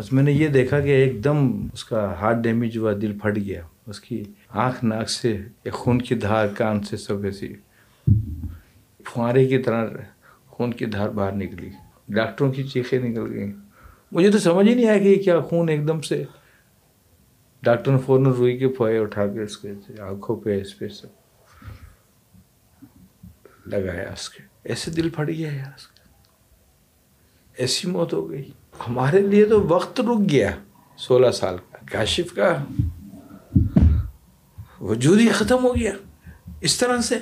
بس میں نے یہ دیکھا کہ ایک دم اس کا ہارٹ ڈیمیج ہوا، دل پھٹ گیا۔ اس کی آنکھ ناک سے، ایک خون کی دھار کان سے سب ایسی فوارے کی طرح خون کی دھار باہر نکلی۔ ڈاکٹروں کی چیخیں نکل گئیں۔ مجھے تو سمجھ ہی نہیں آیا کہ یہ کیا خون ایک دم سے ڈاکٹر نے فوراً روئی کے پھوئے اٹھا کے اس کے آنکھوں پہ، اس پہ سب لگایا اس کے۔ ایسے دل پھٹ گیا یار اس کا ایسی موت ہو گئی۔ ہمارے لیے تو وقت رک گیا سولہ سال کا۔ کاشف کا وجود ہی ختم ہو گیا۔ اس طرح سے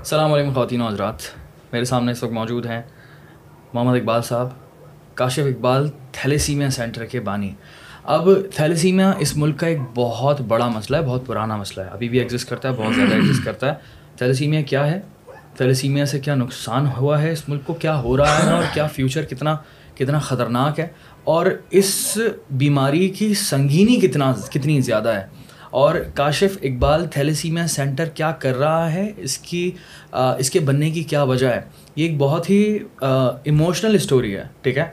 السلام علیکم خواتین و حضرات۔ میرے سامنے اس وقت موجود ہیں محمد اقبال صاحب، کاشف اقبال تھیلیسیمیا سینٹر کے بانی۔ اب تھیلیسیمیا اس ملک کا ایک بہت بڑا مسئلہ ہے، بہت پرانا مسئلہ ہے۔ ابھی بھی ایگزسٹ کرتا ہے، بہت زیادہ ایگزسٹ کرتا ہے۔ تھیلیسیمیا کیا ہے؟ تھیلیسیمیا سے کیا نقصان ہوا ہے اس ملک کو؟ کیا ہو رہا ہے اور کیا فیوچر کتنا کتنا خطرناک ہے؟ اور اس بیماری کی سنگینی کتنا، کتنی زیادہ ہے؟ اور کاشف اقبال تھیلیسیمیا سینٹر کیا کر رہا ہے؟ اس کی اس کے بننے کی کیا وجہ ہے؟ یہ ایک بہت ہی ایموشنل اسٹوری ہے، ٹھیک ہے؟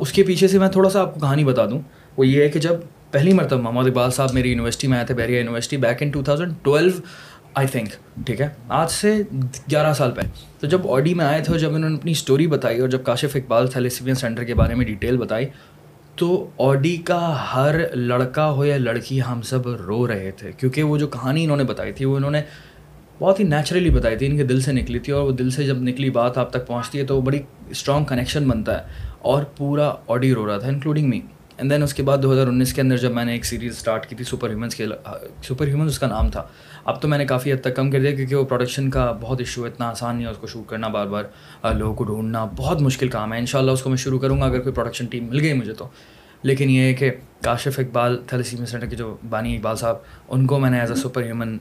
اس کے پیچھے سے میں تھوڑا سا آپ کو کہانی بتا دوں۔ وہ یہ ہے کہ جب پہلی مرتبہ محمد اقبال صاحب میری یونیورسٹی میں آئے تھے بیریا university back in two thousand twelve I think ٹھیک ہے؟ آج سے گیارہ سال پہلے۔ تو جب آڈی میں آئے تھے اور جب انہوں نے اپنی اسٹوری بتائی اور جب کاشف اقبال تھیلیسیمیا سینٹر کے بارے میں ڈیٹیل بتائی تو آڈی کا ہر لڑکا ہو یا لڑکی ہم سب رو رہے تھے، کیونکہ وہ جو کہانی انہوں نے بتائی تھی، وہ انہوں نے بہت ہی نیچرلی بتائی تھی، ان کے دل سے نکلی تھی اور وہ دل سے جب نکلی بات آپ تک پہنچتی ہے تو وہ بڑی اسٹرانگ کنیکشن بنتا ہے اور پورا آڈی رو رہا تھا انکلوڈنگ می اینڈ دین اس کے بعد دو ہزار انیس کے اندر جب میں نے ایک سیریز اسٹارٹ کی تھی سپر ہیومنس کے سپر ہیومنس اس کا نام تھا۔ اب تو میں نے کافی حد تک کم کر دیا کیونکہ وہ پروڈکشن کا بہت ایشو اتنا آسان نہیں ہے اس کو شوٹ کرنا بار بار لوگوں کو ڈھونڈنا بہت مشکل کام ہے۔ ان شاء اللہ اس کو میں شروع کروں گا اگر کوئی پروڈکشن ٹیم مل گئی مجھے تو۔ لیکن یہ ہے کہ کاشف اقبال تھیلیسیمیا سینٹر کے جو بانی اقبال صاحب، ان کو میں نے ایز اے سپر ہیومن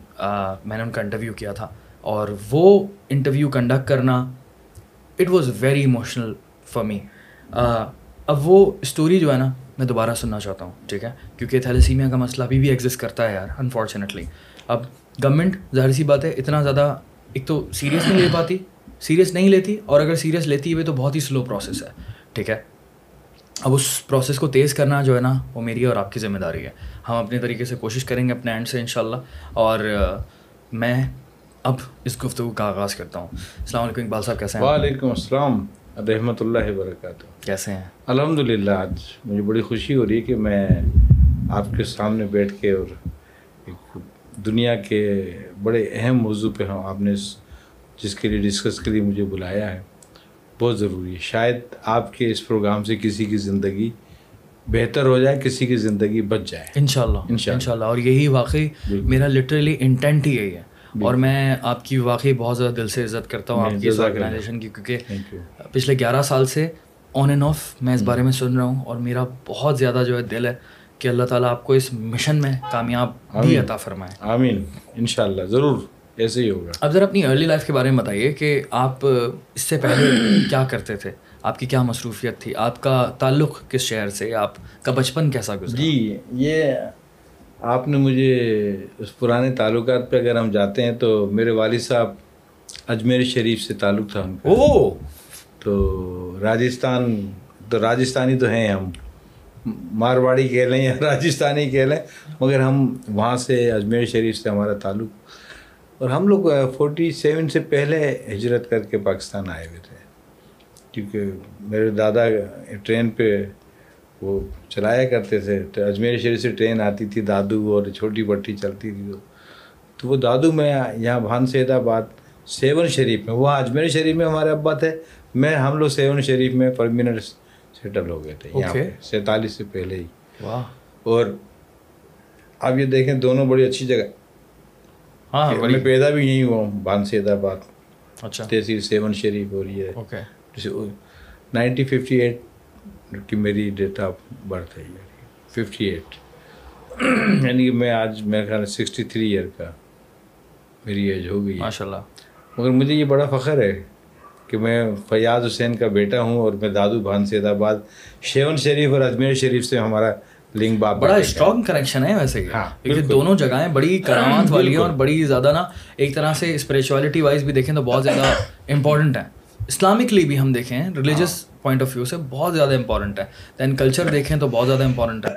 میں نے ان کا انٹرویو کیا تھا۔ اور وہ انٹرویو کنڈکٹ کرنا it was very emotional for me اب وہ اسٹوری جو ہے نا، میں دوبارہ سننا چاہتا ہوں، ٹھیک ہے؟ کیونکہ تھیلیسیمیا کا مسئلہ ابھی بھی ایگزسٹ کرتا ہے یار انفارچونیٹلی اب گورنمنٹ ظاہر سی بات ہے اتنا زیادہ ایک تو سیریس نہیں لے پاتی سیریس نہیں لیتی اور اگر سیریس لیتی ہے تو بہت ہی سلو پروسیس ہے ٹھیک ہے؟ اب اس پروسیس کو تیز کرنا جو ہے نا وہ میری اور آپ کی ذمہ داری ہے۔ ہم اپنے طریقے سے کوشش کریں گے اپنے اینڈ سے ان شاء اللہ اور میں اب اس گفتگو کا آغاز کرتا ہوں۔ السلام علیکم اقبال صاحب کیسے ہیں؟ وعلیکم السلام رحمۃ اللہ وبرکاتہ۔ کیسے ہیں؟ الحمد للہ آج مجھے بڑی خوشی ہو رہی ہے کہ میں آپ کے سامنے بیٹھ کے اور دنیا کے بڑے اہم موضوع پہ ہوں آپ نے جس کے لیے ڈسکس کے لیے مجھے بلایا ہے بہت ضروری ہے۔ شاید آپ کے اس پروگرام سے کسی کی زندگی بہتر ہو جائے کسی کی زندگی بچ جائے۔ ان شاء اللہ ان شاء اللہ اور یہی واقعی میرا لٹرلی انٹینٹ ہی یہی ہے۔ اور میں آپ کی واقعی بہت زیادہ دل سے عزت کرتا ہوں آپ کی اس آرگنائزیشن کی کیونکہ پچھلے گیارہ سال سے آن اینڈ آف میں اس بارے میں سن رہا ہوں اور میرا بہت زیادہ جو ہے دل ہے کہ اللہ تعالیٰ آپ کو اس مشن میں کامیاب بھی عطا فرمائے۔ آمین. ان شاء اللہ ضرور. ایسے ہی ہوگا۔ اب ذرا اپنی ارلی لائف کے بارے میں بتائیے کہ آپ اس سے پہلے کیا کرتے تھے؟ آپ کی کیا مصروفیت تھی؟ آپ کا تعلق کس شہر سے؟ آپ کا بچپن کیسا گزرا؟ جی یہ آپ نے مجھے اس پرانے تعلقات پہ اگر ہم جاتے ہیں تو میرے والد صاحب اجمیر شریف سے تعلق تھا کا۔ او تو راجستھان تو راجستھانی تو ہیں ہم۔ مارواڑی کہہ لیں یا راجستھانی کہہ لیں، مگر ہم وہاں سے اجمیر شریف سے ہمارا تعلق، اور ہم لوگ فورٹی سیون سے پہلے ہجرت کر کے پاکستان آئے ہوئے تھے۔ کیونکہ میرے دادا ٹرین پہ وہ چلایا کرتے تھے تو اجمیر شریف سے ٹرین آتی تھی، دادو اور چھوٹی بٹی چلتی تھی۔ تو وہ دادو میں یہاں بھان سید آباد سیون شریف میں، وہاں اجمیر شریف میں ہمارے ابا تھے، میں ہم لوگ سیون شریف میں پرمیننٹ سیٹل ہو گئے تھے یہاں پہ سینتالیس سے پہلے ہی۔ اور اب یہ دیکھیں دونوں بڑی اچھی جگہ۔ ہاں میں پیدا بھی نہیں ہوا ہوں بان سید آباد اچھا۔ تحصیل سیون شریف ہو رہی ہے۔ نائنٹین ففٹی ایٹ کی میری ڈیٹ آف برتھ ہے ففٹی ایٹ۔ یعنی کہ میں آج میرے خیال سکسٹی تھری ایئر کا میری ایج ہو گئی ماشاء اللہ مگر مجھے یہ بڑا فخر ہے کہ میں فیاض حسین کا بیٹا ہوں اور میں دادو بھان سید آباد شیون شریف اور اجمیر شریف سے ہمارا لنک باپ بڑا اسٹرانگ کنیکشن ہے ویسے ہاں، کیونکہ دونوں جگہیں بڑی کرامات والی ہیں اور بڑی زیادہ نا ایک طرح سے اسپریچولیٹی وائز بھی دیکھیں تو بہت زیادہ امپورٹنٹ ہیں۔ اسلامکلی بھی ہم دیکھیں ریلیجس پوائنٹ آف ویو سے بہت زیادہ امپورٹنٹ ہے۔ دین کلچر دیکھیں تو بہت زیادہ امپورٹنٹ ہے۔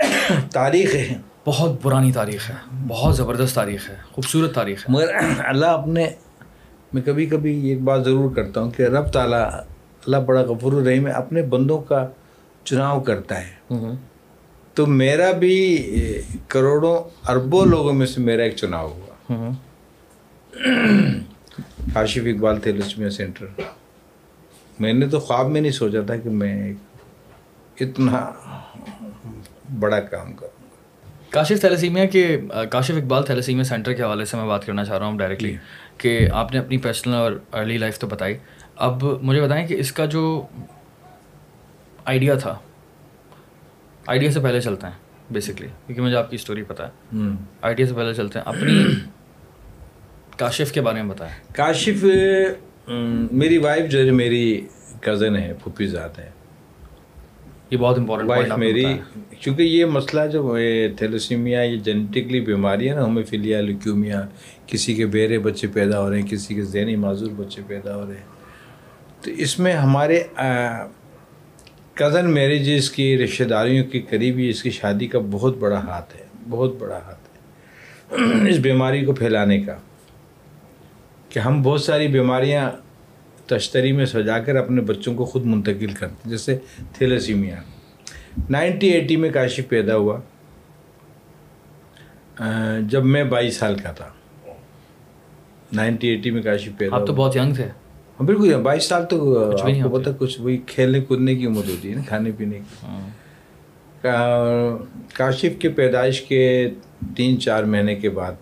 تاریخ ہے۔ بہت پرانی تاریخ ہے۔ بہت زبردست تاریخ ہے۔ خوبصورت تاریخ ہے۔ مگر اللہ اپنے میں کبھی کبھی ایک بات ضرور کرتا ہوں کہ رب تعالیٰ اللہ بڑا غفور الرحیم ہے اپنے بندوں کا چناؤ کرتا ہے۔ تو میرا بھی کروڑوں اربوں لوگوں میں سے میرا ایک چناؤ ہوا۔ کاشف اقبال تھے لسمیا سینٹر۔ میں نے تو خواب میں نہیں سوچا تھا کہ میں اتنا بڑا کام کروں۔ کاشف تھیلسیمیا کے کاشف اقبال تھیلسیمیا سینٹر کے حوالے سے میں بات کرنا چاہ رہا ہوں ڈائریکٹلی کہ آپ نے اپنی پرسنل اور ارلی لائف تو بتائی۔ اب مجھے بتائیں کہ اس کا جو آئیڈیا تھا آئیڈیا سے پہلے چلتے ہیں بیسکلی کیونکہ مجھے آپ کی اسٹوری پتہ ہے۔ آئیڈیا سے پہلے چلتے ہیں۔ اپنی کاشف کے بارے میں بتائیں۔ کاشف میری وائف جو ہے میری کزن ہے پھوپھی ذات ہے۔ یہ بہت امپورٹنٹ وائف میری چونکہ یہ مسئلہ جو تھیلوسیمیا یہ جینیٹکلی بیماری ہے نا ہومیفیلیا لیکیومیا کسی کے بیرے بچے پیدا ہو رہے ہیں کسی کے ذہنی معذور بچے پیدا ہو رہے ہیں۔ تو اس میں ہمارے کزن میریجز کی رشتہ داریوں کی قریبی اس کی شادی کا بہت بڑا ہاتھ ہے بہت بڑا ہاتھ ہے۔ اس بیماری کو پھیلانے کا کہ ہم بہت ساری بیماریاں تشتری میں سجا کر اپنے بچوں کو خود منتقل کرتے جیسے تھیلسیمیا نائنٹی ایٹی میں کاشف پیدا ہوا جب میں بائیس سال کا تھا۔ نائنٹی ایٹی میں کاشف پیدا آپ تو بہت ینگ تھے۔ ہاں بالکل بائیس سال تو آپ کو پتہ کچھ وہی کھیلنے کودنے کی عمر ہوتی ہے نا کھانے پینے کی۔ کاشف کے پیدائش کے تین چار مہینے کے بعد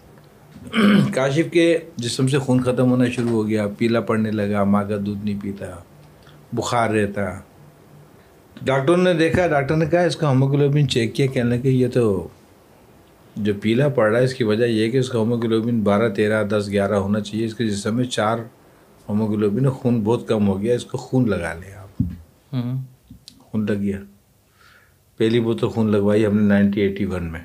کاشف کے جسم سے خون ختم ہونا شروع ہو گیا پیلا پڑنے لگا ماں کا دودھ نہیں پیتا بخار رہتا۔ ڈاکٹر نے دیکھا ڈاکٹر نے کہا اس کا ہوموگلوبن چیک کیا کہنے لگے یہ تو جو پیلا پڑ رہا ہے اس کی وجہ یہ ہے کہ اس کا ہوموگلوبن بارہ تیرہ دس گیارہ ہونا چاہیے۔ اس کے جسم میں چار ہوموگلوبن خون بہت کم ہو گیا اس کو خون لگا لیں آپ۔ خون لگ گیا۔ پہلی بوتل خون لگوائی ہم نے نائنٹی ایٹی ون میں۔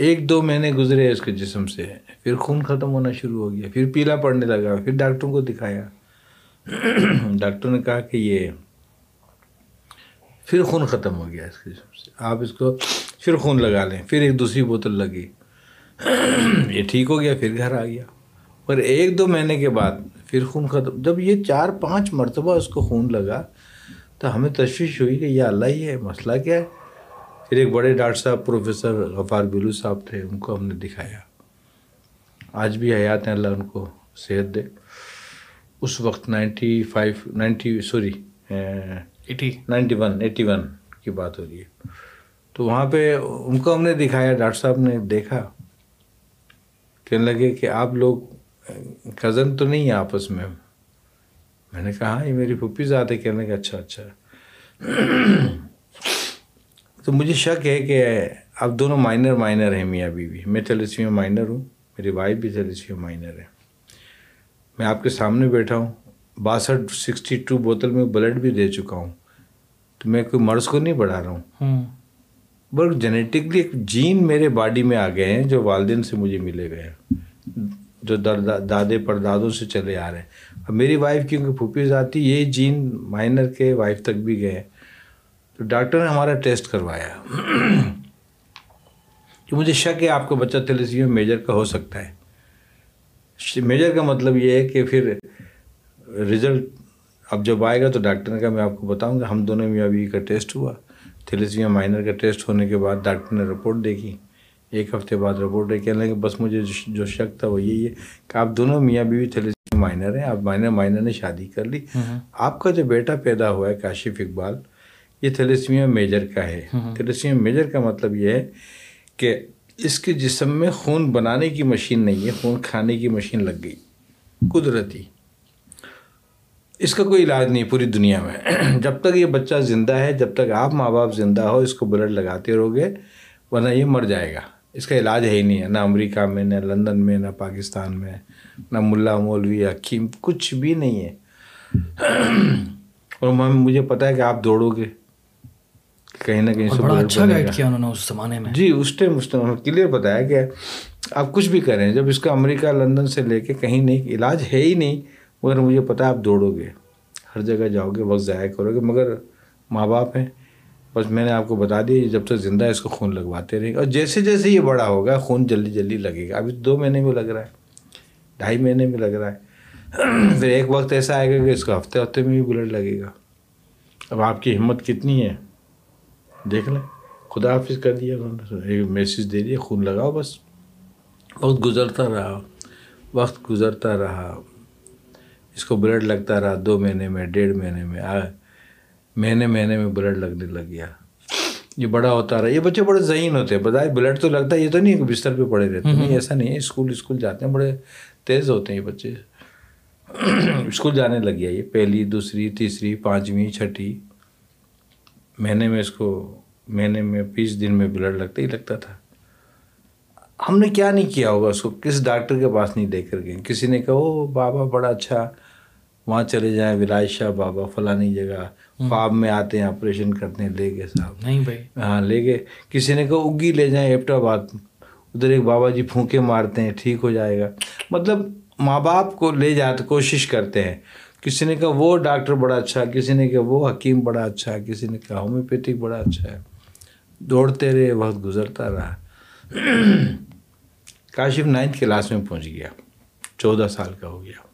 ایک دو مہینے گزرے اس کے جسم سے، پھر خون ختم ہونا شروع ہو گیا، پھر پیلا پڑنے لگا، پھر ڈاکٹروں کو دکھایا۔ ڈاکٹر نے کہا کہ یہ پھر خون ختم ہو گیا اس کے جسم سے۔ آپ اس کو پھر خون لگا لیں، پھر ایک دوسری بوتل لگی۔ یہ ٹھیک ہو گیا، پھر گھر آ گیا۔ اور ایک دو مہینے کے بعد پھر خون ختم، جب یہ چار پانچ مرتبہ اس کو خون لگا تو ہمیں تشویش ہوئی کہ یہ اللہ ہی ہے مسئلہ کیا ہے۔ پھر ایک بڑے ڈاکٹر صاحب پروفیسر غفار بلو صاحب تھے ان کو ہم نے دکھایا۔ آج بھی حیات ہیں اللہ ان کو صحت دے۔ اس وقت ninety five ninety sorry eighty. Ninety one eighty one کی بات ہو رہی ہے۔ تو وہاں پہ ان کو ہم نے دکھایا ڈاکٹر صاحب نے دیکھا۔ کہنے لگے کہ آپ لوگ کزن تو نہیں ہیں آپس میں۔ میں نے کہا ہاں یہ میری پھپھی ذات ہے۔ کہنے لگے اچھا اچھا۔ تو مجھے شک ہے کہ اب دونوں مائنر مائنر ہیں میاں بیوی۔ میں تھیلیسیمیا مائنر ہوں میری وائف بھی تھیلیسیمیا مائنر ہے۔ میں آپ کے سامنے بیٹھا ہوں باسٹھ سکسٹی ٹو بوتل میں بلڈ بھی دے چکا ہوں۔ تو میں کوئی مرض کو نہیں بڑھا رہا ہوں۔ بٹ جینیٹکلی ایک جین میرے باڈی میں آ گئے ہیں جو والدین سے مجھے ملے گئے ہیں جو دادے پردادوں سے چلے آ رہے ہیں۔ اب میری وائف کیونکہ پھوپھی ذاتی یہ جین مائنر کے وائف تک بھی گئے ہیں۔ تو ڈاکٹر نے ہمارا ٹیسٹ کروایا۔ کہ مجھے شک ہے آپ کا بچہ تھیلیسیمیا میجر کا ہو سکتا ہے۔ میجر کا مطلب یہ ہے کہ پھر رزلٹ اب جب آئے گا تو ڈاکٹر نے کہا میں آپ کو بتاؤں گا ہم دونوں میاں بیوی کا ٹیسٹ ہوا۔ تھیلیسیمیا مائنر کا ٹیسٹ ہونے کے بعد ڈاکٹر نے رپورٹ دیکھی۔ ایک ہفتے بعد رپورٹ دیکھ کہنے لگے بس مجھے جو شک تھا وہ یہی ہے کہ آپ دونوں میاں بیوی تھیلیسیمیا مائنر ہیں۔ آپ مائنر مائنر نے شادی کر لی۔ آپ کا جو بیٹا پیدا ہوا ہے کاشف اقبال یہ تھیلیسیمیا میجر کا ہے۔ تھیلیسیمیا میجر کا مطلب یہ ہے کہ اس کے جسم میں خون بنانے کی مشین نہیں ہے خون کھانے کی مشین لگ گئی۔ قدرتی۔ اس کا کوئی علاج نہیں پوری دنیا میں۔ جب تک یہ بچہ زندہ ہے جب تک آپ ماں باپ زندہ ہو اس کو بلڈ لگاتے رہو گے ورنہ یہ مر جائے گا۔ اس کا علاج ہے ہی نہیں ہے۔ نہ امریکہ میں نہ لندن میں نہ پاکستان میں نہ ملا مولوی حکیم کچھ بھی نہیں ہے۔ اور مجھے پتا ہے کہ آپ دوڑو گے۔ کہیں نہ کہیں بڑا اچھا گائڈ کیا انہوں نے اس زمانے میں۔ جی اس ٹائم اس ٹائم کلیئر بتایا کہ آپ کچھ بھی کریں جب اس کا امریکہ لندن سے لے کے کہیں نہیں علاج ہے ہی نہیں مگر مجھے پتا آپ دوڑو گے۔ ہر جگہ جاؤ گے وقت ضائع کرو گے مگر ماں باپ ہیں۔ بس میں نے آپ کو بتا دیا جب تک زندہ ہے اس کو خون لگواتے رہیں۔ گے اور جیسے جیسے یہ بڑا ہوگا خون جلدی جلدی لگے گا۔ ابھی دو مہینے میں لگ رہا ہے ڈھائی مہینے میں لگ رہا ہے۔ پھر ایک وقت ایسا آئے گا کہ اس کو ہفتے ہفتے میں بھی بلڈ لگے گا۔ اب آپ کی ہمت کتنی ہے؟ دیکھ لیں۔ خدا حافظ کر دیا انہوں نے۔ ایک میسیج دے دیا، خون لگاؤ بس۔ وقت گزرتا رہا، وقت گزرتا رہا۔ اس کو بلڈ لگتا رہا دو مہینے میں، ڈیڑھ مہینے میں۔ مہینے مہینے میں بلڈ لگنے لگ گیا۔ یہ بڑا ہوتا رہا۔ یہ بچے بڑے ذہین ہوتے ہیں۔ بتائے، بلڈ تو لگتا ہے، یہ تو نہیں کہ بستر پہ پڑے رہتے۔ نہیں، ایسا نہیں ہے۔ اسکول اسکول جاتے ہیں، بڑے تیز ہوتے ہیں یہ بچے۔ اسکول جانے لگ گیا۔ یہ پہلی، دوسری، تیسری، پانچویں، چھٹی۔ مہینے میں اس کو مہینے میں بیس دن میں بلڈ لگتا ہی لگتا تھا۔ ہم نے کیا نہیں کیا ہوگا؟ اس کو کس ڈاکٹر کے پاس نہیں لے کر گئے۔ کسی نے کہا او بابا بڑا اچھا۔ وہاں چلے جائیں ولائ شاہ بابا فلانی جگہ۔ خواب میں آتے ہیں آپریشن کرتے ہیں لے گئے صاحب۔ نہیں بھائی۔ ہاں لے گئے۔ کسی نے کہا اگی لے جائیں ایپٹا آباد ادھر ایک بابا جی پھونکے مارتے ہیں ٹھیک ہو جائے گا۔ مطلب ماں باپ کو لے جاتے کوشش کرتے ہیں۔ کسی نے کہا وہ ڈاکٹر بڑا اچھا کسی نے کہا وہ حکیم بڑا اچھا کسی نے کہا ہومیوپیتھک بڑا اچھا ہے۔ دوڑتے رہے، وقت گزرتا رہا۔ کاشف نائنتھ کلاس میں پہنچ گیا۔ چودہ سال کا ہو گیا۔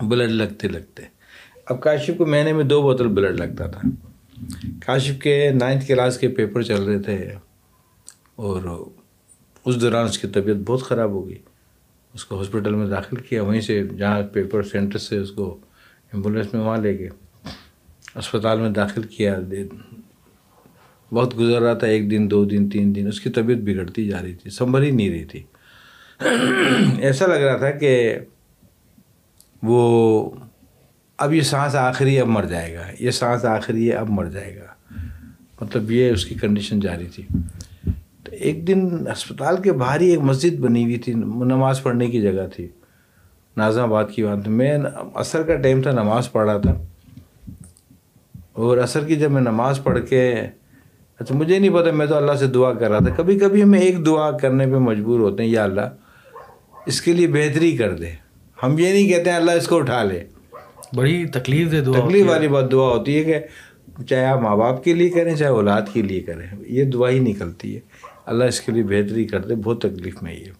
بلڈ لگتے لگتے۔ اب کاشف کو مہینے میں دو بوتل بلڈ لگتا تھا۔ کاشف کے نائنتھ کلاس کے پیپر چل رہے تھے اور اس دوران اس کی طبیعت بہت خراب ہو گئی۔ اس کو ہاسپٹل میں داخل کیا، وہیں سے جہاں پیپر سینٹر سے اس کو ایمبولینس میں وہاں لے گئے۔ اسپتال میں داخل کیا۔ بہت گزر رہا تھا، ایک دن، دو دن، تین دن۔ اس کی طبیعت بگڑتی جا رہی تھی، سنبھل ہی نہیں رہی تھی۔ ایسا لگ رہا تھا کہ وہ، اب یہ سانس آخری اب مر جائے گا۔ یہ سانس آخری ہے اب مر جائے گا۔ مطلب یہ اس کی کنڈیشن جاری تھی۔ تو ایک دن اسپتال کے باہر ہی ایک مسجد بنی ہوئی تھی نماز پڑھنے کی جگہ تھی نازم آباد کی بات میں عصر کا ٹائم تھا نماز پڑھ رہا تھا۔ اور عصر کی جب میں نماز پڑھ کے اچھا مجھے نہیں پتا میں تو اللہ سے دعا کر رہا تھا۔ کبھی کبھی ہمیں ایک دعا کرنے پہ مجبور ہوتے ہیں یا اللہ اس کے لیے بہتری کر دے۔ ہم یہ نہیں کہتے ہیں اللہ اس کو اٹھا لے۔ بڑی تکلیف دے دعا تکلیف والی بات دعا ہوتی ہے کہ چاہے آپ ماں باپ کے لیے کریں چاہے اولاد کے لیے کریں۔ یہ دعا ہی نکلتی ہے۔ اللہ اس کے لیے بہتری کر دے بہت تکلیف میں یہ۔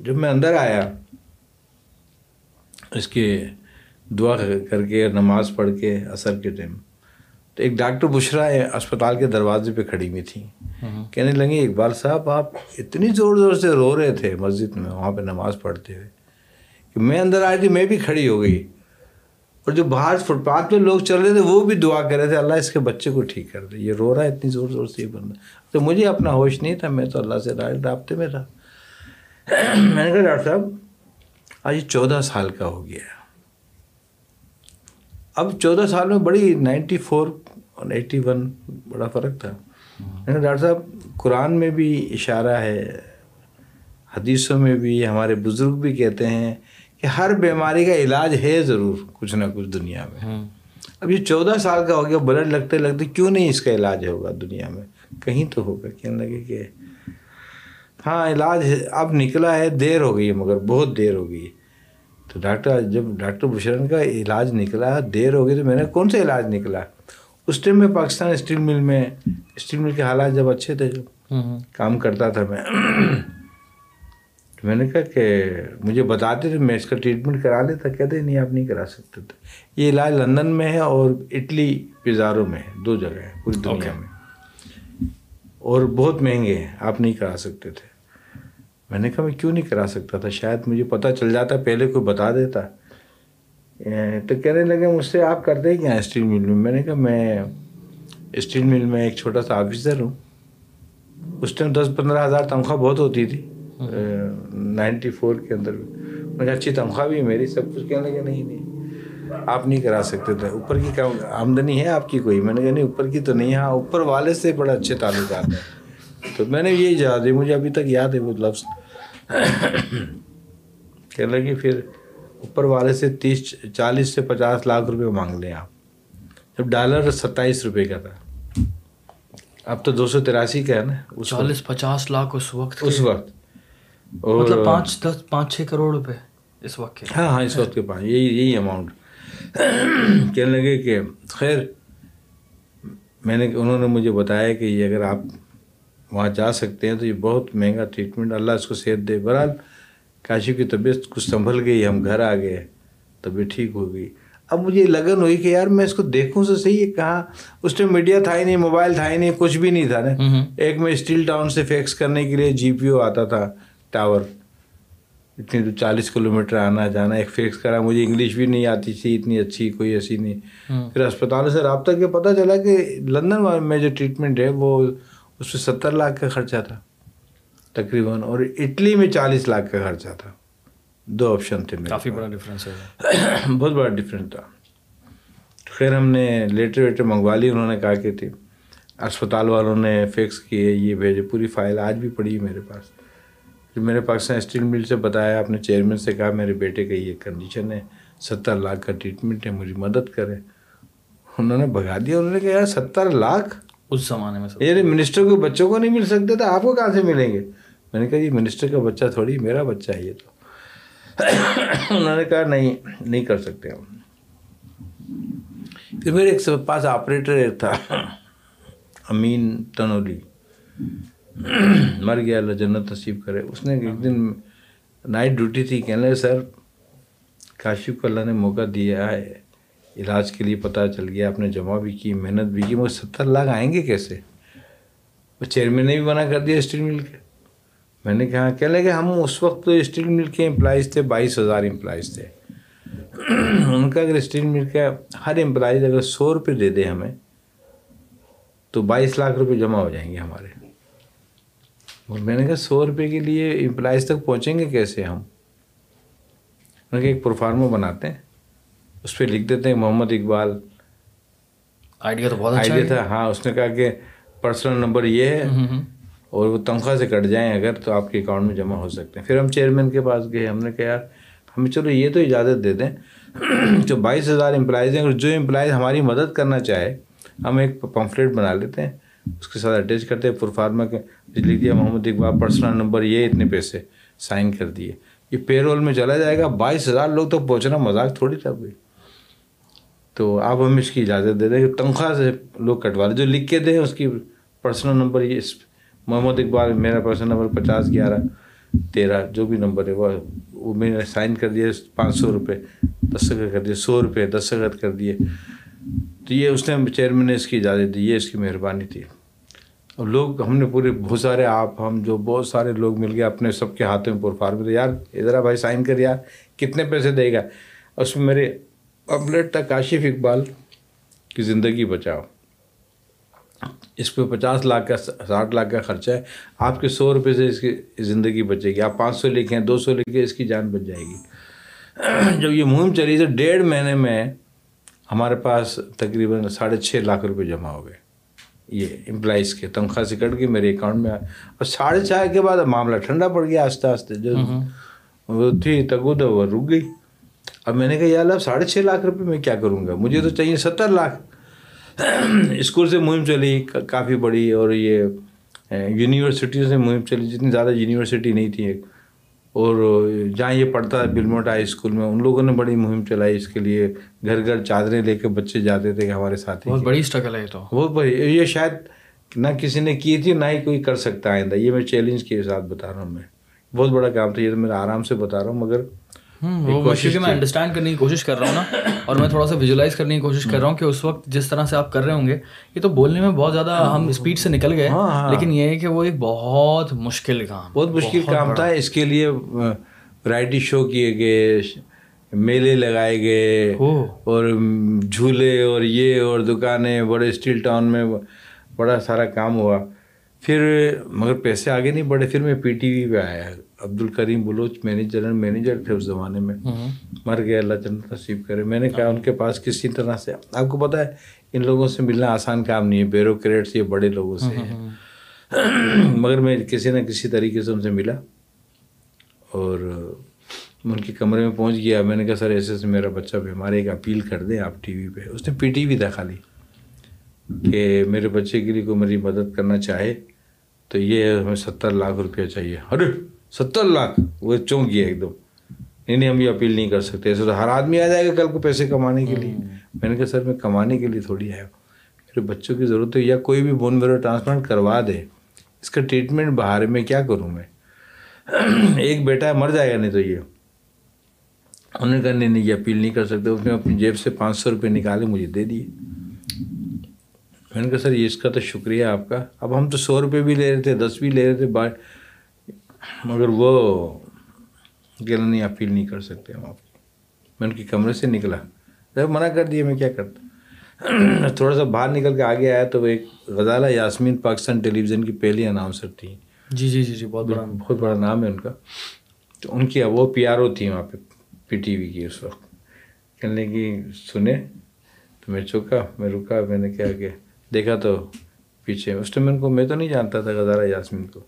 جب میں اندر آیا اس کے دعا کر کے نماز پڑھ کے اثر کے ٹائم تو ایک ڈاکٹر بشرا اسپتال کے دروازے پہ کھڑی ہوئی تھی کہنے لگے اقبال صاحب آپ اتنی زور زور سے رو رہے تھے مسجد میں وہاں پہ نماز پڑھتے ہوئے کہ میں اندر آئی تھی میں بھی کھڑی ہو گئی۔ اور جو باہر فٹ پاتھ پہ لوگ چل رہے تھے وہ بھی دعا کر رہے تھے اللہ اس کے بچے کو ٹھیک کر دے۔ یہ رو رہا ہے اتنی زور زور سے یہ بندہ تو مجھے اپنا ہوش نہیں تھا میں تو اللہ سے رابطے میں تھا۔ میں نے کہا ڈاکٹر صاحب آج یہ چودہ سال کا ہو گیا اب چودہ سال میں بڑی نائنٹی فور اور ایٹی ون بڑا فرق تھا۔ میں نے ڈاکٹر صاحب قرآن میں بھی اشارہ ہے حدیثوں میں بھی ہمارے بزرگ بھی کہتے ہیں کہ ہر بیماری کا علاج ہے ضرور کچھ نہ کچھ دنیا میں۔ اب یہ چودہ سال کا ہو گیا بلڈ لگتے لگتے کیوں نہیں اس کا علاج ہوگا دنیا میں؟ کہیں تو ہوگا کہنے لگے کہ ہاں علاج اب نکلا ہے دیر ہو گئی ہے مگر بہت دیر ہو گئی تو ڈاکٹر جب ڈاکٹر بشرن کا علاج نکلا دیر ہو گئی تو میں نے کون سا علاج نکلا؟ اس ٹائم میں پاکستان اسٹیل مل میں اسٹیل مل کے حالات جب اچھے تھے جب کام کرتا تھا میں۔ تو میں نے کہا کہ مجھے بتاتے تھے میں اس کا ٹریٹمنٹ کرا لیتا کہتے نہیں آپ نہیں کرا سکتے تھے۔ یہ علاج لندن میں ہے اور اٹلی پزارو میں ہے دو جگہ ہیں پوری دنیا میں۔ اور بہت مہنگے ہیں آپ نہیں کرا سکتے تھے۔ میں نے کہا میں کیوں نہیں کرا سکتا تھا؟ شاید مجھے پتہ چل جاتا پہلے کوئی بتا دیتا۔ تو کہنے لگے مجھ سے آپ کرتے کیا اسٹیل مل میں؟ میں نے کہا میں اسٹیل مل میں ایک چھوٹا سا آفیسر ہوں۔ اس ٹائم دس پندرہ ہزار تنخواہ بہت ہوتی تھی۔ نائنٹی فور کے اندر میں نے اچھی تنخواہ بھی میری۔ سب کچھ کہنے لگے نہیں نہیں۔ آپ نہیں کرا سکتے تھے۔ اوپر کی آمدنی ہے آپ کی کوئی؟ میں نے کہا نہیں اوپر کی تو نہیں ہاں اوپر والے سے بڑے اچھے تعلقات ہیں۔ تو میں نے یہی یاد ہے مجھے ابھی تک یاد ہے وہ لفظ۔ کہنے لگی پھر اوپر والے سے تیس چالیس سے پچاس لاکھ روپے مانگ لیں آپ۔ جب ڈالر ستائیس روپے کا تھا۔ اب تو دو سو تراسی کا ہے نا۔ چالیس پچاس لاکھ اس وقت اس وقت۔ مطلب پانچ دس پانچ چھ کروڑ روپے اس وقت کے۔ ہاں ہاں اس وقت کے پاس۔ یہی یہی اماؤنٹ کہنے لگے کہ خیر میں نے انہوں نے مجھے بتایا کہ یہ اگر آپ وہاں جا سکتے ہیں تو یہ بہت مہنگا ٹریٹمنٹ اللہ اس کو صحت دے۔ بہرحال کاشی کی طبیعت کچھ سنبھل گئی ہم گھر آ گئے طبیعت ٹھیک ہو گئی۔ اب مجھے لگن ہوئی کہ یار میں اس کو دیکھوں سے صحیح ہے کہاں؟ اس ٹائم میڈیا تھا ہی نہیں موبائل تھا ہی نہیں کچھ بھی نہیں تھا نا۔ ایک میں اسٹیل ٹاؤن سے فیکس کرنے کے لیے جی پی او آتا تھا۔ ٹاور اتنی تو چالیس کلو میٹر آنا جانا ایک فیکس کرا مجھے انگلش بھی نہیں آتی تھی اتنی اچھی کوئی ایسی نہیں۔ پھر اسپتالوں سے رابطہ کیا پتہ چلا کہ لندن میں جو ٹریٹمنٹ ہے وہ اس میں ستر لاکھ کا خرچہ تھا تقریباً۔ اور اٹلی میں چالیس لاکھ کا خرچہ تھا۔ دو آپشن تھے میرے کافی بڑا ڈفرینس ہے۔ بہت بڑا ڈفرینس تھا۔ خیر ہم نے لیٹر ویٹر منگوا لی انہوں نے کہا کہ تھی اسپتال والوں نے فکس کیے یہ بھیجے پوری فائل آج بھی پڑی ہے میرے پاس۔ پھر میرے پاکستان اسٹیل مل سے بتایا اپنے چیئرمین سے کہا میرے بیٹے کا یہ کنڈیشن ہے ستر لاکھ کا ٹریٹمنٹ ہے مجھے مدد کرے انہوں نے بھگا دیا انہوں نے کہا یار ستر لاکھ؟ اس زمانے میں سب یہ منسٹر کو بچوں کو نہیں مل سکتے تھے آپ کو کہاں سے ملیں گے؟ میں نے کہا یہ منسٹر کا بچہ تھوڑی میرا بچہ ہے یہ تو۔ انہوں نے کہا نہیں نہیں کر سکتے ہم۔ پھر میرے ایک پاس آپریٹر تھا امین تنولی۔ مر گیا، اللہ جنت نصیب کرے۔ اس نے ایک دن نائٹ ڈیوٹی تھی، کہنے لگے، سر، کاشف کو اللہ نے موقع دیا ہے، علاج کے لیے پتہ چل گیا، آپ نے جمع بھی کی، محنت بھی کی، مگر ستر لاکھ آئیں گے کیسے؟ وہ چیئرمین نے بھی منع کر دیا اسٹیل مل کے۔ میں نے کہا کہہ لگے، ہم اس وقت تو اسٹیل مل کے امپلائز تھے، بائیس ہزار امپلائز تھے۔ ان کا اگر اسٹیل مل کا ہر امپلائز اگر سو روپے دے دے ہمیں، تو بائیس لاکھ روپے جمع ہو جائیں گے ہمارے۔ اور میں نے کہا سو روپے کے لیے امپلائز تک پہنچیں گے کیسے ہم؟ میں نے کہا ایک پروفارمو بناتے ہیں اس پہ لکھ دیتے ہیں محمد اقبال۔ آئیڈیا تو بہت اچھا آئیڈیا تھا ہاں اس نے کہا کہ پرسنل نمبر یہ ہے اور وہ تنخواہ سے کٹ جائیں اگر تو آپ کے اکاؤنٹ میں جمع ہو سکتے ہیں۔ پھر ہم چیئرمین کے پاس گئے ہم نے کہا یار ہمیں چلو یہ تو اجازت دے دیں۔ جو بائیس ہزار امپلائز ہیں اور جو امپلائز ہماری مدد کرنا چاہے ہم ایک پمفلیٹ بنا لیتے ہیں۔ اس کے ساتھ اٹیچ کرتے ہیں پرفارما کے جی لکھ دیا، محمد اقبال پرسنل نمبر یہ اتنے پیسے سائن کر دیے۔ یہ پے رول میں چلا جائے گا، بائیس ہزار لوگ تو پہنچنا مذاق تھوڑی تھا کوئی تو آپ ہمیں اس کی اجازت دے دیں کہ تنخواہ سے لوگ کٹوا لیں۔ جو لکھ کے دیں اس کی پرسنل نمبر یہ اس محمد اقبال میرا پرسنل نمبر پچاس، گیارہ، تیرہ، جو بھی نمبر ہے، وہ وہ میں نے سائن کر دیا، پانچ سو روپے دستخط کر دیے سو روپے دستخط کر دیے۔ تو یہ اس نے چیئرمین نے اس کی اجازت دی، یہ اس کی مہربانی تھی۔ اور لوگ، ہم نے پورے بہت سارے آپ، ہم جو بہت سارے لوگ مل گئے، اپنے سب کے ہاتھوں میں پرفار میں یار، ادھر بھائی، سائن کر یار، کتنے پیسے دے گا؟ اس میں میرے اپلیٹ تھا کاشف اقبال کی زندگی بچاؤ۔ اس پہ پچاس لاکھ کا، ساٹھ لاکھ کا خرچہ ہے۔ آپ کے سو روپے سے اس کی زندگی بچے گی۔ آپ پانچ سو لکھیں، دو سو لکھیں، اس کی جان بچ جائے گی۔ جب یہ مہم چلی تو ڈیڑھ مہینے میں ہمارے پاس تقریباً ساڑھے چھ لاکھ روپے جمع ہو گئے۔ یہ امپلائز کے تنخواہ سے کٹ کے میرے اکاؤنٹ میں۔ اور ساڑھے چھ کے بعد معاملہ ٹھنڈا پڑ گیا آہستہ آہستہ۔ جو وہ تھی تگو تو وہ رک گئی۔ اب میں نے کہا یار اب ساڑھے چھ لاکھ روپے میں کیا کروں گا؟ مجھے تو چاہیے ستر لاکھ۔ اسکول سے مہم چلی کافی بڑی اور یہ یونیورسٹیوں سے مہم چلی۔ جتنی زیادہ یونیورسٹی نہیں تھی ایک اور جہاں یہ پڑھتا ہے بلموٹ ہائی اسکول میں ان لوگوں نے بڑی مہم چلائی اس کے لیے۔ گھر گھر چادریں لے کے بچے جاتے تھے کہ ہمارے ساتھ بہت بڑی اسٹرگل ہے تو۔ بہت بڑی یہ شاید نہ کسی نے کی تھی نہ ہی کوئی کر سکتا آئندہ۔ یہ میں چیلنج کے ساتھ بتا رہا ہوں میں۔ بہت بڑا کام تھا یہ تو میں آرام سے بتا رہا ہوں مگر وہ میں انڈرسٹینڈ کرنے کی کوشش کر رہا ہوں نا اور میں تھوڑا سا ویژولائز کرنے کی کوشش کر رہا ہوں کہ اس وقت جس طرح سے آپ کر رہے ہوں گے یہ تو بولنے میں بہت زیادہ ہم اسپیڈ سے نکل گئے لیکن یہ ہے کہ وہ ایک بہت مشکل کام بہت مشکل کام تھا۔ اس کے لیے ورائٹی شو کیے گئے میلے لگائے گئے اور جھولے اور یہ اور دکانیں بڑے اسٹیل ٹاؤن میں بڑا سارا کام ہوا۔ پھر مگر پیسے آگے نہیں بڑھے پھر میں پی ٹی وی پہ آیا۔ عبد الکریم بلوچ مینیجر جنرل مینیجر تھے اس زمانے میں۔ مر گئے اللہ جنت نصیب کرے۔ میں نے کہا ان کے پاس کسی طرح سے آپ کو پتہ ہے ان لوگوں سے ملنا آسان کام نہیں ہے۔ بیوروکریٹس یہ بڑے لوگوں سے ہیں مگر میں کسی نہ کسی طریقے سے ان سے ملا اور ان کے کمرے میں پہنچ گیا۔ میں نے کہا سر ایسے ایسے میرا بچہ بیمار ہے ایک اپیل کر دیں آپ ٹی وی پہ۔ اس نے پی ٹی وی تھا خالی کہ میرے بچے کے لیے کوئی میری مدد کرنا چاہے تو یہ ہمیں ستر لاکھ روپیہ چاہیے۔ ارے! ستر لاکھ، وہ چونک گیا ایک دم۔ نہیں نہیں، ہم یہ اپیل نہیں کر سکتے۔ ایسے تو ہر آدمی آ جائے گا کل کو پیسے کمانے کے لیے۔ میں نے کہا، سر، میں کمانے کے لیے تھوڑی آیا ہوں۔ میرے بچوں کی ضرورت ہے، یا کوئی بھی بون میرو ٹرانسپلانٹ کروا دے۔ اس کا ٹریٹمنٹ باہر میں کیا کروں میں؟ ایک بیٹا مر جائے گا نہیں تو یہ۔ انہوں نے کہا، نہیں نہیں، یہ اپیل نہیں کر سکتے۔ اس نے اپنی جیب سے پانچ سو روپئے نکالے، مجھے دے دیے۔ میں نے کہا، سر، یہ اس کا تو شکریہ آپ کا۔ اب ہم تو سو روپئے بھی لے رہے تھے، دس بھی لے رہے تھے مگر وہ کہ نہیں اپیل نہیں کر سکتے ہم آپ۔ میں ان کے کمرے سے نکلا۔ جب منع کر دیا میں کیا کرتا۔ تھوڑا سا باہر نکل کے آگے آیا تو وہ ایک غزالہ یاسمین پاکستان ٹیلی ویژن کی پہلی اناؤنسر تھی۔ جی جی جی جی بہت بڑا۔ بہت بڑا نام ہے ان کا۔ تو ان کی وہ پی آر او تھی وہاں پہ پی ٹی وی کی اس وقت۔ کہنے کی سنے تو میں چکا میں رکا میں نے کیا کہ دیکھا تو پیچھے۔ اس ٹائم ان کو میں تو نہیں جانتا تھا غزالہ یاسمین کو۔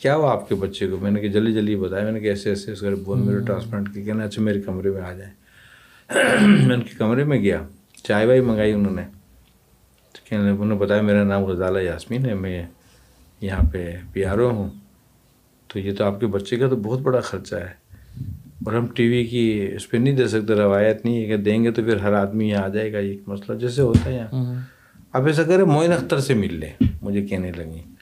کیا ہوا آپ کے بچے کو؟ میں نے کہ جلدی جلدی بتایا۔ میں نے کہ ایسے ایسے اس کا بون میرے ٹرانسپلانٹ کی کہنا اچھا میرے کمرے میں آ جائیں۔ میں ان کے کمرے میں گیا۔ چائے وائی منگائی انہوں نے۔ تو کہنے انہوں نے بتایا میرا نام غزالہ یاسمین ہے میں یہاں پہ پی آر او ہوں۔ تو یہ تو آپ کے بچے کا تو بہت بڑا خرچہ ہے۔ اور ہم ٹی وی کی اس پہ نہیں دے سکتے روایت نہیں ہے کہ دیں گے تو پھر ہر آدمی یہاں آ جائے گا۔ یہ مسئلہ جیسے ہوتا ہے یہاں۔ آپ ایسا کریں معین اختر سے مل لیں مجھے کہنے لگی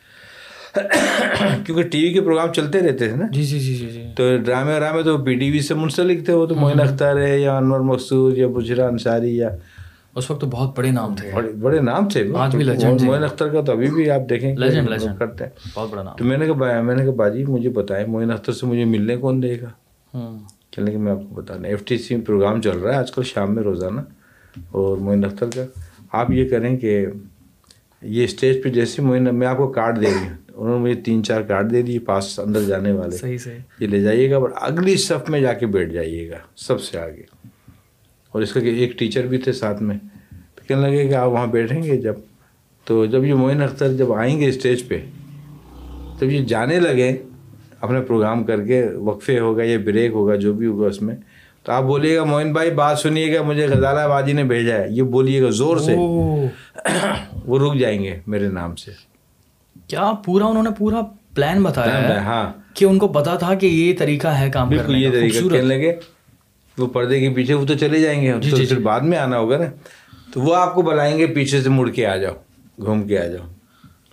کیونکہ ٹی وی کے پروگرام چلتے رہتے تھے نا۔ جی جی جی جی جی۔ تو ڈرامے ورامے تو پی ٹی وی سے منسلک تھے وہ تو معین اختر ہے یا انور مقصود یا بشرا انصاری یا اس وقت تو بہت بڑے نام تھے۔ بڑے بڑے نام تھے۔ آج بھی legend معین اختر کا تو ابھی بھی آپ دیکھیں کہ legend. کرتے ہیں۔ بہت بڑا نام۔ تو میں نے کہا میں نے کہا باجی مجھے بتائیں معین اختر سے مجھے ملنے کون دے گا؟ ہوں چلنے کہ میں آپ کو بتا دیں ایف ٹی سی پروگرام چل رہا ہے آج کل شام میں روزانہ اور معین اختر کا۔ آپ یہ کریں کہ یہ اسٹیج پہ جیسے معین میں آپ کو کارڈ دے رہی ہوں۔ انہوں نے مجھے تین چار کارڈ دے دیے پاس اندر جانے والے۔ صحیح صحیح۔ یہ لے جائیے گا بٹ اگلی صف میں جا کے بیٹھ جائیے گا سب سے آگے۔ اور اس کا کہ ایک ٹیچر بھی تھے ساتھ میں۔ تو کہنے لگے کہ آپ وہاں بیٹھیں گے جب۔ تو جب یہ معین اختر جب آئیں گے اسٹیج پہ جب یہ جانے لگے اپنا پروگرام کر کے وقفے ہوگا یا بریک ہوگا جو بھی ہوگا اس میں۔ تو آپ بولیے گا معین بھائی بات سنیے گا مجھے غزالہ بازی نے بھیجا ہے۔ یہ بولیے گا زور سے۔ وہ رک جائیں گے میرے نام سے۔ کیا پورا انہوں نے پورا پلان بتایا ہے ہاں۔ کہ ان کو پتا تھا کہ یہ طریقہ ہے کام بالکل یہ طریقہ خوبصورت۔ کہنے لگے وہ پردے کے پیچھے وہ تو چلے جائیں گے۔ جی، تو جی، پھر جی۔ بعد میں آنا ہوگا نا۔ تو وہ آپ کو بلائیں گے پیچھے سے مڑ کے آ جاؤ گھوم کے آ جاؤ۔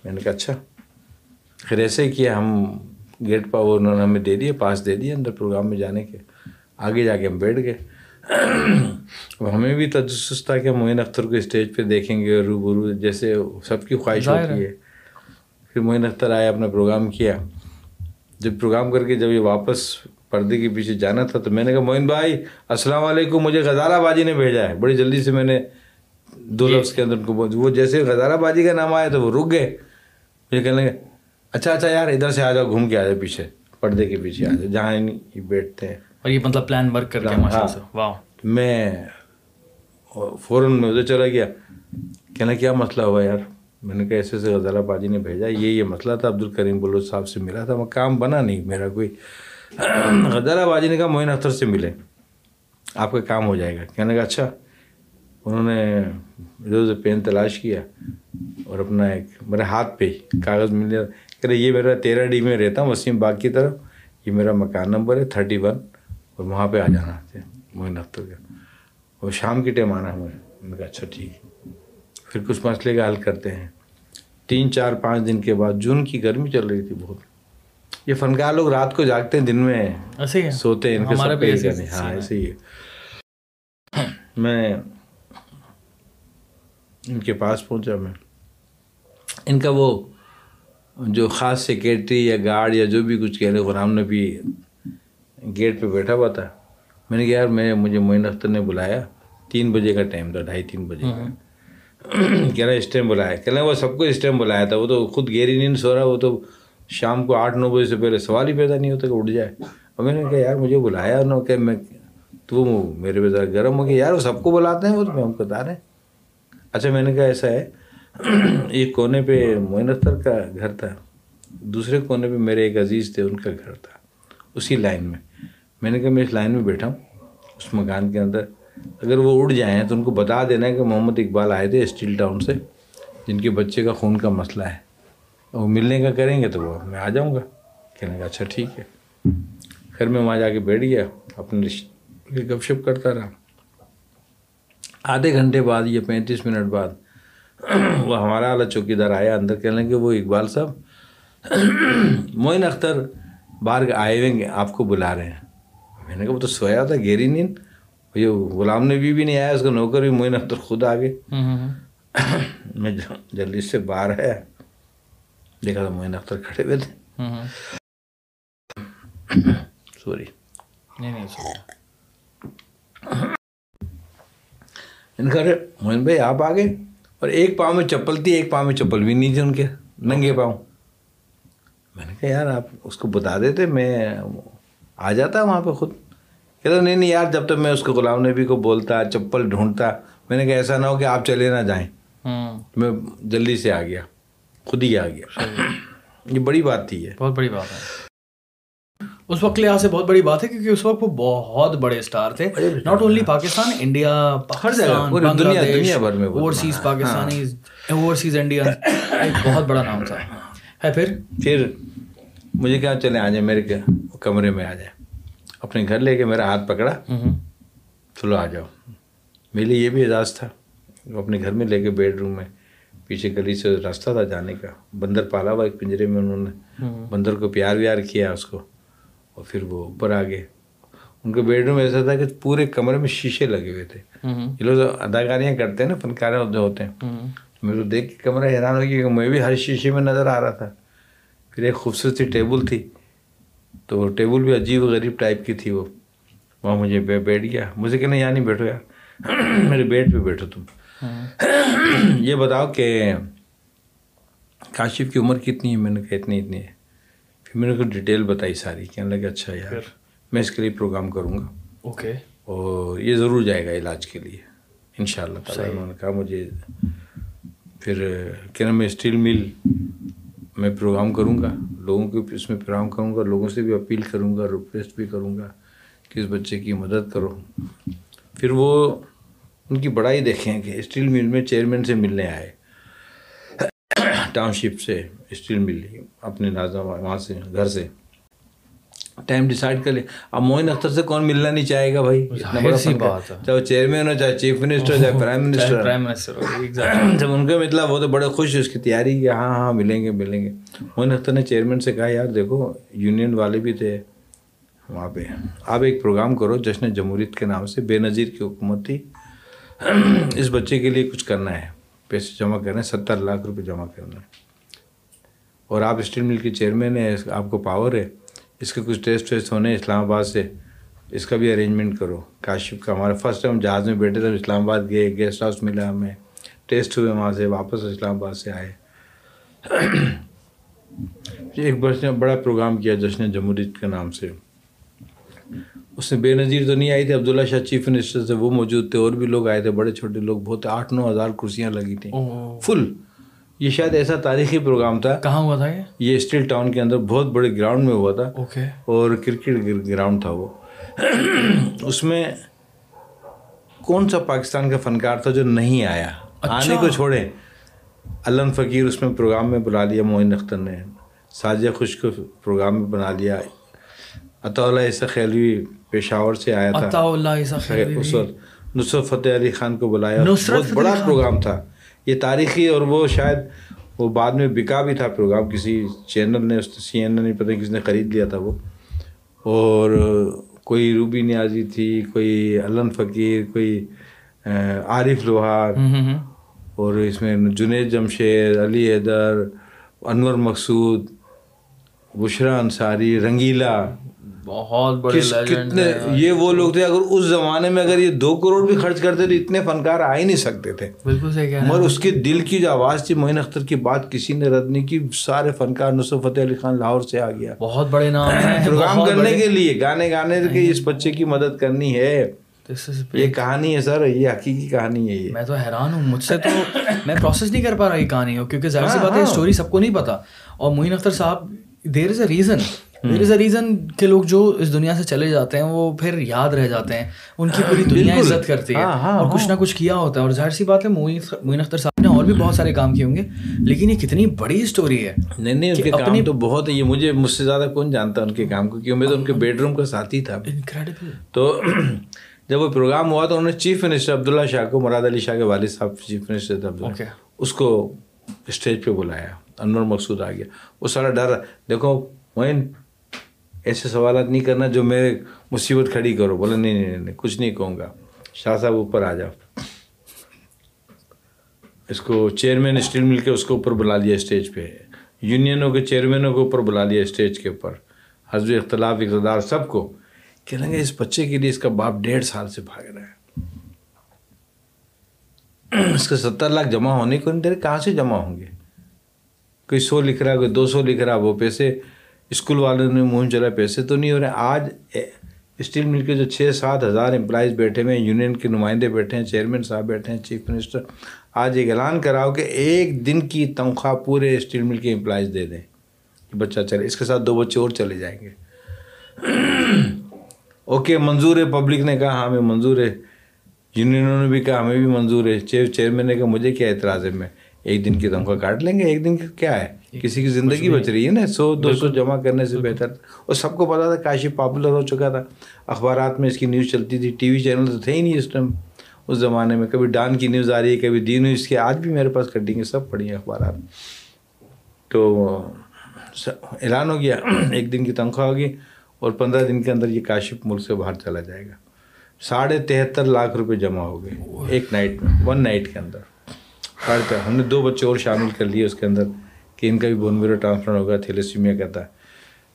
میں نے کہا اچھا۔ پھر ایسے کیا ہم گیٹ پا وہ انہوں نے ہمیں دے دیے پاس دے دیے اندر پروگرام میں جانے کے۔ آگے جا کے ہم بیٹھ گئے۔ اب ہمیں بھی تجسس تھا کہ معین اختر کو اسٹیج پہ دیکھیں گے روبرو جیسے سب کی خواہش ہوتی ہے۔ پھر معین اختر آیا اپنا پروگرام کیا۔ جب پروگرام کر کے جب یہ واپس پردے کے پیچھے جانا تھا تو میں نے کہا معین بھائی السلام علیکم مجھے غزالہ بازی نے بھیجا ہے۔ بڑی جلدی سے میں نے دو لفظ کے اندر ان کو وہ جیسے غزالہ بازی کا نام آیا تو وہ رک گئے۔ مجھے کہنے لگے اچھا اچھا یار ادھر سے آ جاؤ گھوم کے آ جاؤ پیچھے پردے کے پیچھے آ جاؤ جہاں یہ بیٹھتے ہیں۔ اور یہ مطلب پلان ورک کر کے سے۔ واہ میں فوراً میں ادھر چلا گیا۔ کہنا کیا مسئلہ ہوا یار؟ میں نے کہا ایسے ایسے غزالہ بازی نے بھیجا، یہ یہ مسئلہ تھا، عبد الکریم بلوچ صاحب سے ملا تھا، وہ کام بنا نہیں، میرا کوئی غزالہ بازی نے کہا، معین اختر سے ملے آپ کا کام ہو جائے گا۔ کہنے کا اچھا۔ انہوں نے ادھر سے پین تلاش کیا اور اپنا ایک میرے ہاتھ پہ ہی کاغذ مل گیا کہہ رہے، یہ میرا تیرہ ڈی میں رہتا ہوں، وسیم باغ کی طرف۔ یہ میرا مکان نمبر ہے تھرٹی ون اور وہاں پہ آ جانا معین اختر کا وہ شام کی ٹائم آنا ہے مجھے میں نے کہا اچھا ٹھیک۔ ہے پھر کچھ مسئلے کا حل کرتے ہیں۔ تین چار پانچ دن کے بعد جون کی گرمی چل رہی تھی بہت۔ یہ فنکار لوگ رات کو جاگتے ہیں دن میں ایسے ہی ہے۔ سوتے ہیں ان کے سب ایسے۔ ہاں۔ ایسے ہی ہے۔ میں ان کے پاس پہنچا میں۔ ان کا وہ جو خاص سیکیٹری یا گارڈ یا جو بھی کچھ کہہ رہے غلام نبی گیٹ پہ بیٹھا ہوا تھا۔ میں نے کہا یار میں مجھے معین اختر نے بلایا۔ تین بجے کا ٹائم تھا ڈھائی تین بجے کا۔ کہہ رہا اس ٹائم بلایا کہہ وہ سب کو اس ٹائم بلایا تھا وہ تو خود گہری نیند سو رہا وہ تو شام کو آٹھ نو بجے سے پہلے سوال ہی پیدا نہیں ہوتا کہ اٹھ جائے اور میں نے کہا یار مجھے بلایا انہوں نے کہ میں تو وہ میرے پہ ذرا گرم ہو گیا یار وہ سب کو بلاتے ہیں وہ تو میں ہم بتا رہے ہیں اچھا میں نے کہا ایسا ہے ایک کونے پہ معین اختر کا گھر تھا دوسرے کونے پہ میرے ایک عزیز تھے ان کا گھر تھا اسی لائن میں میں نے کہا میں اس لائن میں بیٹھا ہوں اس مکان کے اندر اگر وہ اڑ جائیں تو ان کو بتا دینا ہے کہ محمد اقبال آئے تھے اسٹیل ٹاؤن سے، جن کے بچے کا خون کا مسئلہ ہے۔ وہ ملنے کا کریں گے تو وہ میں آ جاؤں گا۔ کہنے کا اچھا ٹھیک ہے۔ پھر میں وہاں جا کے بیٹھ گیا، اپنے رشتے گپ شپ کرتا رہا۔ آدھے گھنٹے بعد یا پینتیس منٹ بعد وہ ہمارا والا چوکی دار آیا، اندر کہنے کہ وہ اقبال صاحب معین اختر باہر آئے ہوئے آپ کو بلا رہے ہیں۔ میں نے کہا، وہ تو سویا تھا گیری نیند۔ یہ غلام نبی بھی نہیں آیا اس کا نوکر بھی معین اختر خود آ گئے میں جلدی سے باہر آیا۔ دیکھا تو معین اختر کھڑے ہوئے تھے۔ سوری نہیں نہیں ان کا موہن بھائی آپ آ گئے اور ایک پاؤں میں چپل تھی ایک پاؤں میں چپل بھی نہیں تھی ان کے۔ ننگے پاؤں۔ میں نے کہا یار آپ اس کو بتا دیتے میں آ جاتا وہاں پہ خود۔ کہتا نہیں نہیں یار جب تک میں اس کو غلام نبی کو بولتا چپل ڈھونڈتا میں نے کہا ایسا نہ ہو کہ آپ چلے نہ جائیں۔ میں جلدی سے آ گیا خود ہی آ گیا۔ یہ بڑی بات تھی یہ۔ بہت بڑی بات ہے۔ اس وقت لحاظ سے بہت بڑی بات ہے کیونکہ اس وقت وہ بہت بڑے اسٹار تھے۔ ناٹ اونلی پاکستان انڈیا ہر جگہ دنیا دنیا بھر میں اوورسیز پاکستانی اوورسیز انڈیا ایک بہت بڑا نام تھا۔ ہے پھر؟ پھر مجھے کہا چلے آ جائیں میرے کمرے میں آ جائیں۔ اپنے گھر لے کے میرا ہاتھ پکڑا چلو آ جاؤ۔ میرے لیے یہ بھی اعزاز تھا۔ اپنے گھر میں لے کے بیڈ روم میں پیچھے گلی سے راستہ تھا جانے کا۔ بندر پالا ہوا ایک پنجرے میں انہوں نے بندر کو پیار ویار کیا اس کو۔ اور پھر وہ اوپر آ گئے ان کا بیڈ روم ایسا تھا کہ پورے کمرے میں شیشے لگے ہوئے تھے۔ یہ لوگ اداکاریاں کرتے ہیں نا فنکار جو ہوتے ہیں۔ میں تو دیکھ کے کمرہ حیران ہو گیا کہ میں بھی ہر شیشے میں نظر آ رہا تھا۔ پھر ایک خوبصورت سی ٹیبل تھی۔ تو ٹیبل بھی عجیب غریب ٹائپ کی تھی وہ۔ وہاں مجھے بیٹھ گیا۔ مجھے کہنا یہاں نہیں بیٹھو یار۔ میرے بیڈ پہ بیٹھو تم۔ یہ بتاؤ کہ کاشف کی عمر کتنی ہے؟ میں نے کہا اتنی اتنی ہے۔ پھر میں نے کو ڈیٹیل بتائی ساری کہنے لگا اچھا یار۔ میں اس کے لیے پروگرام کروں گا۔ اوکے۔ اور یہ ضرور جائے گا علاج کے لیے۔ ان شاء اللہ تعالیٰ انہوں نے کہا مجھے پھر کہنا میں اسٹیل مل۔ میں پروگرام کروں گا. لوگوں کے اس میں پروگرام کروں گا. لوگوں سے بھی اپیل کروں گا. ریکویسٹ بھی کروں گا کہ اس بچے کی مدد کرو. پھر وہ ان کی بڑائی دیکھیں کہ اسٹیل مل میں چیئرمین سے ملنے آئے. ٹاؤن شپ سے اسٹیل مل اپنے نازا وہاں سے، گھر سے. ٹائم ڈیسائڈ کر لے اب معین اختر سے کون ملنا نہیں چاہے گا بھائی چاہے وہ چیئرمین ہو چاہے چیف منسٹر چاہے پرائم منسٹر جب ان کا مطلب وہ تو بڑے خوش اس کی تیاری کہ ہاں ہاں ملیں گے ملیں گے معین اختر نے چیئرمین سے کہا یار دیکھو یونین والے بھی تھے وہاں پہ آپ ایک پروگرام کرو جشن جمہوریت کے نام سے بے نظیر کی حکومت تھی اس بچے کے لیے کچھ کرنا ہے پیسے جمع کرنا ہے ستر لاکھ روپے جمع کرنا ہے اور آپ اسٹیل مل کے چیئرمین ہیں آپ کو پاور ہے۔ اس کے کچھ ٹیسٹ ویسٹ ہونے اسلام آباد سے اس کا بھی ارینجمنٹ کرو۔ کاشف کا ہمارا فرسٹ ٹائم جہاز میں بیٹھے تھے اسلام آباد گئے گیسٹ ہاؤس ملا ہمیں۔ ٹیسٹ ہوئے وہاں سے واپس اسلام آباد سے آئے۔ ایک برس نے بڑا پروگرام کیا جشن جمہوریت کے نام سے۔ اس میں بے نظیر تو نہیں آئی تھی عبداللہ شاہ چیف منسٹر سے وہ موجود تھے اور بھی لوگ آئے تھے بڑے چھوٹے لوگ بہت آٹھ نو ہزار کرسیاں لگی تھیں۔ فل یہ شاید ایسا تاریخی پروگرام تھا۔ کہاں ہوا تھا یہ؟ یہ اسٹیل ٹاؤن کے اندر بہت بڑے گراؤنڈ میں ہوا تھا۔ اوکے۔ اور کرکٹ گراؤنڈ تھا وہ۔ اس میں کون سا پاکستان کا فنکار تھا جو نہیں آیا؟ آنے کو چھوڑے علم فقیر اس میں پروگرام میں بلا لیا معین اختر نے۔ ساجیہ خوش کو پروگرام میں بنا لیا۔ عطا اللہ عیسیٰ خیلوی پشاور سے آیا تھا۔ اس وقت نصرت فتح علی خان کو بلایا۔ بہت بڑا پروگرام تھا۔ یہ تاریخی اور وہ شاید وہ بعد میں بکا بھی تھا پروگرام کسی چینل نے سی این نہیں پتہ کسی نے خرید لیا تھا وہ۔ اور کوئی روبی نیازی تھی کوئی علن فقیر کوئی عارف لوہار۔ اور اس میں جنید جمشید علی حیدر انور مقصود بشرا انصاری رنگیلا۔ بہت بڑے کتنے یہ وہ لوگ تھے اگر اس زمانے میں اگر یہ دو کروڑ بھی خرچ کرتے تو اتنے فنکار آ ہی نہیں سکتے تھے۔ بالکل صحیح مگر اس کے دل کی جو آواز تھی معین اختر کی بات کسی نے رد نہیں کی سارے فنکار نصرت فتح علی خان لاہور سے آ گیا۔ بہت بڑے نام پروگرام کرنے کے لیے گانے گانے کے اس بچے کی مدد کرنی ہے۔ یہ کہانی ہے سر یہ حقیقی کہانی ہے یہ۔ میں تو حیران ہوں مجھ سے تو میں پروسیس نہیں کر پا رہا یہ کہانی ہو کیونکہ ظاہر سی بات ہے اسٹوری سب کو نہیں پتا۔ اور معین اختر صاحب دیر از a reason there is a reason کہ لوگ جو اس دنیا سے چلے جاتے ہیں وہ پھر یاد رہ جاتے ہیں۔ ان کی پوری دنیا عزت کرتی ہے اور کچھ نہ کچھ کیا ہوتا ہے۔ اور ظاہر سی بات ہے معین اختر صاحب نے اور بھی بہت سارے کام کیے ہوں گے لیکن یہ کتنی بڑی اسٹوری ہے نہیں نہیں ان کے کام تو بہت ہے یہ مجھے مجھ سے زیادہ کون جانتا ان کے کام کو؟ کیوں میں تو ان کے بیڈ روم کا ساتھی تھا۔ تو جب وہ پروگرام ہوا تو انہوں نے چیف منسٹر عبداللہ شاہ کو مراد علی شاہ کے والد صاحب چیف منسٹر تھے اس کو اسٹیج پہ بلایا انور مقصود آ گیا۔ وہ سارا ڈر دیکھو معین ایسے سوالات نہیں کرنا جو میرے مصیبت کھڑی کرو بولے، نہیں نہیں نہیں کچھ نہیں کہوں گا۔ شاہ صاحب اوپر آ جاؤ۔ اس کو چیئرمین اسٹیل مل کے اس کو اوپر بلا لیا اسٹیج پہ۔ یونینوں کے چیئرمینوں کو اوپر بلا لیا اسٹیج کے اوپر۔ حضب اختلاف اقتدار سب کو کہیں گے اس بچے کے لیے اس کا باپ ڈیڑھ سال سے بھاگ رہا ہے۔ اس کے ستر لاکھ جمع ہونے کو نہیں دے رہے، کہاں سے جمع ہوں گے؟ کوئی سو لکھ رہا ہے کوئی دو سو لکھ رہا ہے وہ پیسے اسکول والوں نے مہم چلا پیسے تو نہیں ہو رہے، آج اسٹیل مل کے جو چھ سات ہزار امپلائیز بیٹھے ہوئے ہیں یونین کے نمائندے بیٹھے ہیں چیئرمین صاحب بیٹھے ہیں چیف منسٹر آج ایک اعلان کراؤ کہ ایک دن کی تنخواہ پورے اسٹیل مل کے امپلائیز دے دیں کہ بچہ چلے، اس کے ساتھ دو بچے اور چلے جائیں گے۔ اوکے منظور ہے پبلک نے کہا، ہمیں منظور ہے یونینوں نے بھی کہا، ہمیں بھی منظور ہے۔ چیف چیئرمین نے کہا، مجھے کیا اعتراض ہے، میں ایک دن کی تنخواہ کاٹ لیں گے، ایک دن کیا ہے؟ کسی کی زندگی بچ رہی ہے نا سو دو سو جمع کرنے سے بہتر۔ اور سب کو پتا تھا کاشی پاپولر ہو چکا تھا۔ اخبارات میں اس کی نیوز چلتی تھی ٹی وی چینل تو تھے ہی نہیں اس ٹائم اس زمانے میں کبھی ڈان کی نیوز آ رہی ہے کبھی دی نیوز کی۔ آج بھی میرے پاس کٹیں گے سب پڑھی ہیں اخبارات۔ تو اعلان ہو گیا ایک دن کی تنخواہ ہوگی اور پندرہ دن کے اندر یہ کاشف ملک سے باہر چلا جائے گا۔ ساڑھے تہتر لاکھ روپے جمع ہو گئے ایک نائٹ میں ون نائٹ کے اندر۔ ساڑھے ہم نے دو بچے اور شامل کر لیے اس کے اندر۔ کہ ان کا بھی بون میرو ٹرانسفر ہوگا تھیلیسیمیا کا تھا۔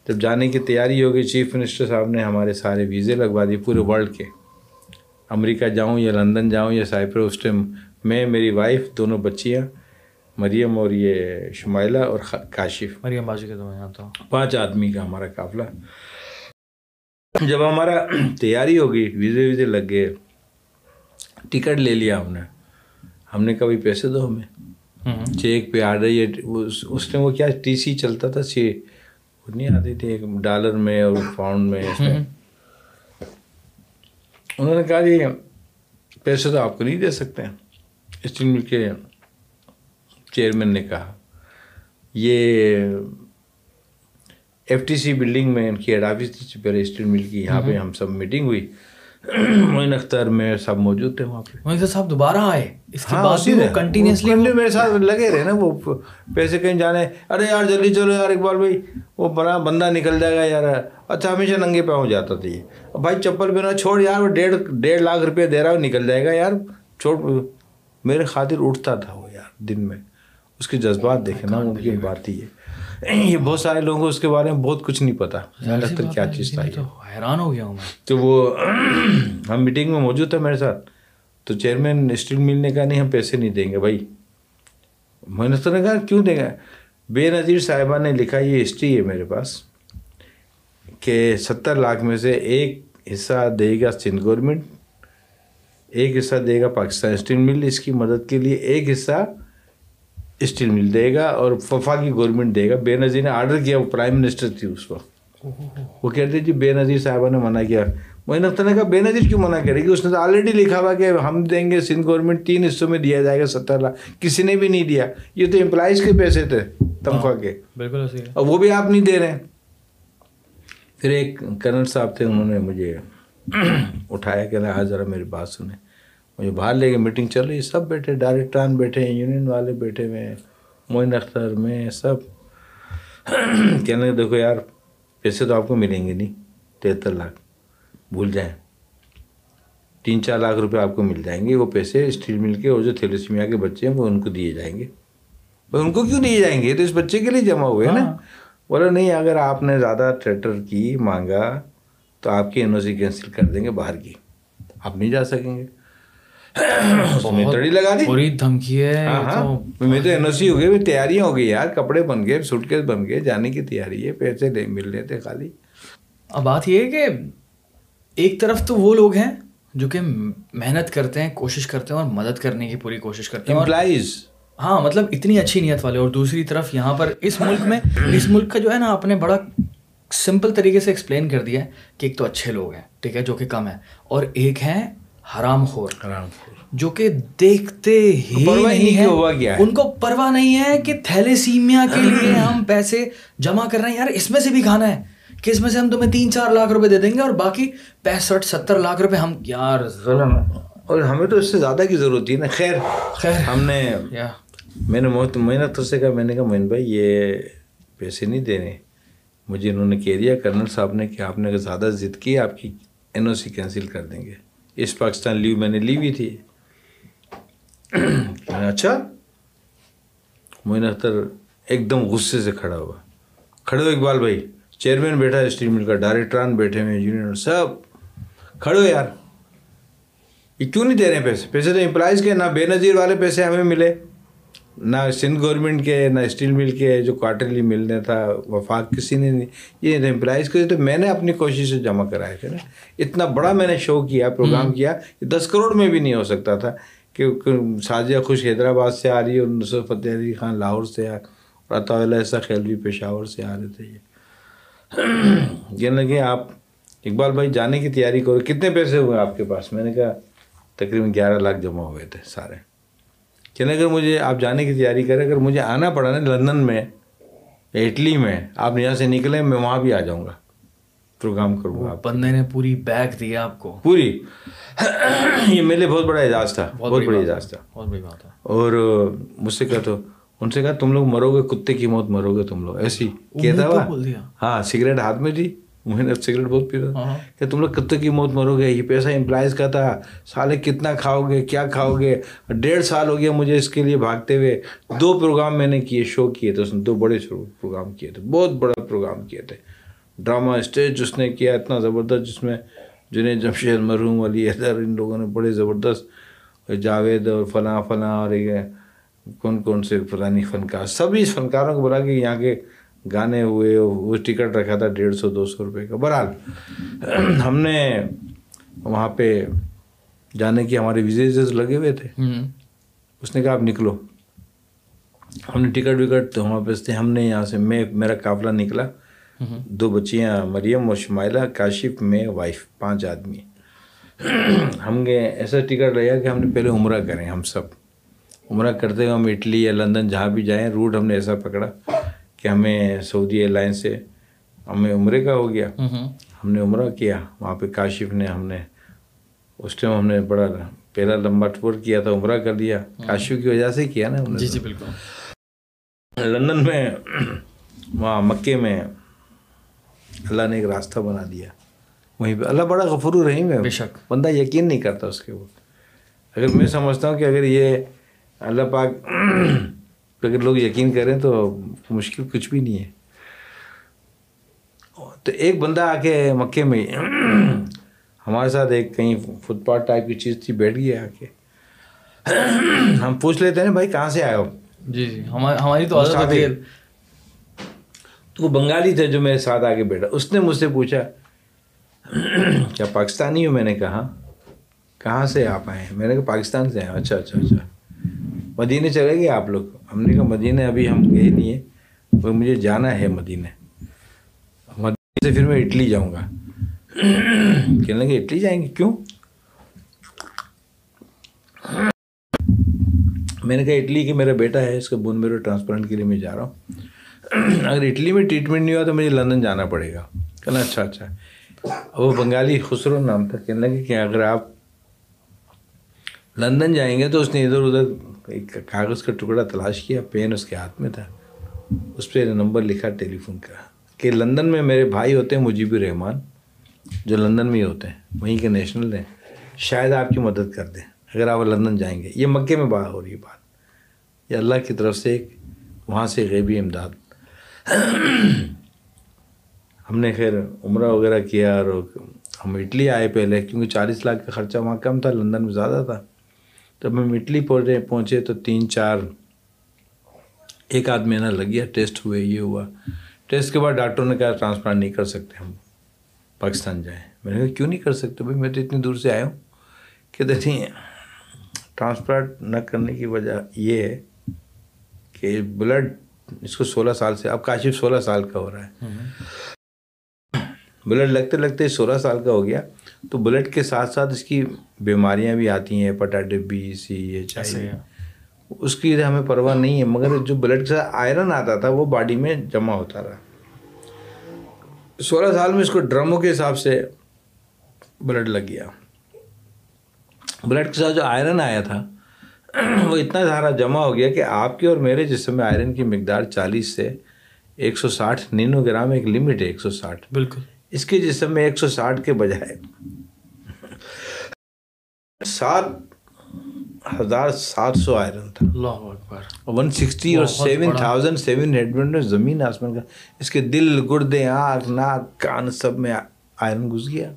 جب جانے کی تیاری ہو گئی چیف منسٹر صاحب نے ہمارے سارے ویزے لگوا دیے پورے ورلڈ کے۔ امریکہ جاؤں یا لندن جاؤں یا سائپر اس ٹائم میں میری وائف دونوں بچیاں مریم اور یہ شمائلہ اور کاشف۔ مریم بازی کا پانچ آدمی کا ہمارا قافلہ۔ جب ہمارا تیاری ہو گئی ویزے ویزے لگ گئے ٹکٹ لے لیا ہم نے۔ ہم نے کبھی پیسے دو ہمیں۔ چیک پہ آ رہی ہے۔ اس ٹائم وہ کیا ٹی سی چلتا تھا چھ وہ نہیں آتی تھی ایک ڈالر میں اور پاؤنڈ میں اس میں۔ انہوں نے کہا جی پیسے تو آپ کو نہیں دے سکتے۔ اسٹیل مل کے چیئرمین نے کہا یہ ایف ٹی سی بلڈنگ میں ان کی ہیڈ آفس تھی پہلے اسٹیل مل کی یہاں پہ ہم سب میٹنگ ہوئی۔ معین اختر میں سب موجود تھے وہاں پہ۔ معین صاحب دوبارہ آئے۔ اس کے ہاں، بعد وہ کنٹینیوسلی میرے ساتھ لگے رہے نا وہ پیسے کہیں جانے۔ ارے یار جلدی چلو یار اقبال بھائی وہ بڑا بندہ نکل جائے گا یار۔ اچھا ہمیشہ ننگے پہ ہو جاتا تھا یہ۔ بھائی چپل پہنا چھوڑ یار وہ ڈیڑھ ڈیڑھ لاکھ روپیہ دے رہا ہو نکل جائے گا یار۔ چھوڑ۔ میرے خاطر اٹھتا تھا وہ یار دن میں۔ اس کے جذبات دیکھے نا ان کی بات ہی ہے یہ بہت سارے لوگوں کو اس کے بارے میں بہت کچھ نہیں پتا۔ اختر کیا چیز تھا حیران ہو گیا ہوں تو وہ ہم میٹنگ میں موجود تھا میرے ساتھ۔ تو چیئرمین اسٹیل مل نے کہا نہیں ہم پیسے نہیں دیں گے بھائی۔ میں نے کہا کیوں دیں گے؟ بے نظیر صاحبہ نے لکھا یہ ہسٹری ہے میرے پاس کہ ستر لاکھ میں سے ایک حصہ دے گا سندھ گورنمنٹ ایک حصہ دے گا پاکستان۔ اسٹیل مل اس کی مدد کے لیے ایک حصہ اسٹیل مل دے گا اور ففا کی گورنمنٹ دے گا بے نظیر نے آرڈر کیا وہ پرائم منسٹر تھی اس وقت وہ کہتے جی بے نظیر صاحبہ نے منع کیا معین اختر نے کہا بے نظیر کیوں منع کرے گی اس نے تو آلریڈی لکھا ہوا کہ ہم دیں گے سندھ گورنمنٹ تین حصوں میں دیا جائے گا ستر لاکھ کسی نے بھی نہیں دیا یہ تو امپلائیز کے پیسے تھے تنخواہ کے بالکل اور وہ بھی آپ نہیں دے رہے ہیں پھر ایک کرنل صاحب تھے انہوں نے مجھے اٹھایا کہ ذرا میری بات سنیں مجھے باہر لے کے میٹنگ چل رہی سب بیٹھے ڈائریکٹران بیٹھے ہیں یونین والے بیٹھے ہوئے ہیں معین اختر میں سب۔ کہنے دیکھو یار پیسے تو آپ کو ملیں گے نہیں تہتر لاکھ۔ بھول جائیں۔ تین چار لاکھ روپے آپ کو مل جائیں گے وہ پیسے اسٹیل مل کے اور جو تھیلوسیمیا کے بچے ہیں وہ ان کو دیے جائیں گے۔ ان کو کیوں دیے جائیں گے؟ تو اس بچے کے لیے جمع ہوئے نا۔ بولا نہیں اگر آپ نے زیادہ تھیٹر کی مانگا تو آپ کی این او سی کینسل کر دیں گے باہر کی۔ آپ نہیں جا سکیں گے۔ تڑی لگا دی پوری دھمکی ہے میں تو این او سی ہو گئی تیاریاں ہو گئی یار کپڑے بن گئے سوٹ کیس بن گئے جانے کی تیاری ہے پیسے مل رہے تھے خالی اب بات یہ ہے کہ ایک طرف تو وہ لوگ ہیں جو کہ محنت کرتے ہیں کوشش کرتے ہیں اور مدد کرنے کی پوری کوشش کرتے ہیں امپلائیز ہاں مطلب اتنی اچھی نیت والے اور دوسری طرف یہاں پر اس ملک میں اس ملک کا جو ہے نا آپ نے بڑا سمپل طریقے سے ایکسپلین کر دیا ہے کہ ایک تو اچھے لوگ ہیں ٹھیک ہے جو کہ کم ہیں اور ایک ہیں حرام خور آرام جو کہ دیکھتے ہی ہی نہیں ہے ہوا ہے۔ ان کو پرواہ نہیں ہے کہ تھیلیسیمیا کے لیے ہم پیسے جمع کر رہے ہیں۔ یار اس میں سے بھی کھانا ہے۔ کہ اس میں سے ہم تمہیں تین چار لاکھ روپے دے دیں گے اور باقی پینسٹھ ستر لاکھ روپے ہم یار۔ ظلم ہے۔ اور ہمیں تو اس سے زیادہ کی ضرورت تھی نا۔ خیر خیر۔ ہم نے میں نے محت میں نے تو سے کہا میں نے کہا مین بھائی یہ پیسے نہیں دینے۔ مجھے انہوں نے کہہ دیا کرنل صاحب نے کہ آپ نے اگر زیادہ ضد کی آپ کی این او سی کینسل کر دیں گے۔ اس پاکستان لیو میں نے لی ہوئی تھی۔ اچھا معین اختر ایک دم غصے سے کھڑا ہوا۔ کھڑے ہو اقبال بھائی، چیئرمین بیٹھا ہے اسٹیل مل کا ڈائریکٹران بیٹھے ہوئے یونین سب۔ کھڑے ہو یار۔ یہ کیوں نہیں دے رہے ہیں پیسے؟ پیسے تو امپلائز کے نہ بے نظیر والے پیسے ہمیں ملے۔ نہ سندھ گورنمنٹ کے نہ اسٹیل مل کے جو کوارٹرلی ملنے تھا وفاق کسی نے نہیں یہ امپلائز کے تو میں نے اپنی کوشش سے جمع کرائے تھے نا۔ اتنا بڑا میں نے شو کیا پروگرام کیا یہ دس کروڑ میں بھی نہیں ہو سکتا تھا کہ سازیہ خوش حیدرآباد سے آ رہی ہے اور نصرت فتح علی خان لاہور سے آ اور عطا اللہ خیلوی پشاور سے آ رہے تھے۔ یہ کہنے لگے آپ اقبال بھائی جانے کی تیاری کرو۔ کتنے پیسے ہوئے آپ کے پاس؟ میں نے کہا تقریباً گیارہ لاکھ جمع ہوئے تھے سارے۔ کہنے اگر مجھے آپ جانے کی تیاری کریں اگر مجھے آنا پڑا نا لندن میں اٹلی میں آپ یہاں سے نکلیں میں وہاں بھی آ جاؤں گا۔ پروگرام کروں گا بندے نے پوری بیگ دیا آپ کو۔ پوری۔ یہ میرے لیے بہت بڑا اعزاز تھا بہت بڑی بڑا اعزاز تھا۔ بہت بڑی بات ہے۔ اور مجھ سے کہا تو ان سے کہا تم لوگ مرو گے کتے کی موت مرو گے تم لوگ۔ ایسی کہتا ہوا۔ ہاں سگریٹ ہاتھ میں تھی میں نے سگریٹ بہت پیتا۔ کہ تم لوگ کتے کی موت مرو گے؟ یہ پیسہ امپلائز کا تھا۔ سالے کتنا کھاؤ گے؟ کیا کھاؤ گے؟ ڈیڑھ سال ہو گیا مجھے اس کے لیے بھاگتے ہوئے۔ دو پروگرام میں نے کیے شو کیے تھے اس نے۔ دو بڑے شو پروگرام کیے تھے۔ بہت بڑا پروگرام کیے تھے۔ ڈرامہ اسٹیج جس نے کیا اتنا زبردست جس میں جنہیں جمشید مرحوم علی حیدر ان لوگوں نے بڑے زبردست۔ جاوید اور فلاں فلاں اور یہ کون کون سے فلانی فنکار سبھی فنکاروں کو بلا کے یہاں کے گانے ہوئے وہ ٹکٹ رکھا تھا ڈیڑھ سو دو سو روپے کا۔ بہرحال ہم نے وہاں پہ جانے کی ہمارے ویزے لگے ہوئے تھے۔ اس نے کہا آپ نکلو۔ ہم نے ٹکٹ وکٹ تو وہاں پہ تھے ہم نے یہاں سے میں میرا قافلہ نکلا۔ دو بچیاں مریم اور شمائلہ کاشف میں وائف پانچ آدمی۔ ہم گئے ایسا ٹکٹ لیا کہ ہم نے پہلے عمرہ کریں ہم سب۔ عمرہ کرتے ہوئے ہم اٹلی یا لندن جہاں بھی جائیں روٹ ہم نے ایسا پکڑا۔ کہ ہمیں سعودی ایئر لائن سے ہمیں عمرے کا ہو گیا۔ ہم نے عمرہ کیا۔ وہاں پہ کاشف نے ہم نے اس ٹائم ہم نے بڑا پہلا لمبا ٹور کیا تھا عمرہ کر لیا کاشف کی وجہ سے کیا نا ہم نے۔ جی جی بالکل۔ لندن میں وہاں مکے میں اللہ نے ایک راستہ بنا دیا۔ وہیں پہ اللہ بڑا غفور الرحیم ہے۔ بے شک۔ بندہ یقین نہیں کرتا اس کے اوپر۔ اگر میں سمجھتا ہوں کہ اگر یہ اللہ پاک پہ اگر لوگ یقین کریں تو مشکل کچھ بھی نہیں ہے۔ تو ایک بندہ آ کے مکے میں ہمارے ساتھ ایک کہیں فٹ پاتھ ٹائپ کی چیز تھی بیٹھ گیا آ کے۔ ہم پوچھ لیتے ہیں بھائی کہاں سے آئے ہو؟ جی جی ہماری تو تو وہ بنگالی تھا جو میرے ساتھ آگے بیٹھا۔ اس نے مجھ سے پوچھا کیا پاکستانی ہو؟ میں نے کہا کہاں سے آپ آئے ہیں؟ میں نے کہا پاکستان سے آئے اچھا اچھا اچھا۔ مدینے چلے گئے آپ لوگ۔ ہم نے کہا مدینے ابھی ہم گئے نہیں ہیں، وہ مجھے جانا ہے مدینے۔ مدینے سے پھر میں اٹلی جاؤں گا۔ کہنے لگے، اٹلی جائیں گے؟ کیوں؟ میں نے کہا، اٹلی کہ میرا بیٹا ہے، اس کا بون میرو ٹرانسپلانٹ کے لیے میں جا رہا ہوں۔ اگر اٹلی میں ٹریٹمنٹ نہیں ہوا تو مجھے لندن جانا پڑے گا۔ کہنا اچھا اچھا۔ وہ بنگالی خسرو نام تھا۔ کہنے لگے کہ اگر آپ لندن جائیں گے تو اس نے ادھر ادھر ایک کاغذ کا ٹکڑا تلاش کیا، پین اس کے ہاتھ میں تھا۔ اس پہ نمبر لکھا ٹیلی فون کا۔ کہ لندن میں میرے بھائی ہوتے ہیں مجیب الرحمان جو لندن میں ہی ہوتے ہیں، وہیں کے نیشنل ہیں۔ شاید آپ کی مدد کر دیں، اگر آپ لندن جائیں گے۔ یہ مکے میں بات ہو رہی ہے بات۔ یہ اللہ کی طرف سے ایک، وہاں سے غیبی امداد۔ ہم نے خیر عمرہ وغیرہ کیا اور ہم اٹلی آئے پہلے، کیونکہ چالیس لاکھ کا خرچہ وہاں کم تھا، لندن میں زیادہ تھا۔ جب ہم اٹلی پہنچے پہنچے تو تین چار ایک آدھ مہینہ لگ گیا ٹیسٹ ہوئے یہ ہوا۔ ٹیسٹ کے بعد ڈاکٹروں نے کہا ٹرانسپلانٹ نہیں کر سکتے ہم۔ پاکستان جائیں۔ میں نے کہا کیوں نہیں کر سکتے؟ بھائی میں تو اتنی دور سے آیا ہوں کہتے نہیں ٹرانسپلانٹ نہ کرنے کی وجہ یہ ہے کہ بلڈ اس کو سولہ سال سے اب کاشف سولہ سال کا ہو رہا ہے۔ بلڈ لگتے لگتے سولہ سال کا ہو گیا۔ تو بلڈ کے ساتھ ساتھ اس کی بیماریاں بھی آتی ہیں hepatitis B C H I اس کی ہمیں پرواہ نہیں ہے مگر جو بلڈ کے ساتھ آئرن آتا تھا وہ باڈی میں جمع ہوتا رہا۔ سولہ سال میں اس کو ڈرموں کے حساب سے بلڈ لگ گیا۔ بلڈ کے ساتھ جو آئرن آیا تھا وہ اتنا سارا جمع ہو گیا کہ آپ کے اور میرے جسم میں آئرن کی مقدار چالیس سے ایک سو ساٹھ نینو گرام ایک لمٹ ہے ایک سو ساٹھ۔ بالکل۔ اس کے جسم میں ایک سو ساٹھ کے بجائے۔ سات ہزار سات سو آئرن تھا۔ اللہ اکبر۔ ون سکسٹی اور سیون تھاؤزینڈ سیون ہنڈریڈ زمین آسمان کا۔ اس کے دل گردے آنکھ ناک کان سب میں آئرن گھس گیا۔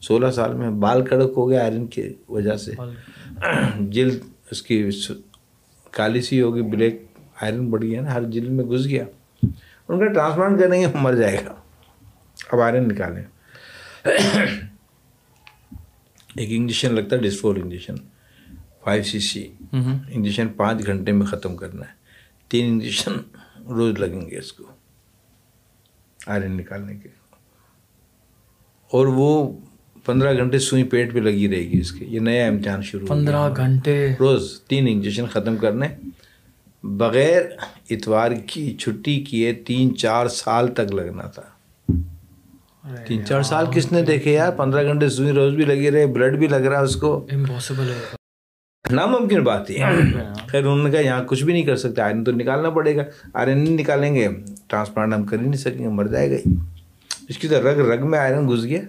سولہ سال میں بال کڑک ہو گیا آئرن کی وجہ سے۔ جلد اس کی کالی سی ہوگی بلیک آئرن بڑھ گیا نا ہر جلد میں گھس گیا۔ ان کا ٹرانسپلانٹ کریں گے مر جائے گا۔ اب آئرن نکالیں۔ ایک انجیکشن لگتا ہے ڈسفور انجیکشن فائیو سی سی۔ انجیکشن پانچ گھنٹے میں ختم کرنا ہے۔ تین انجیکشن روز لگیں گے اس کو۔ آئرن نکالنے کے۔ اور وہ پندرہ گھنٹے سوئی پیٹ پہ لگی رہے گی اس کے۔ یہ نیا امتحان شروع پندرہ گھنٹے۔ روز تین انجیکشن ختم کرنے۔ بغیر اتوار کی چھٹی کیے تین چار سال تک لگنا تھا۔ تین چار سال کس نے دیکھے یار؟ پندرہ گھنٹے سوئی روز بھی لگی رہے بلڈ بھی لگ رہا ہے اس کو۔ امپاسبل ہے۔ ناممکن بات ہی خیر انہوں نے کہا یہاں کچھ بھی نہیں کر سکتے آئرن تو نکالنا پڑے گا۔ آئرن نہیں نکالیں گے۔ ٹرانسپلانٹ ہم کر ہی نہیں سکیں گے مر جائے گا اس کی تو رگ رگ میں آئرن گھس گیا۔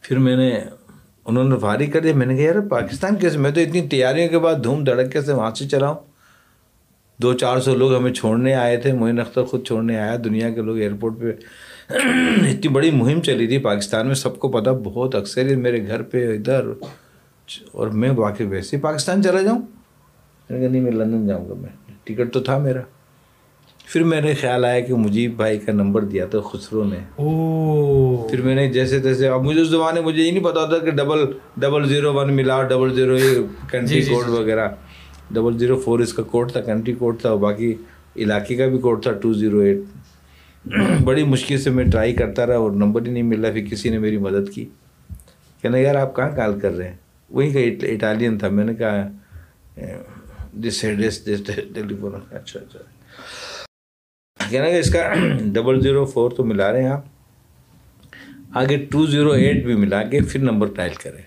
پھر میں نے انہوں نے فارغ کر دیا۔ میں نے کہا یار پاکستان کیسے؟ میں تو اتنی تیاریوں کے بعد دھوم دھڑکے سے وہاں سے چلاؤں؟ دو چار سو لوگ ہمیں چھوڑنے آئے تھے۔ معین اختر خود چھوڑنے آیا۔ دنیا کے لوگ ایئرپورٹ پہ اتنی بڑی مہم چلی تھی پاکستان میں سب کو پتہ بہت اکثر میرے گھر پہ ادھر اور میں واقعی ویسے پاکستان چلا جاؤں۔ میں نے کہا نہیں میں لندن جاؤں گا میں ٹکٹ تو تھا میرا۔ پھر میرے خیال آیا کہ مجیب بھائی کا نمبر دیا تھا خسرو نے۔ پھر میں نے جیسے تیسے اب مجھے اس زمانے مجھے یہ نہیں پتا تھا کہ ڈبل ڈبل زیرو ون ملا ڈبل زیرو یہ کنٹری کوڈ وغیرہ۔ ڈبل زیرو فور اس کا کوڈ تھا کنٹری کوڈ تھا باقی علاقے کا بھی کوڈ تھا ٹو زیرو ایٹ۔ بڑی مشکل سے میں ٹرائی کرتا رہا اور نمبر ہی نہیں مل رہا پھر کسی نے میری مدد کی۔ کہنا یار، آپ کہاں کال کر رہے ہیں؟ وہیں کا اٹالین تھا۔ میں نے کہا this address this telephone اچھا اچھا۔ کہنا کہ اس کا ڈبل زیرو فور تو ملا رہے ہیں آپ۔ آگے ٹو زیرو ایٹ بھی ملا کے پھر نمبر ٹائل کریں۔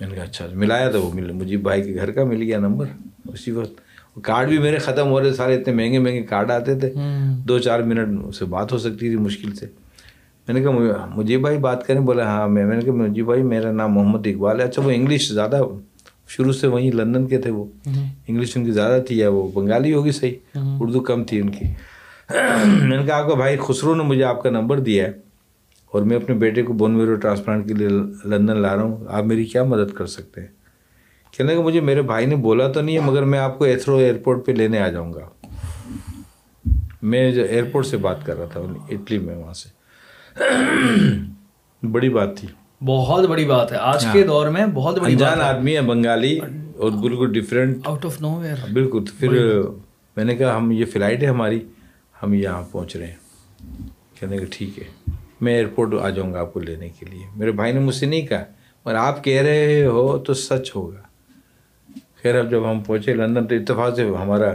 میں نے کہا اچھا ملایا تھا وہ مل، مجھے بھائی کے گھر کا مل گیا نمبر۔ اسی وقت کارڈ بھی میرے ختم ہو رہے سارے اتنے مہنگے مہنگے کارڈ آتے تھے۔ دو چار منٹ سے بات ہو سکتی تھی مشکل سے۔ میں نے کہا مجھے بھائی بات کریں بولا ہاں میں نے کہا مجھے بھائی میرا نام محمد اقبال ہے۔ اچھا وہ انگلش زیادہ شروع سے وہیں لندن کے تھے وہ۔ انگلش ان کی زیادہ تھی یا وہ بنگالی ہوگی صحیح؟ اردو کم تھی ان کی۔ میں نے کہا آپ کا بھائی خسرو نے مجھے آپ کا نمبر دیا ہے اور میں اپنے بیٹے کو بون میرو ٹرانسپلانٹ کے لیے لندن لا رہا ہوں۔ آپ میری کیا مدد کر سکتے ہیں؟ کہنے کہ مجھے میرے بھائی نے بولا تو نہیں ہے مگر میں آپ کو ایتھرو ایئرپورٹ پہ لینے آ جاؤں گا۔ میں جو ایئرپورٹ سے بات کر رہا تھا اٹلی میں وہاں سے۔ بڑی بات تھی۔ بہت بڑی بات ہے۔ آج کے دور میں بہت بڑی انجان آدمی ہے بنگالی اور بالکل different out of nowhere بالکل۔ پھر میں نے کہا ہم یہ فلائٹ ہے ہماری ہم یہاں پہنچ رہے ہیں۔ کہنے کہ ٹھیک ہے۔ میں ایئرپورٹ آ جاؤں گا آپ کو لینے کے لیے۔ میرے بھائی نے مجھ سے نہیں کہا اور آپ کہہ رہے ہو تو سچ ہوگا۔ خیر اب جب ہم پہنچے لندن تو اتفاق سے ہمارا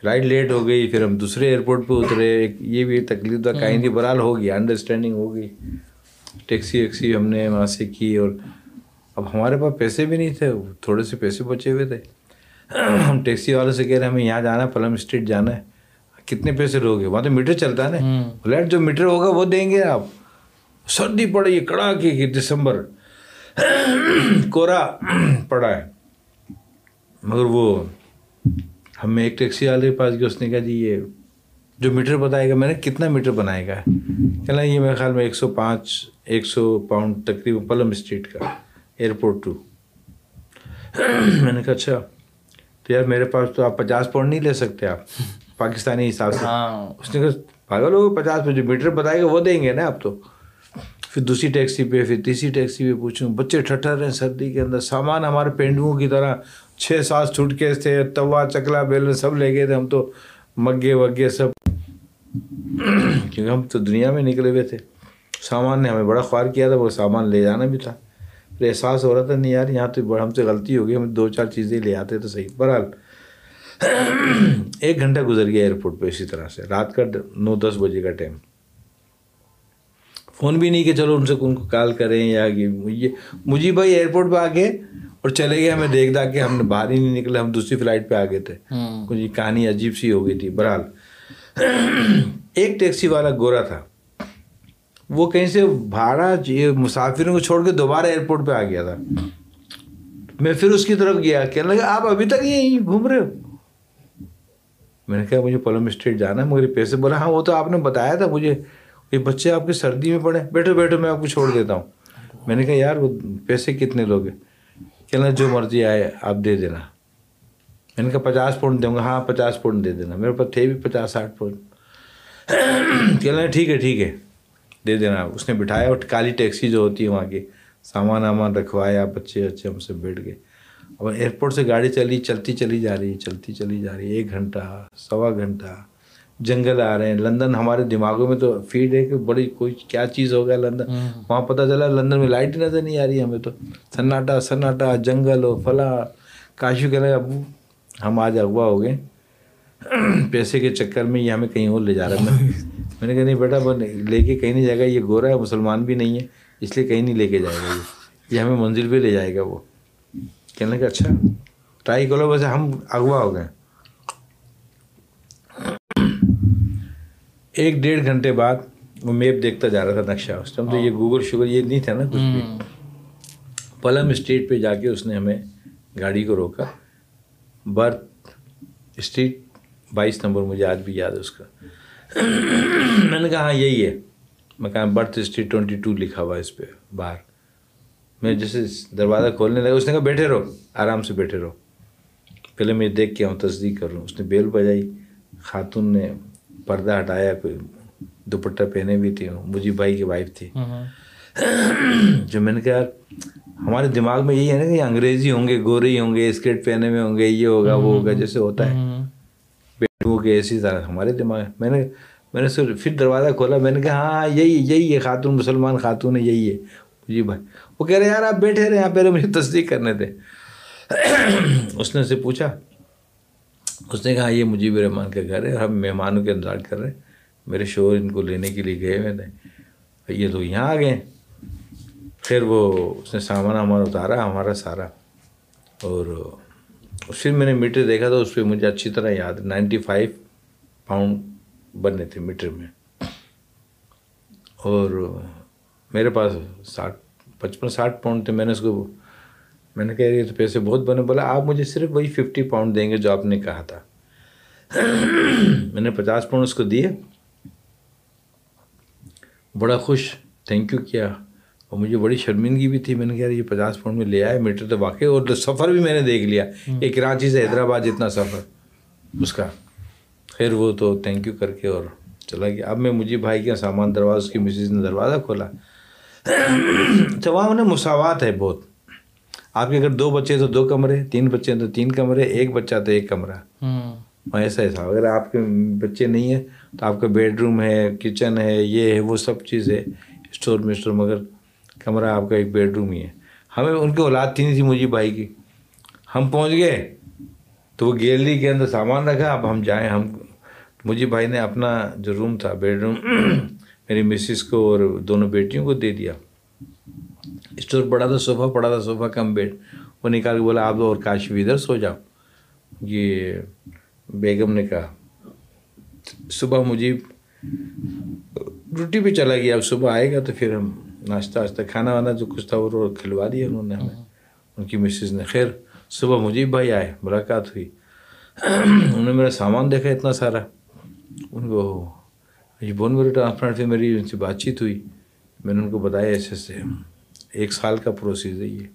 فلائٹ لیٹ ہو گئی پھر ہم دوسرے ایئرپورٹ پہ اترے۔ ایک یہ بھی تکلیف تھا کہیں تھی برحال ہو گیا انڈرسٹینڈنگ ہو گئی۔ ٹیکسی ویکسی ہم نے وہاں سے کی اور اب ہمارے پاس پیسے بھی نہیں تھے تھوڑے سے پیسے بچے ہوئے تھے۔ ہم ٹیکسی والے سے کہہ رہے ہیں ہمیں یہاں جانا ہے پلم اسٹریٹ جانا ہے۔ کتنے پیسے لوگے؟ وہاں تو میٹر چلتا ہے نا۔ فلیٹ جو میٹر ہوگا وہ دیں گے آپ۔ سردی پڑی ہے کڑا کی دسمبر۔ کورا پڑا ہے۔ مگر وہ ہمیں ایک ٹیکسی والے کے پاس گیا اس نے کہا جی یہ جو میٹر بتائے گا میں نے کتنا میٹر بنائے گا؟ کہنا یہ میرے خیال میں ایک سو پانچ ایک سو پاؤنڈ تقریباً پلم اسٹریٹ کا ایئرپورٹ ٹو۔ میں نے کہا اچھا تو یار میرے پاس تو آپ پچاس پاؤنڈ نہیں لے سکتے آپ پاکستانی حساب سے۔ اس نے کہا پاگل ہو پچاس پہ جو میٹر بتائے گا وہ دیں گے نا آپ تو۔ پھر دوسری ٹیکسی پہ پھر تیسری ٹیکسی پہ پوچھوں بچے ٹھٹر رہے ہیں سردی کے اندر سامان ہمارے پینڈوؤں کی طرح چھ سات سوٹ کیس تھے، توا، چکلا، بیلن سب لے گئے تھے، ہم تو مگے، وگے سب۔ کیونکہ ہم تو دنیا میں نکلے ہوئے تھے۔ سامان نے ہمیں بڑا خوار کیا تھا، وہ سامان لے جانا بھی تھا۔ پھر احساس ہو رہا تھا، نہیں یار، یہاں تو ہم سے غلطی ہو گئی، ہم دو چار چیزیں لے آتے تو صحیح۔ بہرحال، ایک گھنٹہ گزر گیا ایئرپورٹ پہ اسی طرح سے۔ رات کا نو دس بجے کا ٹائم۔ فون بھی نہیں کہ چلو ان سے ان کو کال کریں یا مجھے مجھے بھائی ایئرپورٹ پہ آ گئے اور چلے گئے ہمیں دیکھ دا کہ ہم باہر ہی نہیں نکلے ہم دوسری فلائٹ پہ آ گئے تھے۔ کچھ کہانی عجیب سی ہو گئی تھی بہرحال۔ ایک ٹیکسی والا گورا تھا۔ وہ کہیں سے بھاڑا مسافروں کو چھوڑ کے دوبارہ ایئرپورٹ پہ آ گیا تھا۔ میں پھر اس کی طرف گیا کہنے لگا آپ ابھی تک یہیں گھوم رہے ہو؟ میں نے کہا مجھے پلم اسٹریٹ جانا ہے مگر پیسے بولا ہاں وہ تو آپ نے بتایا تھا مجھے۔ یہ بچے آپ کی سردی میں پڑے۔ بیٹھو بیٹھو میں آپ کو چھوڑ دیتا ہوں۔ میں نے کہا یار وہ پیسے کتنے لوگ ہیں؟ کہنا جو مرضی آئے، آپ دے دینا۔ میں نے کہا، پچاس پاؤنڈ دوں گا۔ ہاں پچاس پاؤنڈ دے دینا۔ میرے پاس تھے بھی پچاس ساٹھ پاؤنڈ کہنا ٹھیک ہے ٹھیک ہے، دے دینا۔ اس نے بٹھایا اور کالی ٹیکسی جو ہوتی ہے وہاں کی، سامان وامان رکھوایا، بچے بچے ہم سے بیٹھ گئے۔ اب ایئرپورٹ سے گاڑی چلی، چلتی چلی جا رہی ہے، چلتی چلی جا رہی ہے، ایک گھنٹہ، سوا گھنٹہ۔ جنگل آ رہے ہیں۔ لندن ہمارے دماغوں میں تو فیڈ ہے کہ بڑی کوئی کیا چیز ہو گیا لندن وہاں پتہ چلا لندن میں لائٹ نظر نہیں آ رہی ہمیں تو۔ سناٹا سناٹا جنگل ہو فلاں۔ کاشو کہ ابو ہم آج اغوا ہو گئے۔ پیسے کے چکر میں یہ ہمیں کہیں اور لے جا رہا ہے۔ میں نے کہا نہیں بیٹا وہ لے کے کہیں نہیں جائے گا۔ یہ گورا ہے مسلمان بھی نہیں ہے اس لیے کہیں نہیں لے کے جائے گا۔ یہ یہ ہمیں منزل پہ لے جائے گا وہ۔ کہنے کا اچھا ٹرائی کرو ویسے ہم اغوا ہو گئے۔ ایک ڈیڑھ گھنٹے بعد وہ میپ دیکھتا جا رہا تھا نقشہ اس ٹائم تو یہ گوگل شوگر یہ نہیں تھا نا کچھ بھی۔ پلم اسٹریٹ پہ جا کے اس نے ہمیں گاڑی کو روکا۔ برتھ اسٹریٹ بائیس نمبر مجھے آج بھی یاد ہے اس کا۔ میں نے کہا ہاں یہی ہے۔ میں کہا برتھ اسٹریٹ ٹوئنٹی ٹو لکھا ہوا اس پہ باہر میں جیسے دروازہ کھولنے لگا اس نے کہا بیٹھے رہو آرام سے بیٹھے رہو۔ پہلے میں دیکھ کے ہوں تصدیق کر رہا ہوں۔ اس نے بیل بجائی۔ خاتون نے پردہ ہٹایا کوئی دوپٹہ پہنے ہوئی تھی مجھے بھائی کی وائف تھی۔ جو میں نے کہا ہمارے دماغ میں یہی ہے نا کہ انگریزی ہوں گے گورے ہی ہوں گے اسکرٹ پہنے میں ہوں گے یہ ہوگا وہ ہوگا جیسے ہوتا ہے۔ بیٹھو کے ایسی طرح۔ ہمارے دماغ میں نے میں نے پھر دروازہ کھولا میں نے کہا ہاں یہی یہی ہے خاتون مسلمان خاتون ہے یہی ہے۔ جی بھائی وہ کہہ رہے یار آپ بیٹھے رہے یہاں پہلے مجھے تصدیق کرنے تھے اس نے سے پوچھا اس نے کہا، یہ مجیب الرحمان کا گھر ہے اور ہم مہمانوں کے انتظار کر رہے ہیں۔ میرے شور ان کو لینے کے لیے گئے ہوئے تھے۔ یہ تو یہاں آ گئے۔ پھر وہ اس نے سامان ہمارا اتارا، ہمارا سارا۔ اور پھر میں نے میٹر دیکھا تو اس پہ مجھے اچھی طرح یاد، نائنٹی فائیو پاؤنڈ بننے تھے میٹر میں۔ اور میرے پاس ساٹھ، پچپن ساٹھ پاؤنڈ تھے، میں نے اس کو میں نے کہا یہ تو پیسے بہت بنے بولا آپ مجھے صرف وہی ففٹی پاؤنڈ دیں گے جو آپ نے کہا تھا۔ میں نے پچاس پاؤنڈ اس کو دیے۔ بڑا خوش تھینک یو کیا۔ اور مجھے بڑی شرمندگی بھی تھی۔ میں نے کہا یہ پچاس پاؤنڈ میں لے آئے میٹر تو واقعی اور سفر بھی میں نے دیکھ لیا کہ کراچی سے حیدرآباد جتنا سفر اس کا۔ خیر وہ تو تھینک یو کر کے اور چلا گیا۔ اب میں مجھے بھائی کے سامان دروازہ اس کی مسز نے دروازہ کھولا۔ تو وہاں انہیں مساوات ہے بہت۔ آپ کے اگر دو بچے تو دو کمرے تین بچے تو تین کمرے ایک بچہ تو ایک کمرہ۔ ایسا ایسا اگر آپ کے بچے نہیں ہیں تو آپ کا بیڈ روم ہے کچن ہے یہ ہے وہ سب چیز ہے۔ اسٹور میں اسٹور مگر کمرہ آپ کا ایک بیڈ روم ہی ہے۔ ہمیں ان کی اولاد تھی نہیں تھی مجھے بھائی کی۔ ہم پہنچ گئے تو وہ گیلری کے اندر سامان رکھا۔ اب ہم جائیں ہم مجھے بھائی نے اپنا جو روم تھا بیڈ روم میری مسز کو اور دونوں بیٹیوں کو دے دیا۔ اسٹور پڑا تھا صوفہ پڑا تھا صوفہ کم بیڈ وہ نکال کے بولا، آپ اور کاشف ادھر سو جاؤ۔ یہ بیگم نے کہا، صبح مجھے روٹی پہ چلا گیا، اب صبح آئے گا تو پھر ہم ناشتہ واشتہ، کھانا وانا جو کچھ تھا وہ کھلوا دیا انہوں نے ہمیں۔ ان کی مسز نے، خیر، صبح مجیب بھائی آئے، ملاقات ہوئی۔ انہوں نے میرا سامان دیکھا اتنا سارا۔ ان کو یہ بون میرے ٹرانسپلانٹ سے میری ان سے بات چیت ہوئی۔ میں نے ان کو بتایا ایسے ایسے۔ ایک سال کا پروسیز ہے یہ۔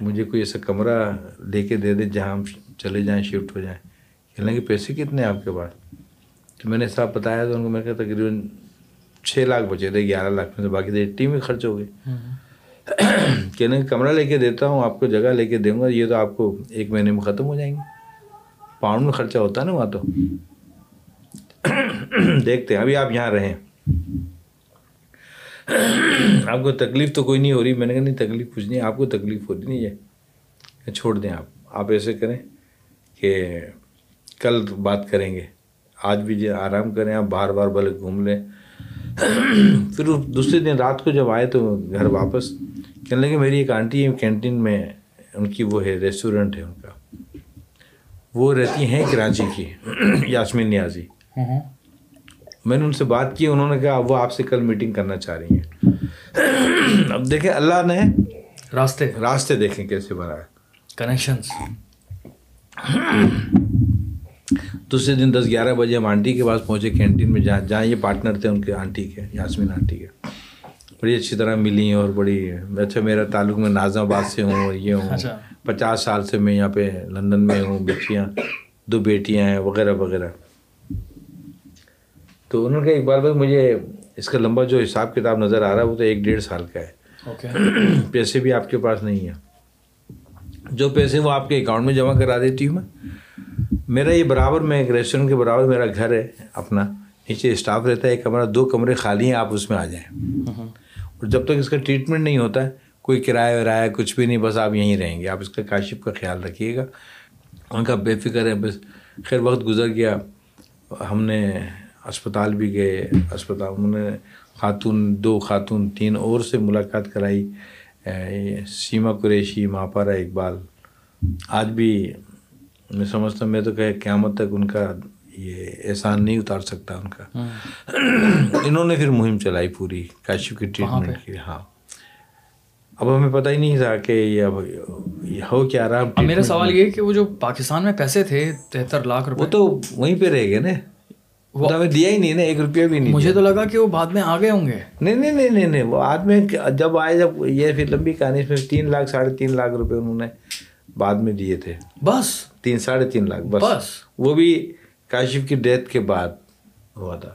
مجھے کوئی ایسا کمرہ لے کے دے دے جہاں ہم چلے جائیں شفٹ ہو جائیں۔ کہنے کہ پیسے کتنے ہیں آپ کے پاس؟ تو میں نے صاحب بتایا تو ان کو میں کہا تقریباً چھ لاکھ بچے تھے گیارہ لاکھ میں سے باقی تو ٹیم میں خرچ ہو گئے۔ کہنے کہ کمرہ لے کے دیتا ہوں آپ کو جگہ لے کے دوں گا یہ تو آپ کو ایک مہینے میں ختم ہو جائیں گے۔ پاؤنڈ میں خرچہ ہوتا ہے نا وہاں تو۔ دیکھتے ہیں ابھی آپ یہاں رہیں۔ آپ کو تکلیف تو کوئی نہیں ہو رہی۔ میں نے کہا نہیں، تکلیف کچھ نہیں، آپ کو تکلیف ہو رہی نہیں ہے۔ اچھا، چھوڑ دیں آپ۔ آپ ایسے کریں کہ کل بات کریں گے۔ آج بھی جی آرام کریں، آپ بار بار بھلے گھوم لیں۔ پھر دوسرے دن رات کو جب آئے تو گھر واپس کہنے لگے، میری ایک آنٹی ہے کینٹین میں ان کی وہ ہے، ریسٹورنٹ ہے ان کا۔ وہ رہتی ہیں کراچی کی، یاسمین نیازی۔ ہاں، ہاں۔ میں نے ان سے بات کی انہوں نے کہا وہ آپ سے کل میٹنگ کرنا چاہ رہی ہیں۔ اب دیکھیں اللہ نے راستے۔ راستے دیکھیں کیسے بنا ہے۔ کنیکشنس دوسرے دن دس گیارہ بجے ہم آنٹی کے پاس پہنچے کینٹین میں جہاں جہاں یہ پارٹنر تھے ان کے آنٹی کے یاسمین آنٹی کے۔ بڑی اچھی طرح ملی اور بڑی اچھا میرا تعلق میں نازم آباد سے ہوں اور یہ ہوں۔ اچھا۔ پچاس سال سے میں یہاں پہ لندن میں ہوں بچیاں دو بیٹیاں ہیں وغیرہ وغیرہ۔ تو انہوں نے کہا اقبال بھائی مجھے اس کا لمبا جو حساب کتاب نظر آ رہا ہے وہ تو ایک ڈیڑھ سال کا ہے۔ پیسے بھی آپ کے پاس نہیں ہیں۔ جو پیسے وہ آپ کے اکاؤنٹ میں جمع کرا دیتی ہوں میں۔ میرا یہ برابر میں ایک ریسٹورینٹ کے برابر میرا گھر ہے اپنا نیچے اسٹاف رہتا ہے ایک کمرہ دو کمرے خالی ہیں آپ اس میں آ جائیں۔ اور جب تک اس کا ٹریٹمنٹ نہیں ہوتا ہے کوئی کرایہ ورایہ کچھ بھی نہیں بس آپ یہیں رہیں گے۔ آپ اس کا کاشف کا خیال رکھیے گا۔ ان کا بے فکر ہے بس خیر وقت گزر گیا۔ ہم نے اسپتال بھی گئے اسپتال انہوں نے خاتون دو خاتون تین اور سے ملاقات کرائی۔ سیما قریشی ماپارا اقبال۔ آج بھی میں سمجھتا ہوں میں تو کہ قیامت تک ان کا یہ احسان نہیں اتار سکتا ان کا۔ انہوں نے پھر مہم چلائی پوری کاشف کی ٹریٹمنٹ کی ہاں۔ اب ہمیں پتہ ہی نہیں تھا کہ یہ اب یہ ہو کیا رہا۔ میرا سوال یہ ہے کہ وہ جو پاکستان میں پیسے تھے تہتر لاکھ وہ روپے تو وہیں پہ رہ گئے نا۔ ہمیں دیا ہی نہیں نا ایک روپیہ بھی نہیں مجھے تو لگا کہ وہ بعد میں آ گئے ہوں گے۔ نہیں نہیں نہیں نہیں نہیں وہ آدمی جب آئے جب یہ پھر لمبی کہانی اس میں تین لاکھ ساڑھے تین لاکھ روپے انہوں نے بعد میں دیے تھے۔ بس؟ تین ساڑھے تین لاکھ بس۔ بس؟ وہ بھی کاشف کی ڈیتھ کے بعد ہوا تھا۔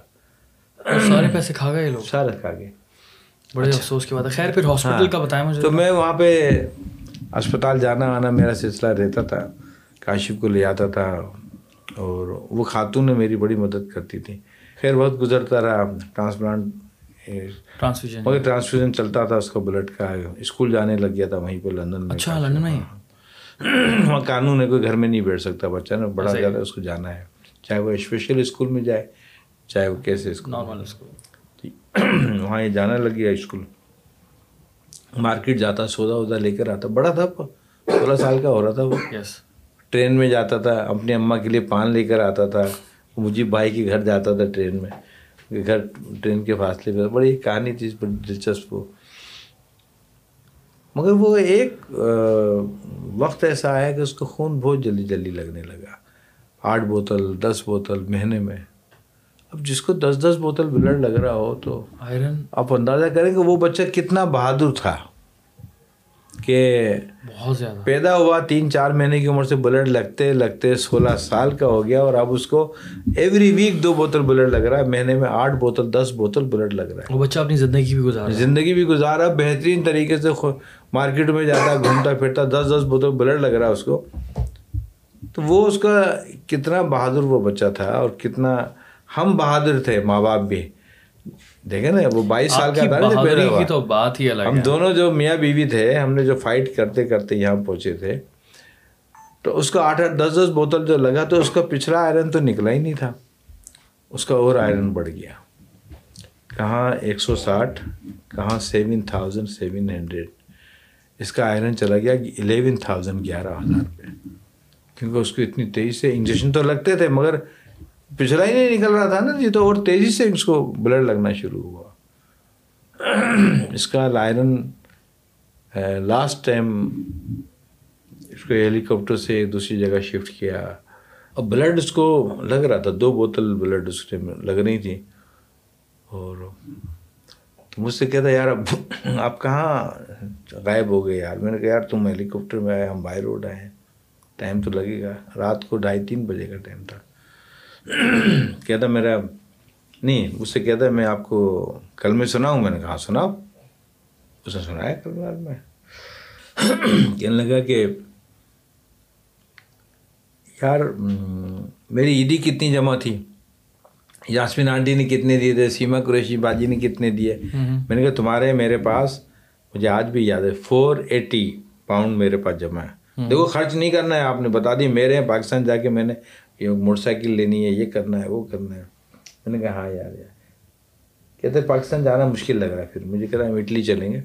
سارے پیسے کھا گئے لوگ۔ سارا کھا گئے۔ بڑے افسوس کی بات ہے۔ خیر پھر ہاسپٹل کا بتائیں مجھے؟ تو میں وہاں پہ اسپتال جانا آنا میرا سلسلہ رہتا تھا۔ کاشف کو لے آتا تھا۔ اور وہ خاتون نے میری بڑی مدد کرتی تھی۔ خیر وقت گزرتا رہا ٹرانسپلانٹ ٹرانسفیوژن۔ مگر ٹرانسفیوژن چلتا تھا اس کا بلڈ کا اسکول جانے لگ گیا تھا وہیں پہ لندن میں۔ اچھا لندن میں ہی؟ وہاں قانون ہے کوئی گھر میں نہیں بیٹھ سکتا بچہ نا بڑا زیادہ اس کو جانا ہے۔ چاہے وہ اسپیشل اسکول میں جائے چاہے وہ کیسے اسکول نارمل اس کو وہاں یہ جانا لگ گیا اسکول۔ مارکیٹ جاتا سودا وودا لے کر آتا۔ بڑا تھا سولہ سال کا ہو رہا تھا وہ۔ یس ٹرین میں جاتا تھا اپنی اماں کے لیے پان لے کر آتا تھا۔ مجھے بھائی کے گھر جاتا تھا ٹرین میں۔ گھر ٹرین کے فاصلے پہ بڑی کہانی تھی بڑی دلچسپ۔ وہ مگر وہ ایک وقت ایسا آیا کہ اس کا خون بہت جلدی جلدی لگنے لگا۔ آٹھ بوتل دس بوتل مہینے میں۔ اب جس کو دس دس بوتل بلڈ لگ رہا ہو تو آئرن۔ آپ اندازہ کریں کہ وہ بچہ کتنا بہادر تھا۔ کہ بہت زیادہ۔ پیدا ہوا تین چار مہینے کی عمر سے بلڈ لگتے لگتے سولہ سال کا ہو گیا اور اب اس کو ایوری ویک دو بوتل بلڈ لگ رہا ہے مہینے میں آٹھ بوتل دس بوتل بلڈ لگ رہا ہے۔ وہ بچہ اپنی زندگی بھی گزار رہا ہے زندگی بھی گزارا بہترین طریقے سے مارکیٹ میں جاتا گھومتا پھرتا دس دس بوتل بلڈ لگ رہا ہے اس کو۔ تو وہ اس کا کتنا بہادر وہ بچہ تھا اور کتنا ہم بہادر تھے ماں باپ بھی۔ دیکھیں نا وہ بائیس سال کا تھا تو بات ہی الگ ہم دونوں جو میاں بیوی تھے ہم نے جو فائٹ کرتے کرتے یہاں پہنچے تھے تو اس کا آٹھ آٹھ دس دس بوتل جو لگا تو اس کا پچھلا آئرن تو نکلا ہی نہیں تھا۔ اس کا اور آئرن بڑھ گیا۔ کہاں ایک سو ساٹھ کہاں سیون تھاؤزینڈ سیون ہنڈریڈ۔ اس کا آئرن چلا گیا الیون تھاؤزینڈ گیارہ ہزار پہ کیونکہ اس کو اتنی تیزی سے انجیکشن تو لگتے تھے مگر پچھلا ہی نہیں نکل رہا تھا نا جی تو اور تیزی سے اس کو بلڈ لگنا شروع ہوا۔ اس کا آئرن لاسٹ ٹائم اس کو ہیلی کاپٹر سے دوسری جگہ شفٹ کیا۔ اور بلڈ اس کو لگ رہا تھا، دو بوتل بلڈ اس ٹائم لگ رہی تھی۔ اور تو مجھ سے کہتا یار، اب آپ کہاں غائب ہو گئے یار؟ میں نے کہا، یار، تم ہیلی کاپٹر میں آئے، ہم بائی روڈ آئے ہیں۔ ٹائم تو لگے گا۔ رات کو ڈھائی تین بجے کا ٹائم تھا۔ کہتا میرا نہیں مجھ سے کہتا میں آپ کو کل میں سناؤں میں نے کہا سناؤ۔ اس نے سنایا کل بعد میں۔ کہنے لگا کہ یار میری عیدی کتنی جمع تھی؟ یاسمین آنٹی نے کتنے دیے تھے؟ سیما قریشی باجی نے کتنے دیے؟ میں نے کہا تمہارے میرے پاس مجھے آج بھی یاد ہے فور ایٹی پاؤنڈ میرے پاس جمع ہے۔ دیکھو خرچ نہیں کرنا ہے آپ نے بتا دی میرے ہیں پاکستان جا کے میں نے یہ موٹر سائیکل لینی ہے، یہ کرنا ہے، وہ کرنا ہے۔ میں نے کہا ہاں یار یار۔ کہتے پاکستان جانا مشکل لگ رہا ہے پھر۔ مجھے کہہ رہا ہم اٹلی چلیں گے،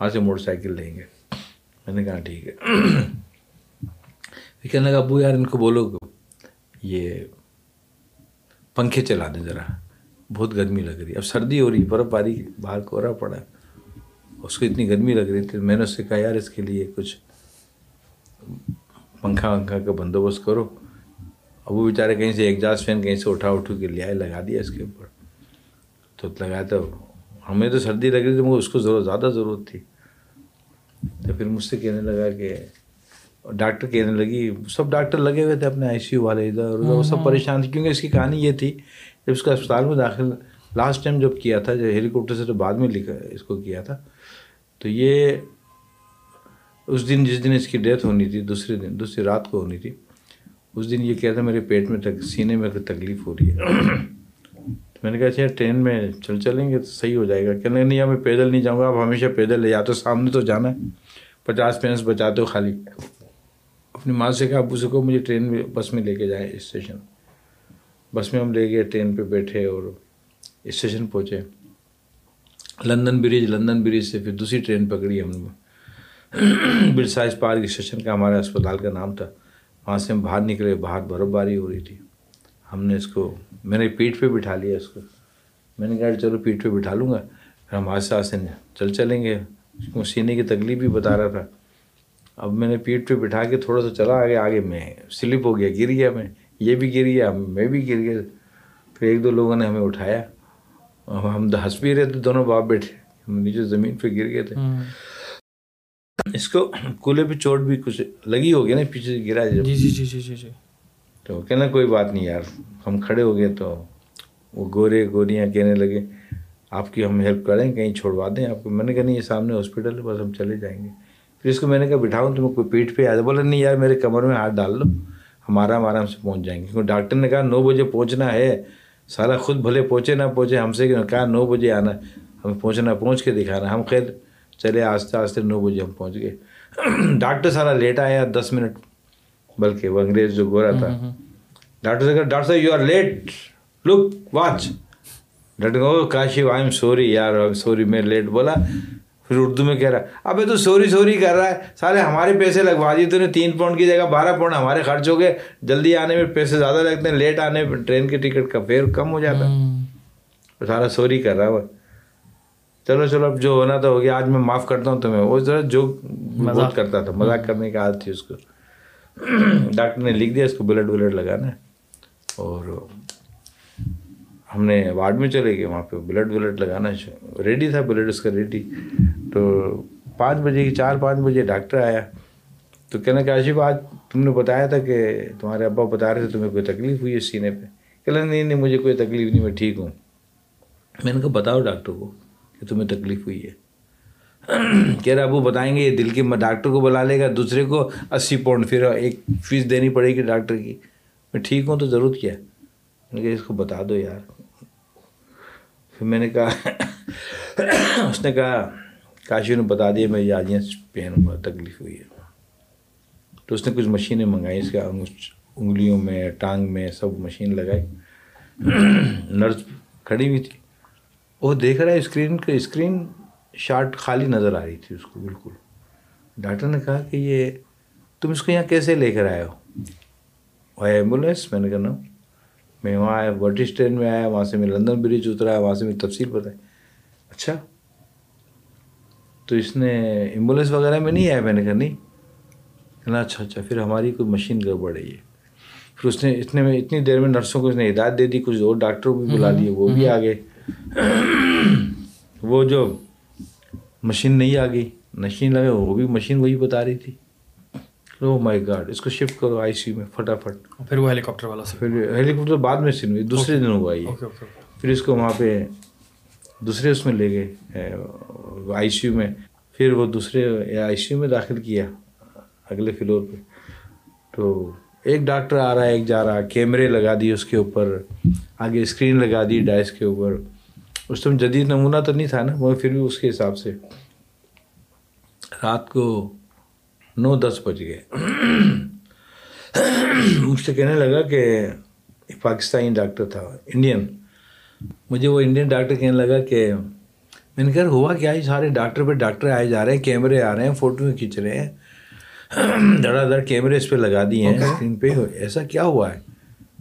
وہاں سے موٹر سائیکل لیں گے۔ میں نے کہا، ٹھیک ہے۔ پھر کہنے لگا، ابو یار، ان کو بولو یہ پنکھے چلا دیں ذرا۔ بہت گرمی لگ رہی ہے۔ اب سردی ہو رہی برف باری باہر کوہرا پڑا ہے۔ اس کو اتنی گرمی لگ رہی تھی میں نے اس سے کہا، یار، اس کے لیے کچھ پنکھا ونکھا کا بندوبست کرو۔ اب وہ بیچارے کہیں سے ایگزاس فین کہیں سے اٹھا اٹھو کے لے آئے لگا دیا اس کے اوپر۔ تو لگایا تو ہمیں تو سردی لگ رہی تھی مگر اس کو ضرورت زیادہ ضرورت تھی۔ تو پھر مجھ سے کہنے لگا کہ ڈاکٹر کہنے لگی سب ڈاکٹر لگے ہوئے تھے اپنے آئی سی یو والے ادھر ادھر وہ سب پریشان تھے کیونکہ اس کی کہانی یہ تھی جب اس کا اسپتال میں داخل لاسٹ ٹائم جب کیا تھا جو ہیلی کاپٹر سے تو بعد میں لکھا اس کو کیا تھا۔ تو یہ اس دن جس دن اس کی ڈیتھ ہونی تھی دوسرے دن دوسری رات کو ہونی تھی۔ اس دن یہ کہتا میرے پیٹ میں تک، سینے میں تکلیف ہو رہی ہے۔ تو میں نے کہا اچھا ٹرین میں چل چلیں گے تو صحیح ہو جائے گا۔ کہنے لگے، نہیں میں پیدل نہیں جاؤں گا، اب ہمیشہ پیدل یا تو سامنے تو جانا ہے۔ پچاس پینس بچاتے ہو خالی۔ اپنی ماں سے کہا، ابو سے کہو، مجھے ٹرین میں، بس میں لے کے جائیں اسٹیشن۔ بس میں ہم لے گئے، ٹرین پہ بیٹھے اور اسٹیشن پہنچے۔ لندن برج لندن برج سے پھر دوسری ٹرین پکڑی ہم نے۔ برسائز پارک اسٹیشن کا، ہمارے اسپتال کا نام تھا۔ وہاں سے ہم باہر نکلے باہر برف باری ہو رہی تھی۔ ہم نے اس کو، میں نے پیٹھ پہ بٹھا لیا اس کو۔ میں نے کہا چلو پیٹھ پہ بٹھا لوں گا۔ پھر ہم آہستہ آہستہ چل چلیں گے۔ اس کو سینے کی تکلیف بھی بتا رہا تھا۔ اب میں نے پیٹھ پہ بٹھا کے تھوڑا سا چلا آگے آگے میں سلپ ہو گیا، گر گیا میں۔ یہ بھی گر گیا، میں بھی گر گیا۔ پھر ایک دو لوگوں نے ہمیں اٹھایا۔ ہم ہنس بھی رہے تھے، دونوں باپ بیٹھے۔ ہم نیچے زمین پہ گر گئے تھے۔ اس کو کولے پہ چوٹ بھی کچھ لگی ہوگی نا پیچھے سے گرا جی جی جی جی جی جی۔ تو کہنا کوئی بات نہیں یار ہم کھڑے ہو گئے تو وہ گورے گوریاں کہنے لگے آپ کی ہم ہیلپ کریں کہیں چھوڑوا دیں آپ کو۔ میں نے کہا نہیں یہ سامنے ہاسپٹل ہے بس ہم چلے جائیں گے۔ پھر اس کو میں نے کہا بٹھاؤں تو میں کوئی پیٹ پہ آ جائے۔ بولا نہیں یار میرے کمر میں ہاتھ ڈال لو ہمارا ہم آرام سے پہنچ جائیں گے۔ کیونکہ ڈاکٹر نے کہا نو بجے پہنچنا ہے۔ سارا خود بھلے پہنچے نہ پہنچے ہم سے کہا نو بجے آنا ہمیں پہنچنا پہنچ کے دکھانا ہم خیر چلے آہستہ آہستہ نو بجے ہم پہنچ گئے۔ ڈاکٹر سارا لیٹ آیا دس منٹ بلکہ وہ انگریز جو گورا تھا۔ ڈاکٹر سے کہا ڈاکٹر صاحب you are late. Look watch. Doctor oh Kashi I am sorry یار سوری میں لیٹ بولا۔ پھر اردو میں کہہ رہا ابھی تو سوری سوری کر رہا ہے۔ سارے ہمارے پیسے لگوا دیے تو نے تین پاؤنڈ کی جگہ بارہ پاؤنڈ ہمارے خرچ ہو گئے۔ جلدی آنے میں پیسے زیادہ لگتے ہیں لیٹ آنے میں ٹرین کے ٹکٹ کا فیئر کم ہو جاتا۔ ہے سارا سوری کر رہا ہے وہ۔ چلو چلو اب جو ہونا تھا ہو گیا آج میں معاف کرتا ہوں تمہیں۔ وہ ذرا جو بہت کرتا تھا مذاق کرنے کی عادت تھی اس کو۔ ڈاکٹر نے لکھ دیا اس کو بلڈ ولڈ لگانا اور ہم نے وارڈ میں چلے گئے وہاں پہ بلڈ ولڈ لگانا ریڈی تھا بلڈ اس کا ریڈی۔ تو پانچ بجے کی چار پانچ بجے ڈاکٹر آیا۔ تو کہنا کہ آشف آج تم نے بتایا تھا کہ تمہارے ابا بتا رہے تھے تمہیں کوئی تکلیف ہوئی ہے سینے پہ۔ کہنا نہیں نہیں مجھے کوئی تکلیف نہیں میں ٹھیک ہوں۔ میں نے کہا بتاؤ ڈاکٹر کو۔ کہ تمہیں تکلیف ہوئی ہے۔ کہہ رہا ابو بتائیں گے، یہ دل کے ڈاکٹر کو بلا لے گا، دوسرے کو اسی پاؤنڈ پھر ایک فیس دینی پڑے گی ڈاکٹر کی۔ میں ٹھیک ہوں تو ضرورت کیا۔ میں نے کہا، اس کو بتا دو یار۔ پھر میں نے کہا، اس نے کہا کاشی نے بتا دیا، میں آج پہن ہوا تکلیف ہوئی ہے۔ تو اس نے کچھ مشینیں منگائی، اس کا انگلیوں میں، ٹانگ میں، سب مشین لگائی۔ نرس کھڑی ہوئی تھی۔ وہ دیکھ رہا ہے اسکرین کا اسکرین شارٹ خالی نظر آ رہی تھی اس کو بالکل۔ ڈاکٹر نے کہا کہ یہ تم اس کو یہاں کیسے لے کر آئے ہو؟ وہ ایمبولینس؟ میں نے کہا نا میں وہاں آیا برٹش ٹرین میں آیا وہاں سے میں لندن برج اترا وہاں سے میں تفصیل بتائی۔ اچھا۔ تو اس نے ایمبولینس وغیرہ میں نہیں آیا؟ میں نے کہا نہیں۔ کہنا اچھا اچھا۔ پھر ہماری کوئی مشین گڑبڑ ہے یہ۔ پھر اس نے اتنے میں اتنی دیر میں نرسوں کو اس نے ہدایت دے دی کچھ اور ڈاکٹروں بھی بلا لیے وہ بھی آ گئے وہ جو مشین نہیں آ گئی مشین لگے وہ بھی مشین وہی بتا رہی تھی. او مائی گاڈ اس کو شفٹ کرو آئی سی یو میں پھٹافٹ پھر وہ ہیلی کاپٹر والا پھر ہیلی کاپٹر بعد میں سن ہوئی دوسرے دن ہوا یہ. پھر اس کو وہاں پہ دوسرے اس میں لے گئے آئی سی یو میں. پھر وہ دوسرے آئی سی یو میں داخل کیا اگلے فلور پہ. تو ایک ڈاکٹر آ رہا ہے ایک جا رہا ہے کیمرے لگا دی اس کے اوپر آگے اسکرین لگا دی ڈائس کے اوپر. اس ٹائم جدید نمونہ تو نہیں تھا نا مگر پھر بھی اس کے حساب سے۔ رات کو نو دس بج گئے۔ مجھ سے کہنے لگا کہ ایک پاکستانی ڈاکٹر تھا انڈین۔ مجھے وہ انڈین ڈاکٹر کہنے لگا کہ میں نے کہا ہوا کیا یہ سارے ڈاکٹر پہ ڈاکٹر آئے جا رہے ہیں کیمرے آ رہے ہیں فوٹو کھینچ رہے ہیں۔ دڑا دڑ کیمرے اس پہ لگا دیے ہیں اسکرین پہ۔ ایسا کیا ہوا ہے؟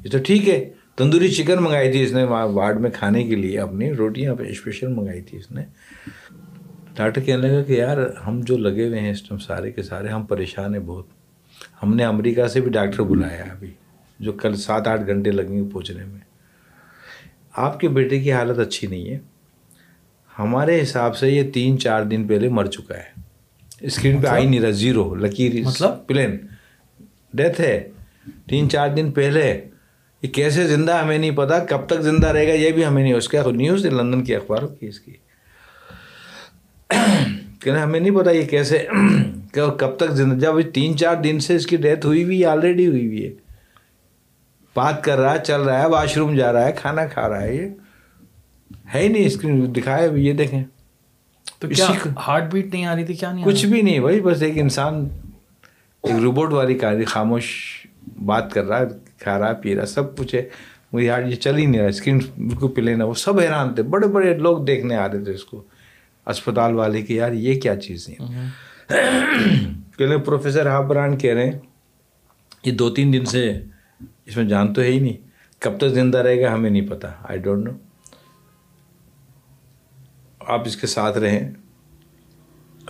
یہ تو ٹھیک ہے۔ تندوری چکن منگائی تھی اس نے وارڈ میں کھانے کے لیے اپنی روٹیاں اسپیشل منگائی تھی اس نے۔ ڈاکٹر کہنے لگا کہ یار ہم جو لگے ہوئے ہیں اس ٹائم سارے کے سارے ہم پریشان ہیں بہت۔ ہم نے امریکہ سے بھی ڈاکٹر بلایا ابھی جو کل سات آٹھ گھنٹے لگیں گے پہنچنے میں۔ آپ کے بیٹے کی حالت اچھی نہیں ہے۔ ہمارے حساب سے یہ تین چار دن پہلے مر چکا ہے۔ اسکرین پہ آئی نہیں رہا زیرو لکیر مطلب؟ پلین۔ ڈیتھ ہے۔ تین چار دن پہلے یہ کیسے زندہ ہمیں نہیں پتا کب تک زندہ رہے گا یہ بھی ہمیں نہیں۔ اس کا نیوز لندن کی اخباروں کی اس کی۔ کہنا ہمیں نہیں پتا یہ کیسے کہ کب تک زندہ جب تین چار دن سے اس کی ڈیتھ ہوئی ہوئی آلریڈی ہوئی ہوئی ہے۔ بات کر رہا ہے چل رہا ہے واش روم جا رہا ہے کھانا کھا رہا ہے یہ ہے ہی نہیں اسکرین دکھایا یہ دیکھیں۔ تو کیا ہارٹ بیٹ نہیں آ رہی تھی؟ کیا نہیں کچھ بھی نہیں بھائی بس ایک انسان ایک روبوٹ والی کاری خاموش بات کر رہا ہے۔ کھا رہا پی رہا سب کچھ ہے مجھے یار یہ چل ہی نہیں رہا اسکرین بالکل پلے نہ وہ سب حیران تھے بڑے بڑے لوگ دیکھنے آ رہے تھے اس کو اسپتال والے کہ یار یہ کیا چیز ہے کہ پروفیسر ہابران کہہ رہے ہیں یہ دو تین دن سے اس میں جان تو ہے ہی نہیں کب تک زندہ رہے گا ہمیں نہیں پتا آئی ڈونٹ نو آپ اس کے ساتھ رہیں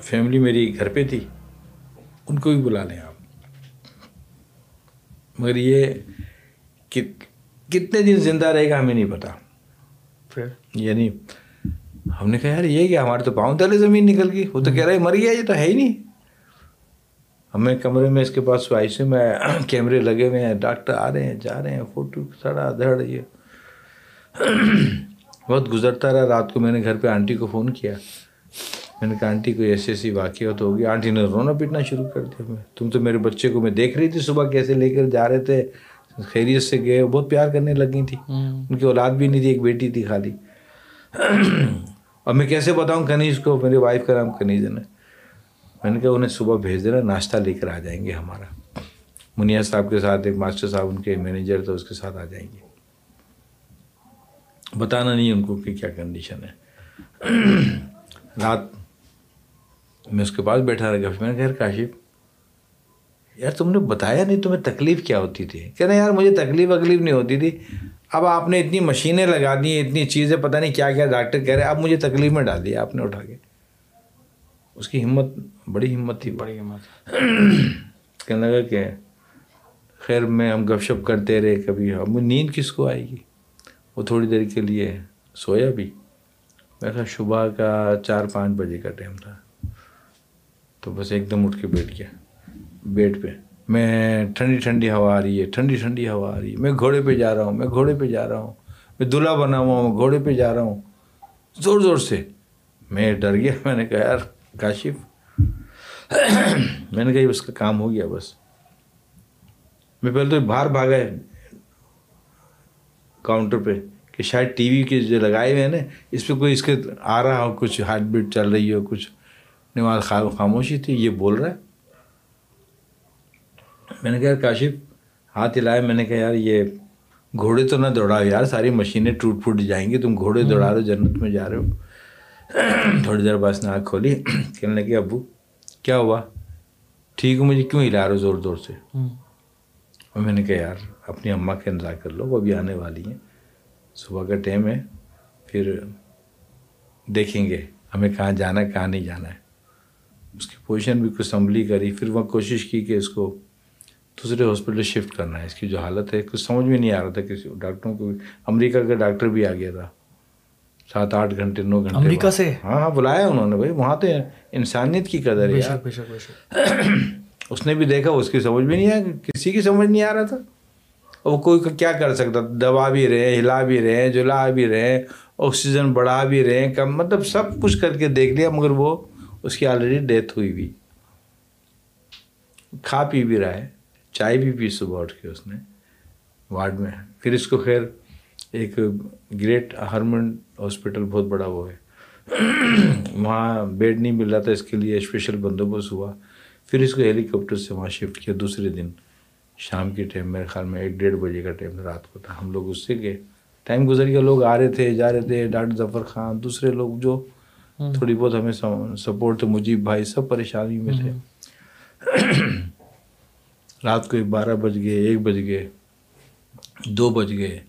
فیملی میری گھر پہ تھی ان کو بھی بلا لیں آپ۔ مگر یہ کتنے دن زندہ رہے گا ہمیں نہیں پتا۔ پھر؟ یعنی ہم نے کہا یار یہ کیا ہمارے تو پاؤں تلے زمین نکل گئی۔ وہ تو کہہ رہے مر گیا یہ تو ہے ہی نہیں۔ ہمیں کمرے میں اس کے پاس سو آئی سی میں کیمرے لگے ہوئے ہیں ڈاکٹر آ رہے ہیں جا رہے ہیں فوٹو سڑا دھڑ یہ۔ بہت گزرتا رہا۔ رات کو میں نے گھر پہ آنٹی کو فون کیا۔ میں نے کہا آنٹی کوئی ایسی ایسی واقعہ تو ہوگی؟ آنٹی نے رونا پیٹنا شروع کر دیا میں تم تو میرے بچے کو میں دیکھ رہی تھی صبح کیسے لے کر جا رہے تھے۔ خیریت سے گئے بہت پیار کرنے لگی تھی۔ ان کی اولاد بھی نہیں تھی ایک بیٹی تھی خالی۔ اور میں کیسے بتاؤں کنیز کو؟ میری وائف کا نام کنیز ہے میں نے کہا انہیں صبح بھیج دینا ناشتہ لے کر آ جائیں گے ہمارا۔ منیا صاحب کے ساتھ ایک ماسٹر صاحب ان کے مینیجر تھے اس کے ساتھ آ جائیں گے۔ بتانا نہیں ان کو کہ کیا کنڈیشن ہے۔ رات میں اس کے پاس بیٹھا رہا میں نے کہا کاشف یار تم نے بتایا نہیں تمہیں تکلیف کیا ہوتی تھی؟ کہنا یار مجھے تکلیف وکلیف نہیں ہوتی تھی۔ اب آپ نے اتنی مشینیں لگا دی ہیں اتنی چیزیں پتہ نہیں کیا کیا ڈاکٹر کہہ رہے اب مجھے تکلیف میں ڈال دیا آپ نے اٹھا کے۔ اس کی ہمت بڑی ہمت تھی۔ بڑی ہمت۔ کہنے لگا کہ خیر میں ہم گپ شپ کرتے رہے کبھی اب نیند کس کو آئے گی؟ وہ تھوڑی دیر کے لیے سویا بھی۔ میں کہا صبح کا چار پانچ بجے کا ٹائم تھا۔ تو بس ایک دم اٹھ کے بیٹھ گیا بیڈ پہ۔ میں ٹھنڈی ٹھنڈی ہوا آ رہی ہے، ٹھنڈی ٹھنڈی ہوا آ رہی ہے۔ میں گھوڑے پہ جا رہا ہوں، میں گھوڑے پہ جا رہا ہوں۔ میں دلہا بنا ہوا ہوں، گھوڑے پہ جا رہا ہوں۔ زور زور سے۔ میں ڈر گیا، میں نے کہا، یار، کاشف۔ میں نے کہا اس کا کام ہو گیا بس۔ میں پہلے تو باہر بھاگا ہے۔ کاؤنٹر پہ، کہ شاید ٹی وی کے جو لگائے ہوئے ہیں نا، اس پہ کوئی اس کے آ رہا ہو، کچھ ہارٹ بیٹ چل رہی ہو، کچھ نماز خاموشی تھی یہ بول رہا ہے۔ میں نے کہا کاشف ہاتھ ہلایا۔ میں نے کہا یار یہ گھوڑے تو نہ دوڑاؤ یار ساری مشینیں ٹوٹ پھوٹ جائیں گی تم گھوڑے دوڑا رہے ہو جنت میں جا رہے ہو۔ تھوڑی دیر بعد نے آنکھ کھولی۔ کہنے لگے ابو کیا ہوا؟ ٹھیک ہو مجھے کیوں ہلا رہے ہو زور زور سے؟ اور میں نے کہا یار اپنی اماں کا انتظار کر لو وہ ابھی آنے والی ہیں۔ صبح کا ٹائم ہے پھر دیکھیں گے ہمیں کہاں جانا ہے کہاں نہیں جانا ہے۔ اس کی پوزیشن بھی کچھ سنبھلی کری پھر وہ کوشش کی کہ اس کو دوسرے ہاسپٹل شفٹ کرنا ہے۔ اس کی جو حالت ہے کچھ سمجھ میں نہیں آ رہا تھا کسی ڈاکٹروں کو امریکہ کا ڈاکٹر بھی آ گیا تھا۔ سات آٹھ گھنٹے نو گھنٹے امریکہ سے؟ ہاں ہاں بلایا انہوں نے بھائی۔ وہاں تو انسانیت کی قدر ہے اس نے بھی دیکھا اس کی سمجھ بھی نہیں آیا کسی کی سمجھ نہیں آ رہا تھا۔ وہ کوئی کیا کر سکتا؟ دبا بھی رہے ہلا بھی رہے جلا بھی رہے آکسیجن بڑھا بھی رہے کم مطلب سب کچھ کر کے دیکھ لیا مگر وہ اس کی آلریڈی ڈیتھ ہوئی بھی۔ کھا پی بھی رہا ہے، چائے بھی پی صبح اٹھ کے اس نے۔ وارڈ میں۔ پھر اس کو خیر ایک گریٹ ہرمن ہاسپٹل بہت بڑا وہ ہے۔ وہاں بیڈ نہیں مل رہا تھا، اس کے لیے اسپیشل بندوبست ہوا۔ پھر اس کو ہیلی کاپٹر سے وہاں شفٹ کیا۔ دوسرے دن شام کے ٹائم میرے خیال میں ایک ڈیڑھ بجے کا ٹائم رات کو تھا۔ ہم لوگ اس سے گئے۔ ٹائم گزر گیا۔ لوگ آ رہے تھے، جا رہے تھے، ڈاکٹر ظفر خان، دوسرے لوگ جو تھوڑی بہت ہمیں سپورٹ تھے مجیب بھائی سب پریشانی میں تھے۔ رات کو بارہ بج گئے ایک بج گئے دو بج گئے۔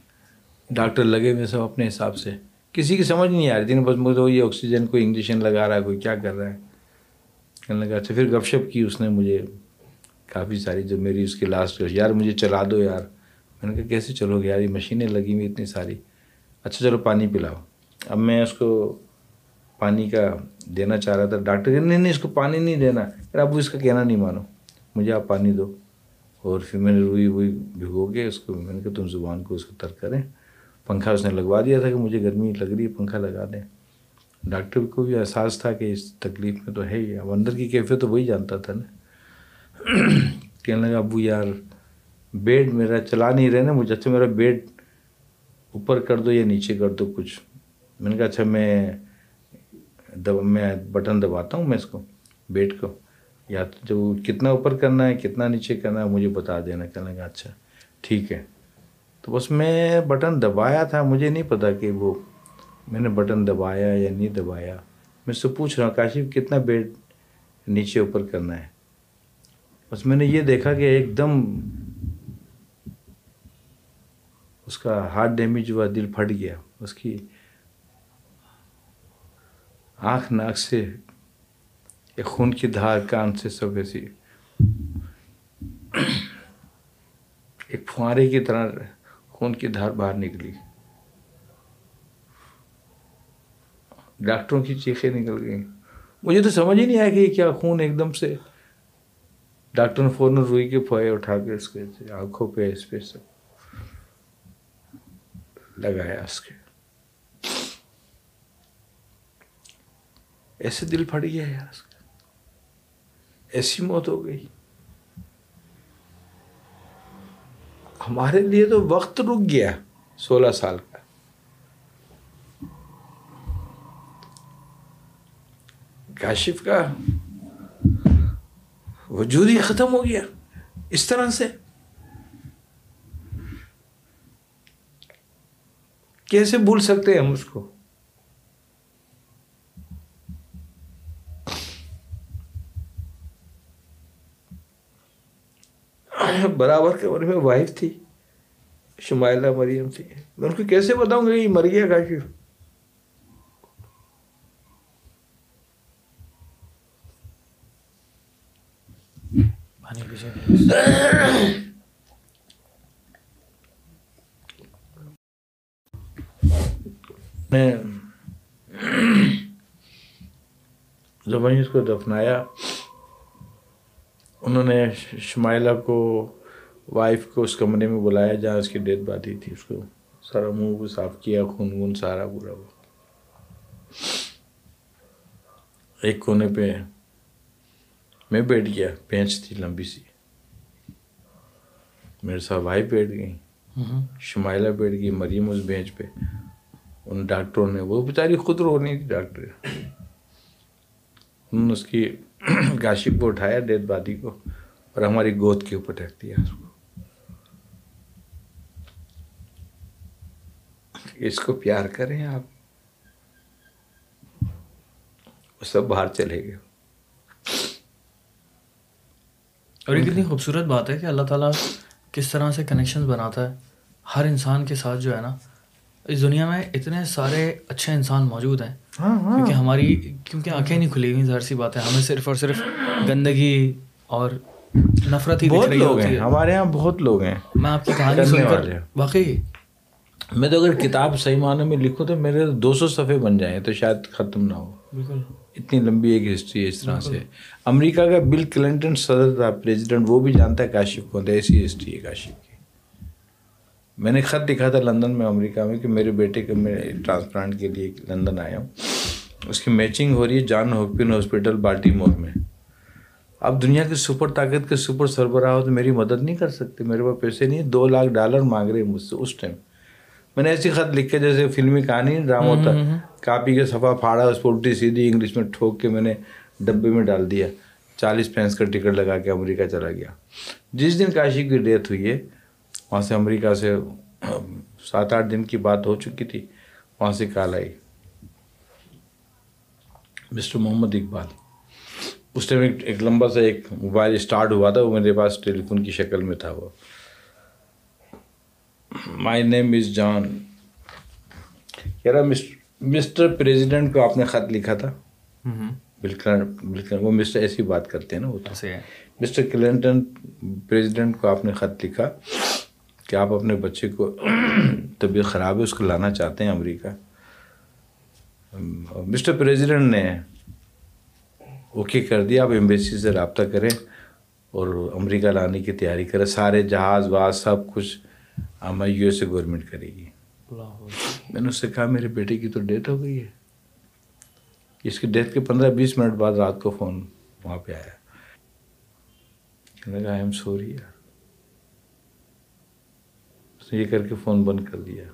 ڈاکٹر لگے ہوئے سب اپنے حساب سے۔ کسی کی سمجھ نہیں آ رہی تھی بس مجھے یہ آکسیجن کوئی انجیکشن لگا رہا ہے کوئی کیا کر رہا ہے۔ کہنے لگا اچھا پھر گپ شپ کی اس نے مجھے۔ کافی ساری جو میری اس کی لاسٹ یار مجھے چلا دو یار۔ میں نے کہا کیسے چلو گے یار؟ یہ مشینیں لگی ہوئی اتنی ساری۔ اچھا چلو پانی پلاؤ۔ اب میں اس کو پانی کا دینا چاہ رہا تھا۔ ڈاکٹر کہ نہیں نہیں، اس کو پانی نہیں دینا۔ پھر ابو اس کا کہنا، نہیں مانو۔ مجھے آپ پانی دو۔ اور پھر میں نے روئی ووئی بھگو کے اس کو، میں نے کہا، تم زبان کو اس کو تر کریں۔ پنکھا اس نے لگوا دیا تھا کہ مجھے گرمی لگ رہی ہے، پنکھا لگا دیں۔ ڈاکٹر کو بھی احساس تھا کہ اس تکلیف میں تو ہے ہی۔ اب اندر کی کیفیت تو وہی جانتا تھا نا۔ کہنے لگا، ابو یار، بیڈ میرا چلا نہیں رہے نا، مجھے اچھا میرا بیڈ اوپر کر دو یا نیچے کر دو کچھ۔ میں نے کہا اچھا میں دب، میں بٹن دباتا ہوں میں اس کو بیڈ کو۔ یا تو جو کتنا اوپر کرنا ہے، کتنا نیچے کرنا ہے، مجھے بتا دینا۔ کہنے لگا اچھا ٹھیک ہے۔ تو بس میں بٹن دبایا تھا، مجھے نہیں پتا کہ وہ، میں نے بٹن دبایا یا نہیں دبایا۔ میں اس سے پوچھ رہا ہوں، کاشف، کتنا بیڈ نیچے اوپر کرنا ہے؟ بس میں نے یہ دیکھا کہ ایک دم اس کا ہارٹ ڈیمیج ہوا، دل پھٹ گیا۔ اس کی آنکھ ناک سے ایک خون کی دھار کان سے سب ایسی ایک فوارے کی طرح خون کی دھار باہر نکلی۔ ڈاکٹروں کی چیخیں نکل گئیں۔ مجھے تو سمجھ ہی نہیں آیا کہ یہ کیا خون ایک دم سے ڈاکٹر نے فوراً روئی کے پھوئے اٹھا کے اس کے آنکھوں پہ اس پہ سب لگایا اس کے۔ ایسے دل پھٹ گیا یار اس کا۔ ایسی موت ہو گئی۔ ہمارے لیے تو وقت رک گیا سولہ سال کا۔ کاشف کا وجود ہی ختم ہو گیا۔ اس طرح سے۔ کیسے بھول سکتے ہیں ہم اس کو؟ برابر کے عمر میں وائف تھی، شمائلہ مریم تھی۔ میں ان کو کیسے بتاؤں گا؟ یہ مر گیا کاشف۔ میں جب اس کو دفنایا۔ انہوں نے شمائلہ کو وائف کو اس کمرے میں بلایا جہاں اس کی ڈیتھ باتی تھی اس کو سارا منہ کو صاف کیا خون وون سارا پورا وہ ایک کونے پہ میں بیٹھ گیا بینچ تھی لمبی سی۔ میرے ساتھ بھائی بیٹھ گئی شمائلہ بیٹھ گئی مریم اس بینچ پہ۔ ان ڈاکٹروں نے وہ بیچاری خود رو نہیں تھی ڈاکٹر انہوں نے اس کی کاشف کو اٹھایا ڈیتھ بادی کو، اور ہماری گود کے اوپر رکھ دیا۔ اس کو اس کو پیار کریں آپ۔ وہ سب باہر چلے گئے۔ اور یہ کتنی خوبصورت بات ہے کہ اللہ تعالیٰ کس طرح سے کنیکشن بناتا ہے۔ ہر انسان کے ساتھ جو ہے نا اس دنیا میں اتنے سارے اچھے انسان موجود ہیں ہاں ہاں۔ کیونکہ ہماری کیونکہ آنکھیں نہیں کھلی ہوئی ظاہر سی بات ہے۔ ہمیں صرف اور صرف گندگی اور نفرت ہی بہت لوگ ہیں۔ ہمارے یہاں بہت لوگ ہیں۔ میں آپ کی کہانی سن کر۔ واقعی میں تو اگر کتاب صحیح معنی میں لکھوں تو میرے دو سو صفحے بن جائیں تو شاید ختم نہ ہو۔ بالکل۔ اتنی لمبی ایک ہسٹری ہے اس طرح سے۔ امریکہ کا بل کلنٹن صدر تھا پریزیڈنٹ وہ بھی جانتا ہے کاشف کو ایسی ہسٹری ہے کاشف کی۔ میں نے خط لکھا تھا لندن میں امریکہ میں کہ میرے بیٹے کے میں ٹرانسپلانٹ کے لیے لندن آیا ہوں۔ اس کی میچنگ ہو رہی ہے جان ہوپکن ہاسپٹل بالٹی مور میں۔ اب دنیا کی سپر طاقت کے سپر سربراہ ہو تو میری مدد نہیں کر سکتے میرے پاس پیسے نہیں دو لاکھ ڈالر مانگ رہے مجھ سے اس ٹائم۔ میں نے ایسی خط لکھ کے جیسے فلمی کہانی ڈرامہ ہوتا کاپی کے صفحہ پھاڑا اس پر الٹی سیدھی انگلش میں ٹھوک کے میں نے ڈبے میں ڈال دیا۔ چالیس پینس کا ٹکٹ لگا کے امریکہ چلا گیا۔ جس دن کاشی کی ڈیتھ ہوئی ہے وہاں سے امریکہ سے سات آٹھ دن کی بات ہو چکی تھی وہاں سے کال آئی۔ مسٹر محمد اقبال اس ٹائم ایک ایک لمبا سا ایک موبائل اسٹارٹ ہوا تھا وہ میرے پاس ٹیلی فون کی شکل میں تھا وہ۔ مائی نیم از جان کہہ رہا مسٹر پریزیڈنٹ کو آپ نے خط لکھا تھا؟ بالکل وہ مسٹر ایسی بات کرتے ہیں نا وہ تو۔ مسٹر کلنٹن پریزیڈنٹ کو آپ نے خط لکھا۔ کہ آپ اپنے بچے کو طبیعت خراب ہے، اس کو لانا چاہتے ہیں امریکہ۔ مسٹر پریزیڈنٹ نے اوکے کر دیا، آپ ایمبیسی سے رابطہ کریں اور امریکہ لانے کی تیاری کریں۔ سارے جہاز واز سب کچھ ہمیں یو ایس اے گورنمنٹ کرے گی۔ میں نے اس سے کہا، میرے بیٹے کی تو ڈیتھ ہو گئی ہے۔ اس کی ڈیتھ کے پندرہ بیس منٹ بعد رات کو فون وہاں پہ آیا۔ کہنے لگا آئی ایم سوری یار اس نے یہ کر کے فون بند کر دیا۔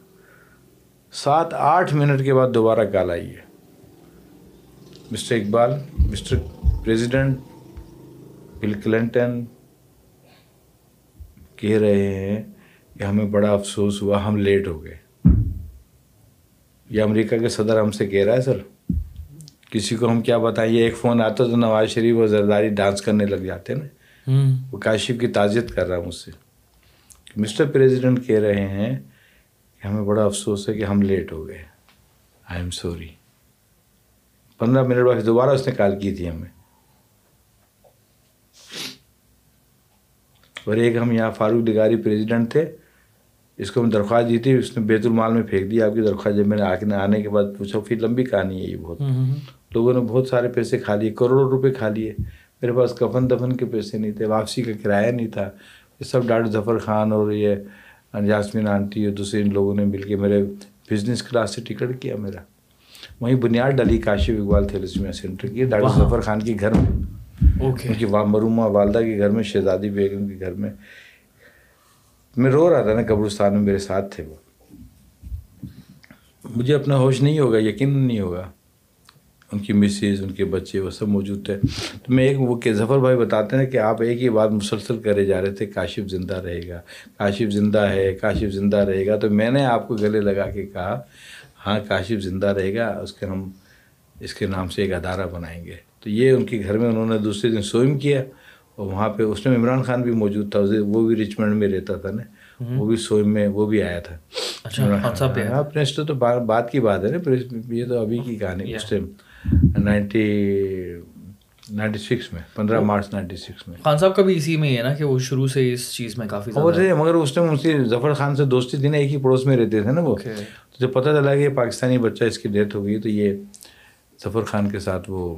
سات آٹھ منٹ کے بعد دوبارہ کال آئی ہے۔ Mister Iqbal mister president Bill Clinton کہہ رہے ہیں کہ ہمیں بڑا افسوس ہوا ہم لیٹ ہو گئے۔ یہ امریکہ کے صدر ہم سے کہہ رہا ہے سر۔ کسی کو ہم کیا بتائیں یہ ایک فون آتا تو نواز شریف اور زرداری ڈانس کرنے لگ جاتے نا۔ وہ کاشف کی تعزیت کر رہا مجھ سے۔ مسٹر پریزیڈنٹ کہہ رہے ہیں کہ ہمیں بڑا افسوس ہے کہ ہم لیٹ ہو گئے۔ آئی ایم سوری پندرہ منٹ بعد دوبارہ اس نے کال کی تھی ہمیں۔ اور ایک ہم یہاں فاروق ڈگاری پریزیڈنٹ تھے اس کو ہم درخواست دی تھی اس نے بیت المال میں پھینک دی آپ کی درخواست۔ جب میں نے آنے آنے کے بعد پوچھا پھر لمبی کہانی ہے یہ بہت۔ لوگوں نے بہت سارے پیسے کھا لیے کروڑوں روپے کھا لیے۔ میرے پاس کفن دفن کے پیسے نہیں تھے واپسی کا کرایہ نہیں تھا۔ یہ سب ڈاکٹر ظفر خان اور یہ یاسمین آنٹی اور دوسرے ان لوگوں نے مل کے میرے بزنس کلاس سے ٹکٹ کیا میرا۔ وہیں بنیاد ڈلی کاشف اقبال تھیلسمیا سینٹر کی ڈاکٹر ظفر خان کے گھر میں۔ اوکے ان کی مرومہ والدہ کے گھر میں شہزادی بیگم کے گھر میں۔ میں رو رہا تھا نا قبرستان میں میرے ساتھ تھے وہ۔ مجھے اپنا ہوش نہیں ہوگا یقین نہیں ہوگا۔ ان کی مسز ان کے بچے وہ سب موجود تھے۔ تو میں ایک وہ کہ ظفر بھائی بتاتے ہیں کہ آپ ایک ہی بات مسلسل کرے جا رہے تھے کاشف زندہ رہے گا۔ کاشف زندہ ہے کاشف زندہ رہے گا۔ تو میں نے آپ کو گلے لگا کے کہا ہاں کاشف زندہ رہے گا اس کے ہم اس کے نام سے ایک ادارہ بنائیں گے۔ تو یہ ان کے گھر میں انہوں نے دوسرے دن سوئم کیا اور وہاں پہ اس میں عمران خان بھی موجود تھا۔ وہ بھی رچمنڈ میں رہتا تھا نا۔ وہ بھی سوئم میں وہ بھی آیا تھا۔ اچھا پہ ہاں تو با- بات کی بات ہے نا۔ یہ تو ابھی کی کہانی اس ٹائم۔ نائنٹی نائنٹی سکس میں پندرہ مارچ نائنٹی سکس میں۔ خان صاحب کا بھی اسی میں ہی ہے نا کہ وہ شروع سے اس چیز میں کافی اور مگر اس ٹائم اس کی ظفر خان سے دوستی تھی نا ایک ہی پڑوس میں رہتے تھے نا وہ. تو جب پتہ چلا کہ پاکستانی بچہ اس کی ڈیتھ ہو گئی تو یہ ظفر خان کے ساتھ وہ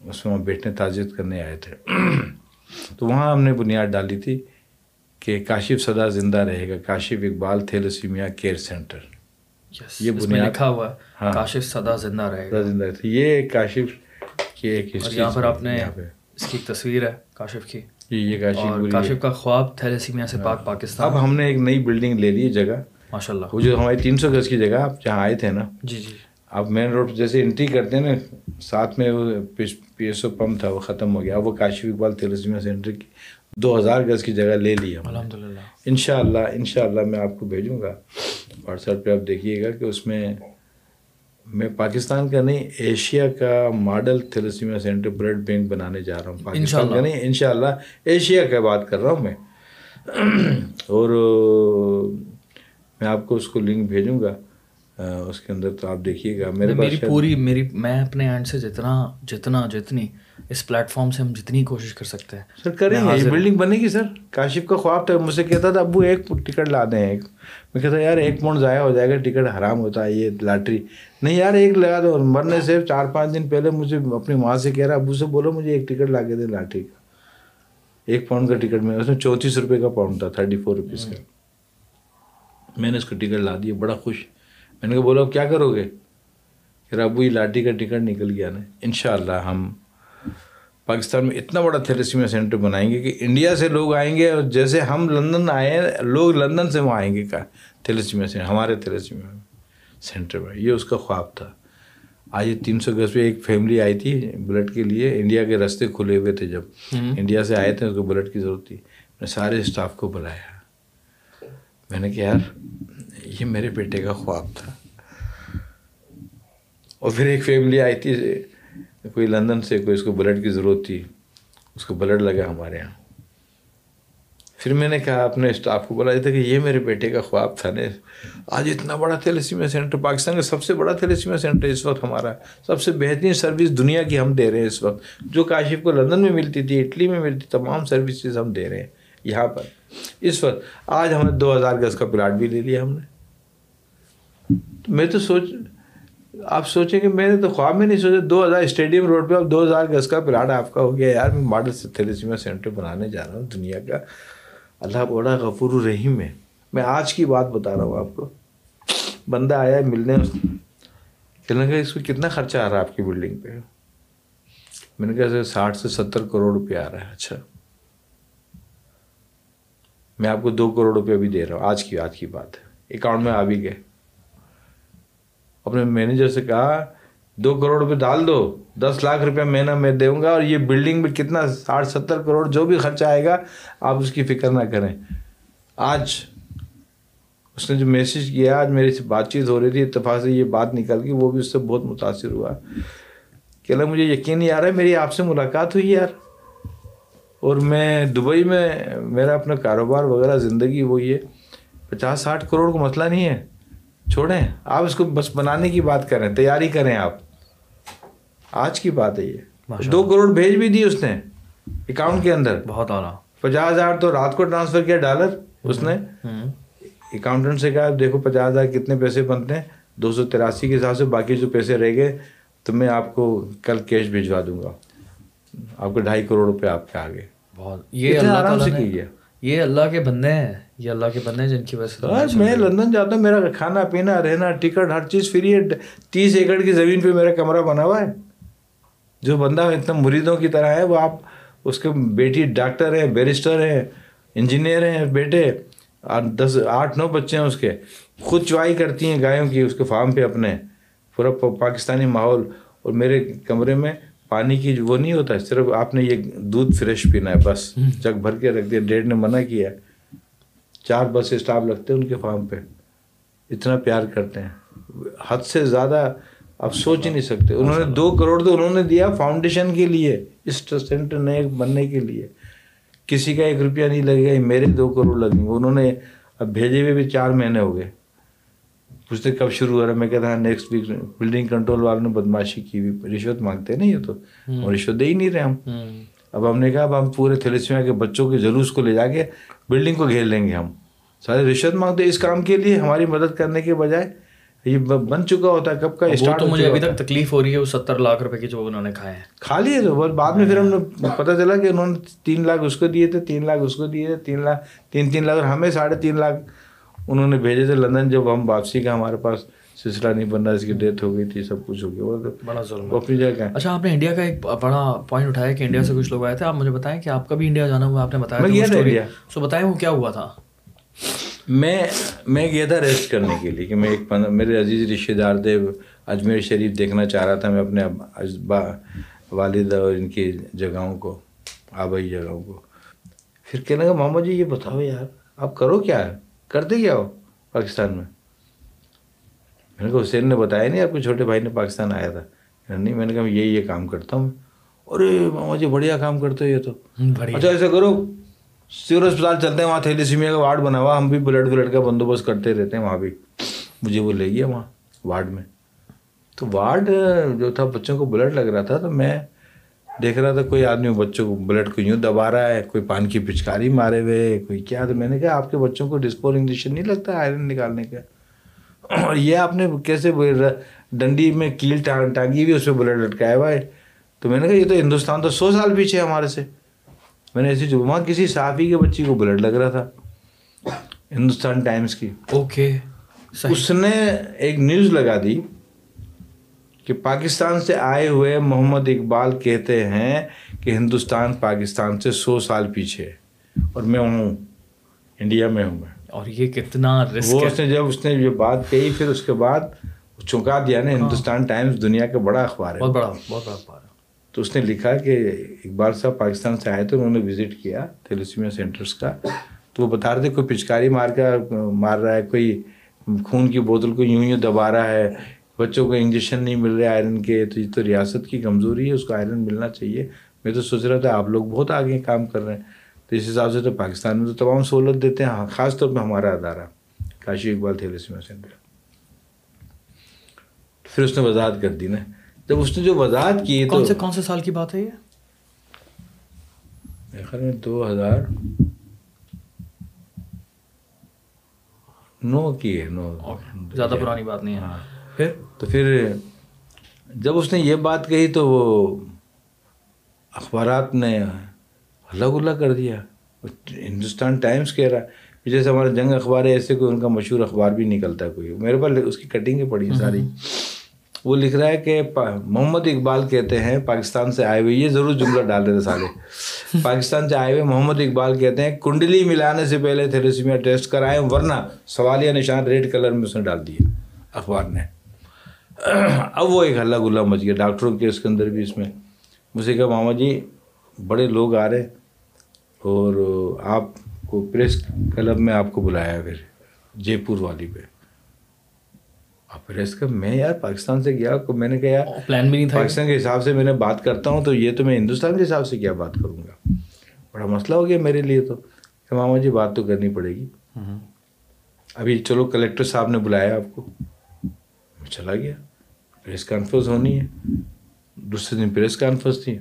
اس میں وہاں بیٹھنے تعزیت کرنے آئے تھے۔ تو وہاں ہم نے بنیاد ڈالی تھی کہ کاشف سدا زندہ رہے گا Kashif Iqbal thalassemia care centre. Yes, یہ بنیاد- لکھا ہوا ہے. ہاں۔ کاشف سدا زندہ رہے گا. زندہ تھی یہ کاشف کی ایک ہسٹری یہاں پر آپ نے اس کی ایک تصویر ہے کاشف کی. یہ کاشف کاشف کا خواب تھیلیسیمیا سے پاک پاکستان. اب ہم نے ایک نئی بلڈنگ لے لی ہے جگہ. ماشاء اللہ وہ جو ہماری تین سو گز کی جگہ آپ جہاں آئے تھے نا. جی جی. اب مین روڈ جیسے انٹری کرتے ہیں نا ساتھ میں وہ پی ایس او پمپ تھا وہ ختم ہو گیا. اب وہ کاشف اقبال تیلسمیا سینٹر کی دو ہزار گز کی جگہ لے لی الحمد للہ ان شاء اللہ ان شاء اللہ میں آپ کو بھیجوں گا۔ واٹس ایپ پہ آپ دیکھیے گا کہ اس میں میں پاکستان کا نہیں ایشیا کا model thalassemia centre blood bank بنانے جا رہا ہوں۔ پاکستان کا۔ نہیں ان شاء اللہ ایشیا کا بات کر رہا ہوں میں۔ اور میں آپ کو اس کو لنک بھیجوں گا۔ اس کے اندر تو آپ دیکھیے گا۔ میرے میری پوری میری میں اپنے اینڈ سے جتنا جتنا جتنی اس پلیٹ فارم سے ہم جتنی کوشش کر سکتے ہیں۔ سر کریں گے یہ بلڈنگ بنے گی سر۔ کاشف کا خواب تھا مجھ سے کہتا تھا ابو ایک ٹکٹ لا دیں ایک۔ میں کہتا یار ایک پاؤنڈ ضائع ہو جائے گا ٹکٹ حرام ہوتا ہے یہ لاٹری۔ نہیں یار ایک لگا دو۔ مرنے سے چار پانچ دن پہلے مجھے اپنی ماں سے کہہ رہا ابو سے بولو مجھے ایک ٹکٹ لا کے دے لاٹری کا۔ ایک پاؤنڈ کا ٹکٹ میں اس میں چونتیس روپے کا پاؤنڈ تھا تھرٹی فور روپیز کا۔ میں نے اس کو ٹکٹ لا دیا بڑا خوش۔ میں نے کہا بولو اب کیا کرو گے؟ کہ ابو یہ لاٹری کا ٹکٹ نکل گیا نا۔ ان شاء اللہ ہم پاکستان میں اتنا بڑا تھیلیسیمیا سینٹر بنائیں گے کہ انڈیا سے لوگ آئیں گے اور جیسے ہم لندن آئے ہیں لوگ لندن سے وہاں آئیں گے کا تھیلیسیمیا سینٹر ہمارے تھیلیسیمیا سینٹر میں۔ یہ اس کا خواب تھا۔ آج یہ تین سو گز پہ ایک فیملی آئی تھی بلڈ کے لیے۔ انڈیا کے راستے کھلے ہوئے تھے۔ جب انڈیا سے آئے تھے اس کو بلڈ کی ضرورت تھی۔ میں سارے اسٹاف کو بلایا۔ میں نے کہا یار یہ میرے بیٹے کا خواب تھا۔ اور پھر ایک فیملی آئی تھی کوئی لندن سے کوئی اس کو بلڈ کی ضرورت تھی، اس کو بلڈ لگا ہمارے یہاں۔ پھر میں نے کہا اپنے اسٹاف کو بولا تھا کہ یہ میرے بیٹے کا خواب تھا نا۔ آج اتنا بڑا تھیلیسیمیا سینٹر، پاکستان کا سب سے بڑا تھیلیسیمیا سینٹر اس وقت ہمارا، سب سے بہترین سروس دنیا کی ہم دے رہے ہیں اس وقت۔ جو کاشف کو لندن میں ملتی تھی، اٹلی میں ملتی، تمام سروسز ہم دے رہے ہیں یہاں پر۔ اس وقت آج ہم نے دو ہزار گز کا پلاٹ بھی لے لیا ہم نے۔ میں تو سوچ آپ سوچیں کہ میں نے تو خواب میں نہیں سوچا، دو ہزار اسٹیڈیم روڈ پہ اب دو ہزار گز کا پلاٹ آپ کا ہو گیا یار، میں ماڈل تھیلیسیمیا سینٹر بنانے جا رہا ہوں دنیا کا۔ اللہ بڑا غفور الرحیم ہے۔ میں آج کی بات بتا رہا ہوں آپ کو۔ بندہ آیا ہے ملنے کہنے کا اس کو کتنا خرچہ آ رہا ہے آپ کی بلڈنگ پہ؟ میں نے کہا سر ساٹھ سے ستر کروڑ روپے آ رہا ہے۔ اچھا۔ میں آپ کو دو کروڑ روپے بھی دے رہا ہوں۔ آج کی آج کی بات ہے۔ اکاؤنٹ میں آ بھی گئے۔ اپنے مینیجر سے کہا، دو کروڑ روپے ڈال دو، دس لاکھ روپیہ مہینہ میں دوں گا اور یہ بلڈنگ میں کتنا ساٹھ ستر کروڑ جو بھی خرچہ آئے گا، آپ اس کی فکر نہ کریں۔ آج اس نے جو میسیج کیا، آج میری سے بات چیت ہو رہی تھی، اتفاق سے یہ بات نکل گئی، وہ بھی اس سے بہت متاثر ہوا۔ کہ اللہ، مجھے یقین نہیں آ رہا ہے، میری آپ سے ملاقات ہوئی یار۔ اور میں دبئی میں، میرا اپنا کاروبار وغیرہ، زندگی وہ یہ پچاس ساٹھ کروڑ کا مسئلہ نہیں ہے۔ چھوڑیں۔ آپ اس کو بس بنانے کی بات کریں تیاری کریں آپ۔ آج کی بات ہے یہ۔ دو کروڑ بھیج بھی دی اس نے اکاؤنٹ کے اندر۔ بہت اعلیٰ پچاس ہزار تو رات کو ٹرانسفر کیا ڈالر اس نے۔ اکاؤنٹنٹ سے کہا دیکھو پچاس ہزار کتنے پیسے بنتے ہیں دو سو تراسی کے حساب سے باقی جو پیسے رہ گئے تو میں آپ کو کل کیش بھجوا دوں گا۔ آپ کو ڈھائی کروڑ روپے آپ کے آگے۔ بہت۔ یہ آرام سے کیجیے۔ یہ اللہ کے بندے ہیں یہ اللہ کے بندے ہیں جن کی وجہ سے میں لندن جاتا ہوں میرا کھانا پینا رہنا ٹکٹ ہر چیز فری ہے۔ تیس ایکڑ کی زمین پہ میرا کمرہ بنا ہوا ہے۔ جو بندہ اتنا مریدوں کی طرح ہے وہ آپ اس کے بیٹی ڈاکٹر ہیں بیرسٹر ہیں انجینئر ہیں بیٹے دس آٹھ نو بچے ہیں اس کے۔ خود چوائی کرتی ہیں گایوں کی اس کے فارم پہ اپنے پورا پاکستانی ماحول۔ اور میرے کمرے میں پانی کی وہ نہیں ہوتا صرف آپ نے یہ دودھ فریش پینا ہے بس جگ بھر کے رکھ دیا ڈیڈ نے منع کیا ہے۔ چار بس اسٹاف لگتے ہیں ان کے فارم پہ۔ اتنا پیار کرتے ہیں۔ حد سے زیادہ آپ سوچ ہی نہیں سکتے۔ انہوں نے دو کروڑ تو انہوں نے دیا فاؤنڈیشن کے لیے اس سینٹر نئے بننے کے لیے۔ کسی کا ایک روپیہ نہیں لگے گا میرے دو کروڑ لگیں گے۔ انہوں نے اب بھیجے ہوئے بھی چار مہینے ہو گئے۔ پوچھتے کب شروع ہو رہا ہے؟ میں کہتا ہوں نیکسٹ ویک بلڈنگ کنٹرول والوں نے بدماشی کی ہوئی۔ رشوت مانگتے نہیں یہ تو۔ رشوت دے ہی نہیں رہے ہم۔ اب ہم نے کہا اب ہم پورے تھیلیسمیا کے بچوں کے جلوس کو لے جا کے بلڈنگ کو گھیر لیں گے ہم۔ سارے رشوت مانگتے اس کام کے لیے ہماری مدد کرنے کے بجائے۔ یہ بن چکا ہوتا ہے کب کا اسٹارٹ تو مجھے ابھی تک تکلیف ہو رہی ہے وہ ستر لاکھ روپے کی جو انہوں نے کھائے ہیں۔ کھا لیے تو بعد میں پھر ہم نے پتہ چلا کہ انہوں نے تین لاکھ اس کو دیے تھے تین لاکھ اس کو دیے تھے تین لاکھ تین تین لاکھ اور ہمیں ساڑھے تین لاکھ انہوں نے بھیجے تھے لندن جب ہم واپسی کا ہمارے پاس سلسلہ نہیں بن رہا اس کی ڈیتھ ہو گئی تھی سب کچھ ہو گیا۔ وہ بڑا ظلم اپنی جگہ۔ اچھا آپ نے انڈیا کا ایک بڑا پوائنٹ اٹھایا کہ انڈیا سے کچھ لوگ آئے تھے۔ آپ مجھے بتائیں کہ آپ کا بھی انڈیا جانا ہوا؟ آپ نے بتایا سو بتائیں وہ کیا ہوا تھا؟ میں میں گیا تھا ریسٹ کرنے کے لیے کہ میں ایک میرے عزیز رشتے دار تھے اجمیر شریف دیکھنا چاہ رہا تھا میں اپنے والد اور ان کی جگہوں کو آبائی جگہوں کو۔ پھر کہنے کا محمد جی یہ بتاؤ یار آپ کرو کیا؟ ہے کرتے کیا ہو پاکستان میں؟ میں نے کہا حسین نے بتایا نہیں آپ کے چھوٹے بھائی نے پاکستان آیا تھا۔ نہیں میں نے کہا یہی یہ کام کرتا ہوں ارے ماما جی بڑھیا کام کرتے ہو یہ تو۔ اچھا ایسا کرو سیور اسپتال چلتے ہیں وہاں تھیلیسیمیا کا وارڈ بنا ہوا ہم بھی بلڈ ولڈ کا بندوبست کرتے رہتے ہیں وہاں بھی۔ مجھے وہ لے گیا وہاں وارڈ میں۔ تو وارڈ جو تھا بچوں کو بلڈ لگ رہا تھا تو میں دیکھ رہا تھا کوئی آدمی بچوں کو بلڈ کو یوں دبا رہا ہے کوئی پان کی پچکاری مارے ہوئے کوئی کیا تو میں نے کہا آپ کے بچوں کو ڈسپور انجیکشن نہیں لگتا آئرن نکالنے کا؟ اور یہ آپ نے کیسے ڈنڈی میں کیل ٹانگی ہوئی اس پہ بلڈ لٹکایا ہوا ہے؟ تو میں نے کہا یہ تو ہندوستان تو سو سال پیچھے ہے ہمارے سے۔ میں نے ایسی جو وہاں کسی صحافی کے بچی کو بلڈ لگ رہا تھا ہندوستان ٹائمس کی۔ اوکے اس نے ایک نیوز لگا دی کہ پاکستان سے آئے ہوئے محمد اقبال کہتے ہیں کہ ہندوستان پاکستان سے سو سال پیچھے اور میں ہوں انڈیا میں ہوں میں۔ اور یہ کتنا وہ رسک اس نے جب اس نے یہ بات کہی پھر اس کے بعد چونکا دیا نا ہندوستان ٹائمز دنیا کا بڑا اخبار ہے۔ بہت بڑا بہت بڑا اخبار ہے۔ تو اس نے لکھا کہ اقبال صاحب پاکستان سے آئے تھے انہوں نے وزٹ کیا تھیلوسیمیا سینٹرس کا۔ تو وہ بتا رہے تھے کوئی پچکاری مار کا مار رہا ہے کوئی خون کی بوتل کو یوں یوں دبا رہا ہے بچوں کو انجیکشن نہیں مل رہے آئرن کے تو یہ تو ریاست کی کمزوری ہے اس کو آئرن ملنا چاہیے۔ میں تو سوچ رہا تھا آپ لوگ بہت آگے کام کر رہے ہیں۔ تو اس حساب سے تو پاکستان میں تو تمام سہولت دیتے ہیں خاص طور پہ ہمارا ادارہ کاشی اقبال تھیلوسیمیا سینٹر۔ پھر اس نے وضاحت کر دی نا۔ جب اس نے جو وضاحت کی تو کون سے کون سے سال کی بات ہے یہ؟ خیال میں دو ہزار نو کی ہے نو۔ زیادہ پرانی بات نہیں ہے۔ ہاں۔ پھر؟ تو پھر جب اس نے یہ بات کہی تو وہ اخبارات نے ہلا گلا کر دیا۔ ہندوستان ٹائمز کہہ رہا ہے جیسے ہمارے جنگ اخبار ہے ایسے کوئی ان کا مشہور اخبار بھی نکلتا ہے کوئی۔ میرے پاس اس کی کٹنگیں پڑی ہیں ساری۔ وہ لکھ رہا ہے کہ محمد اقبال کہتے ہیں پاکستان سے آئے ہوئے یہ ضرور جملہ ڈال رہے تھے سارے۔ پاکستان سے آئے ہوئے محمد اقبال کہتے ہیں کنڈلی ملانے سے پہلے تھیریسیمیا ٹیسٹ کرائے ورنہ سوالیہ نشان ریڈ کلر میں اس نے ڈال دیا اخبار نے۔ اب وہ ایک ہلا گلا مچ گیا۔ ڈاکٹروں کے اس کے اندر بھی اس میں۔ مجھے کہا ماما جی بڑے لوگ آ رہے اور آپ کو پریس کلب میں آپ کو بلایا پھر جے پور والی پہ۔ آپ پریس کلب میں یار پاکستان سے گیا میں نے کہا یار پلان بھی نہیں تھا۔ پاکستان کے حساب سے میں نے بات کرتا ہوں تو یہ تو میں ہندوستان کے حساب سے کیا بات کروں گا۔ بڑا مسئلہ ہو گیا میرے لیے تو۔ کہ ماما جی بات تو کرنی پڑے گی۔ ابھی چلو کلیکٹر صاحب نے بلایا آپ کو۔ چلا گیا۔ پریس کانفرنس ہونی ہے۔ دوسرے دن پریس کانفرنس تھی۔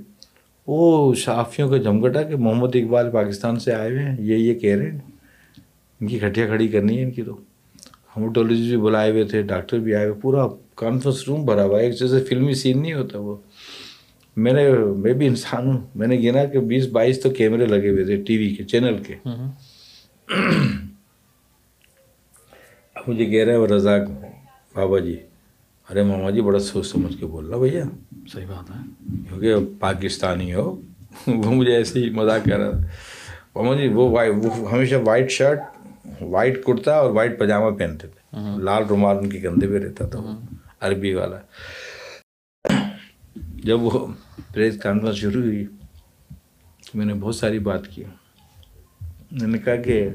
وہ صحافیوں کا جمگٹا کہ محمد اقبال پاکستان سے آئے ہوئے ہیں یہ یہ کہہ رہے ہیں۔ ان کی کھٹیا کھڑی کرنی ہے ان کی تو۔ ہموٹولوجی بھی بلائے ہوئے تھے ڈاکٹر بھی آئے ہوئے پورا کانفرنس روم بھرا ہوا ہے۔ ایک جیسے فلمی سین نہیں ہوتا وہ۔ میں نے میں بھی انسان ہوں۔ میں نے گنا کہ بیس بائیس تو کیمرے لگے ہوئے تھے ٹی وی کے چینل کے۔ اب مجھے کہہ رہے وہ رزاق بابا جی۔ ارے ماما جی بڑا سوچ سمجھ کے بول رہا بھیا۔ صحیح بات ہے۔ کیونکہ پاکستانی ہو وہ مجھے ایسے ہی مذاق کر رہا تھا۔ ماما جی وہ ہمیشہ وائٹ شرٹ وائٹ کرتا اور وائٹ پاجامہ پہنتے تھے۔ لال رومال ان کے کندھے پہ رہتا تھا۔ عربی والا۔ جب وہ پریس کانفرنس شروع ہوئی تو میں نے بہت ساری بات کی۔ میں نے کہا کہ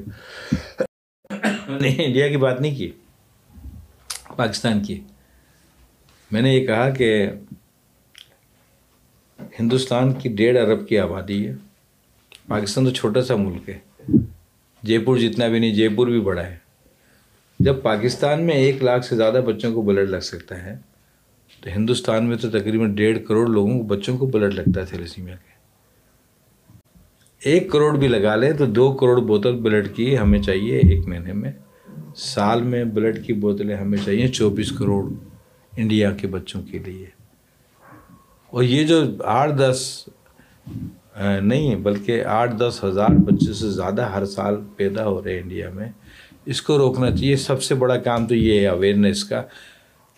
میں نے انڈیا کی بات نہیں کی پاکستان کی۔ میں نے یہ کہا کہ ہندوستان کی ڈیڑھ ارب کی آبادی ہے، پاکستان تو چھوٹا سا ملک ہے۔ جے پور جتنا بھی نہیں جے پور بھی بڑا ہے۔ جب پاکستان میں ایک لاکھ سے زیادہ بچوں کو بلڈ لگ سکتا ہے، تو ہندوستان میں تو تقریباً ڈیڑھ کروڑ لوگوں کو بچوں کو بلڈ لگتا ہے تھیلیسیمیا کے۔ ایک کروڑ بھی لگا لیں تو دو کروڑ بوتل بلڈ کی ہمیں چاہیے ایک مہینے میں۔ سال میں بلڈ کی بوتلیں ہمیں چاہیے چوبیس کروڑ۔ انڈیا کے بچوں کے لیے۔ اور یہ جو آٹھ دس نہیں، بلکہ آٹھ دس ہزار بچے سے زیادہ ہر سال پیدا ہو رہے ہیں انڈیا میں، اس کو روکنا چاہیے۔ سب سے بڑا کام تو یہ ہے اویئرنیس کا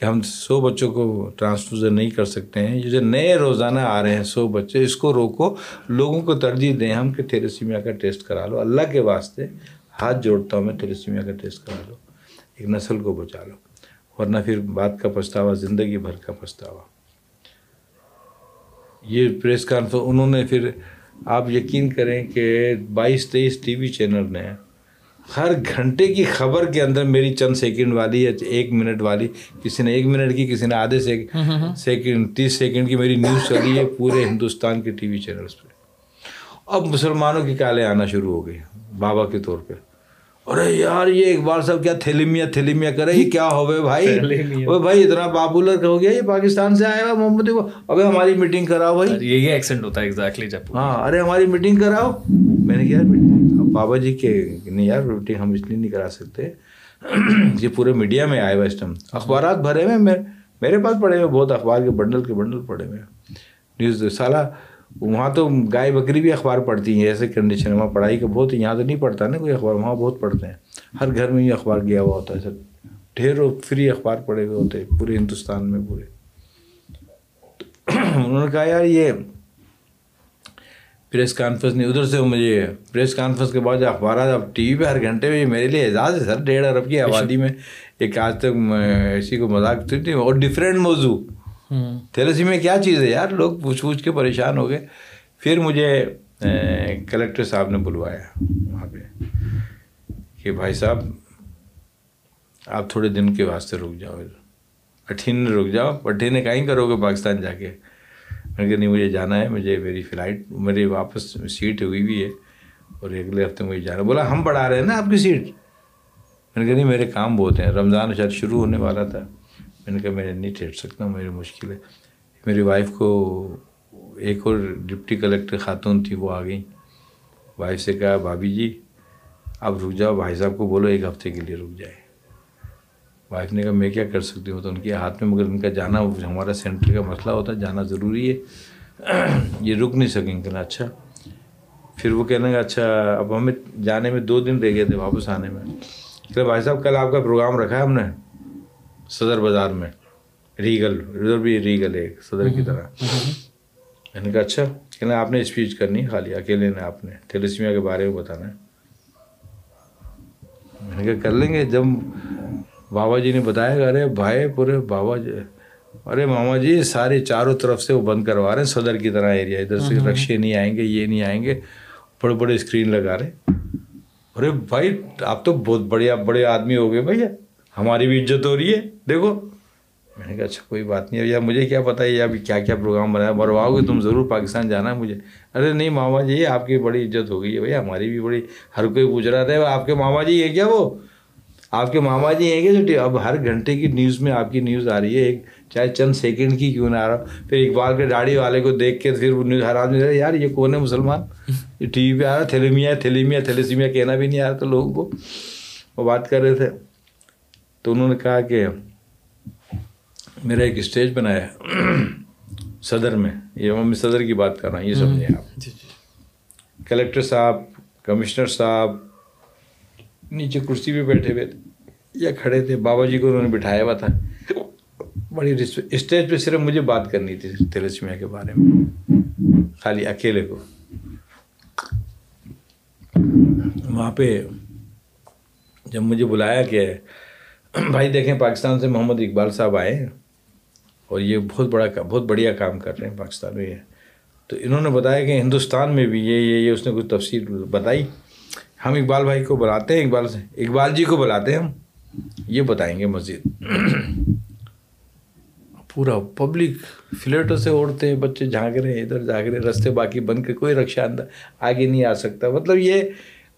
کہ ہم سو بچوں کو ٹرانسفیوزن نہیں کر سکتے ہیں۔ یہ جو نئے روزانہ آ رہے ہیں سو بچے، اس کو روکو۔ لوگوں کو ترجیح دیں ہم کہ تھیریسیمیا کا ٹیسٹ کرا لو۔ اللہ کے واسطے ہاتھ جوڑتا ہوں میں تھیریسیمیا کا ٹیسٹ کرا لو۔ ایک نسل کو بچا لو۔ ورنہ پھر بات کا پچھتاوا زندگی بھر کا پچھتاوا۔ یہ پریس کانفرنس انہوں نے پھر آپ یقین کریں کہ بائیس تیئیس ٹی وی چینل نے ہر گھنٹے کی خبر کے اندر میری چند سیکنڈ والی یا ایک منٹ والی کسی نے ایک منٹ کی کسی نے آدھے سیکنڈ تیس سیکنڈ کی میری نیوز چلی ہے پورے ہندوستان کے ٹی وی چینلس پہ۔ اب مسلمانوں کی کالیں آنا شروع ہو گئی بابا کے طور پہ۔ ارے یار یہ اقبال صاحب کیا تھیلیمیا تھیلیمیا کرے یہ کیا ہو گئے بھائی وہ بھائی اتنا پاپولر ہو گیا یہ پاکستان سے آیا ہوا محمد ابھی ہماری میٹنگ کراؤ بھائی۔ یہ ایکسیڈنٹ ہوتا ہے ایگزیکٹلی جب ہاں ارے ہماری میٹنگ کراؤ۔ میں نے کہا یار بابا جی کے نہیں یار میٹنگ ہم اس لیے نہیں کرا سکتے۔ یہ پورے میڈیا میں آئے ہوا اس ٹائم اخبارات بھرے ہوئے میرے پاس پڑے ہوئے بہت اخبار کے بنڈل کے بنڈل پڑے ہوئے نیوز سالہ وہاں تو گائے بکری بھی اخبار پڑھتی ہیں ایسے کنڈیشن وہاں پڑھائی کا بہت یہاں تو نہیں پڑھتا نا کوئی اخبار، وہاں بہت پڑھتے ہیں۔ ہر گھر میں ہی اخبار گیا ہوا ہوتا ہے سر۔ ڈھیروں فری اخبار پڑے ہوئے ہوتے ہیں، پورے ہندوستان میں پورے۔ انہوں نے کہا، یار، یہ پریس کانفرنس نہیں، ادھر سے مجھے۔ پریس کانفرنس کے بعد جو اخبارات، اب ٹی وی پہ ہر گھنٹے میں میرے لیے اعزاز ہے سر، ڈیڑھ ارب کی آبادی میں۔ ایک آج تک اسی کو مذاق تھی اور ڈفرینٹ موضوع۔ تھیلسی میں کیا چیز ہے یار؟ لوگ پوچھ پوچھ کے پریشان ہو گئے۔ پھر مجھے کلیکٹر صاحب نے بلوایا وہاں پہ کہ بھائی صاحب، آپ تھوڑے دن کے واسطے رک جاؤ اٹھین رک جاؤ۔ اٹھینے کہیں کرو گے پاکستان جا کے؟ میں نے کہا، نہیں، مجھے جانا ہے۔ مجھے میری فلائٹ، میری واپس سیٹ ہوئی بھی ہے اور اگلے ہفتے مجھے جانا بولا، ہم بڑھا رہے ہیں نا آپ کی سیٹ؟ میں نے کہا، نہیں، میرے کام بہت ہیں۔ رمضان شاید شروع ہونے والا تھا۔ میں نے کہا، میں نہیں ٹھہر سکتا، میری مشکل ہے. میری وائف کو ایک اور ڈپٹی کلیکٹر خاتون تھی، وہ آ گئیں۔ وائف سے کہا، بھابھی جی آپ رک جاؤ، بھائی صاحب کو بولو ایک ہفتے کے لیے رک جائے۔ وائف نے کہا، میں کیا کر سکتی ہوں؟ تو ان کے ہاتھ میں، مگر ان کا جانا، ہمارا سینٹر کا مسئلہ ہوتا ہے جانا ضروری ہے۔ یہ رک نہیں سکیں کہ اچھا. پھر وہ کہنے کا اچھا اب ہمیں جانے میں دو دن رہ گئے تھے واپس آنے میں۔ کہ بھائی صاحب، کل آپ کا پروگرام رکھا ہے ہم نے۔ صدر بازار میں ریگل ادھر بھی ریگل ہے صدر کی طرح۔ میں نے کہا اچھا کہنا آپ نے اسپیچ کرنی خالی اکیلے نے آپ نے تھیلسمیا کے بارے میں بتانا ہے۔ میں نے کہا کر لیں گے۔ جب بابا جی نے بتایا کہ ارے بھائی پورے بابا جی ارے ماما جی سارے چاروں طرف سے وہ بند کروا رہے ہیں صدر کی طرح ایریا ادھر سے رکشے نہیں آئیں گے یہ نہیں آئیں گے بڑے بڑے اسکرین لگا رہے۔ ارے بھائی آپ تو بہت بڑے بڑے آدمی ہو گئے بھیا۔ ہماری بھی عزت ہو رہی ہے۔ دیکھو۔ میں نے کہا اچھا کوئی بات نہیں۔ ہے مجھے کیا پتا ہے ابھی کیا کیا پروگرام بنایا۔ مرواؤ گے تم ضرور، پاکستان جانا ہے مجھے۔ ارے نہیں، ماما جی آپ کی بڑی عزت ہو گئی ہے بھیا ہماری بھی بڑی، ہر کوئی پوچھ رہا تھا، آپ کے ماما جی ہے کیا وہ؟ آپ کے ماما جی ہیں کہ جو اب ہر گھنٹے کی نیوز میں آپ کی نیوز آ رہی ہے۔ ایک چاہے چند سیکنڈ کی کیوں نہ آ رہا پھر اقبال کے داڑھی والے کو دیکھ کے پھر وہ نیوز حیران نہیں یار، یہ کون ہے مسلمان؟ یہ ٹی وی پہ آ رہا تھیلیمیا تھیلیمیا، تھیلیسیمیا کہنا بھی نہیں آ رہا تھا لوگوں کو۔ وہ بات کر رہے تھے۔ تو انہوں نے کہا کہ میرا ایک اسٹیج بنایا صدر میں یہ میں صدر کی بات کر رہا ہوں یہ سمجھیں آپ۔ جی، جی۔ کلیکٹر صاحب کمشنر صاحب نیچے کرسی پہ بیٹھے ہوئے تھے یا کھڑے تھے بابا جی کو انہوں نے بٹھایا ہوا تھا۔ بڑی اسٹیج پہ صرف مجھے بات کرنی تھی تلسمیا کے بارے میں۔ خالی اکیلے کو۔ وہاں پہ جب مجھے بلایا کہ بھائی دیکھیں، پاکستان سے محمد اقبال صاحب آئے ہیں اور یہ بہت بڑا بہت بڑھیا کام کر رہے ہیں پاکستان میں تو انہوں نے بتایا کہ ہندوستان میں بھی یہ یہ اس نے کچھ تفصیل بتائی۔ ہم اقبال بھائی کو بلاتے ہیں، اقبال سے، اقبال جی کو بلاتے ہیں ہم۔ یہ بتائیں گے مزید۔ پورا پبلک فلیٹوں سے اوڑھتے ہیں، بچے جھانک رہے ہیں، ادھر جھانک رہے ہیں، رستے باقی بن کے کوئی رکشہ اندر آگے نہیں آ سکتا۔ مطلب یہ،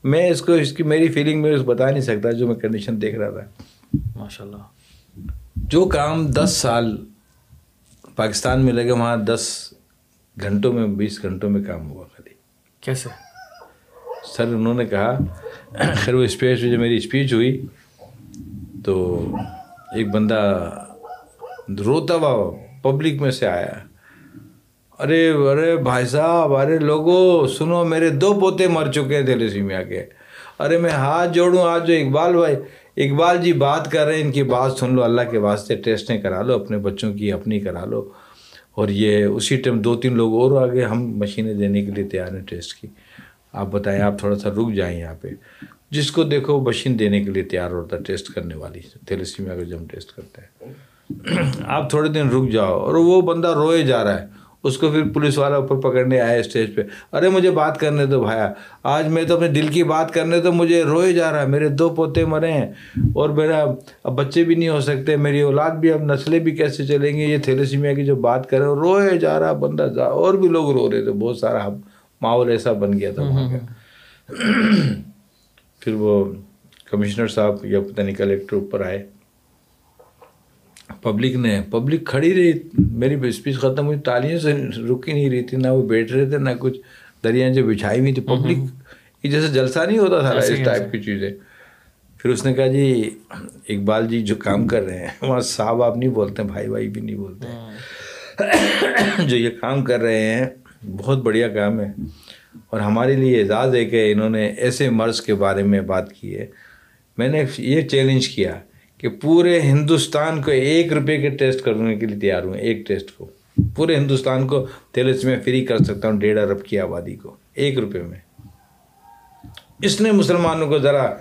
میں اس کو، اس کی میری فیلنگ میں اس بتا نہیں سکتا جو میں کنڈیشن دیکھ رہا تھا۔ ماشاء اللہ جو کام دس سال پاکستان میں لگے وہاں دس گھنٹوں میں بیس گھنٹوں میں کام ہوا خالی۔ کیسے؟ سر انہوں نے کہا خیر وہ اسپیچ جب میری اسپیچ ہوئی تو ایک بندہ روتا ہوا پبلک میں سے آیا۔ ارے ارے بھائی صاحب ارے لوگوں سنو میرے دو پوتے مر چکے تھے لسیمیا کے۔ ارے میں ہاتھ جوڑوں آج جو اقبال بھائی اقبال جی بات کر رہے ہیں، ان کی بات سن لو، اللہ کے واسطے ٹیسٹیں کرا لو، اپنے بچوں کی اپنی کرا لو۔ اور یہ اسی ٹائم دو تین لوگ اور آگے ہم مشینیں دینے کے لیے تیار ہیں ٹیسٹ کی۔ آپ بتائیں، آپ تھوڑا سا رک جائیں یہاں پہ۔ جس کو دیکھو مشین دینے کے لیے تیار ہوتا ہے، ٹیسٹ کرنے والی۔ تھیلیسیمیا کا جب ہم ٹیسٹ کرتے ہیں۔ آپ تھوڑے دن رک جاؤ۔ اور وہ بندہ روئے جا رہا ہے۔ اس کو پھر پولیس والا اوپر پکڑنے آیا اسٹیج پہ۔ ارے مجھے بات کرنے دو بھایا۔ آج میں تو اپنے دل کی بات کرنے تو مجھے روئے جا رہا ہے۔ میرے دو پوتے مرے ہیں اور میرا اب بچے بھی نہیں ہو سکتے۔ میری اولاد بھی اب نسلیں بھی کیسے چلیں گے یہ تھیلیسیمیا کی جو بات کریں روئے جا رہا بندہ۔ جا اور بھی لوگ رو رہے تھے۔ بہت سارا ماحول ایسا بن گیا تھا وہاں پھر وہ کمشنر صاحب یا پتہ نہیں کلیکٹر اوپر آئے۔ پبلک نے پبلک کھڑی رہی۔ میری اسپیچ ختم ہوئی تالیوں سے رک ہی نہیں رہی تھی نہ وہ بیٹھ رہے تھے نہ کچھ۔ دریا جو بچھائی ہوئی تھی پبلک جیسے جلسہ نہیں ہوتا تھا اس ٹائپ کی چیزیں۔ پھر اس نے کہا جی اقبال جی جو کام کر رہے ہیں وہاں صاحب آپ نہیں بولتے بھائی بھائی بھی نہیں بولتے۔ جو یہ کام کر رہے ہیں بہت بڑھیا کام ہے۔ اور ہمارے لیے اعزاز ہے کہ انہوں نے ایسے مرض کے بارے میں بات کی ہے۔ میں نے یہ چیلنج کیا۔ کہ پورے ہندوستان کو ایک روپے کے ٹیسٹ کرنے کے لیے تیار ہوئے ایک ٹیسٹ کو۔ پورے ہندوستان کو تیلس میں فری کر سکتا ہوں ڈیڑھ ارب کی آبادی کو ایک روپے میں۔ اس نے مسلمانوں کو ذرا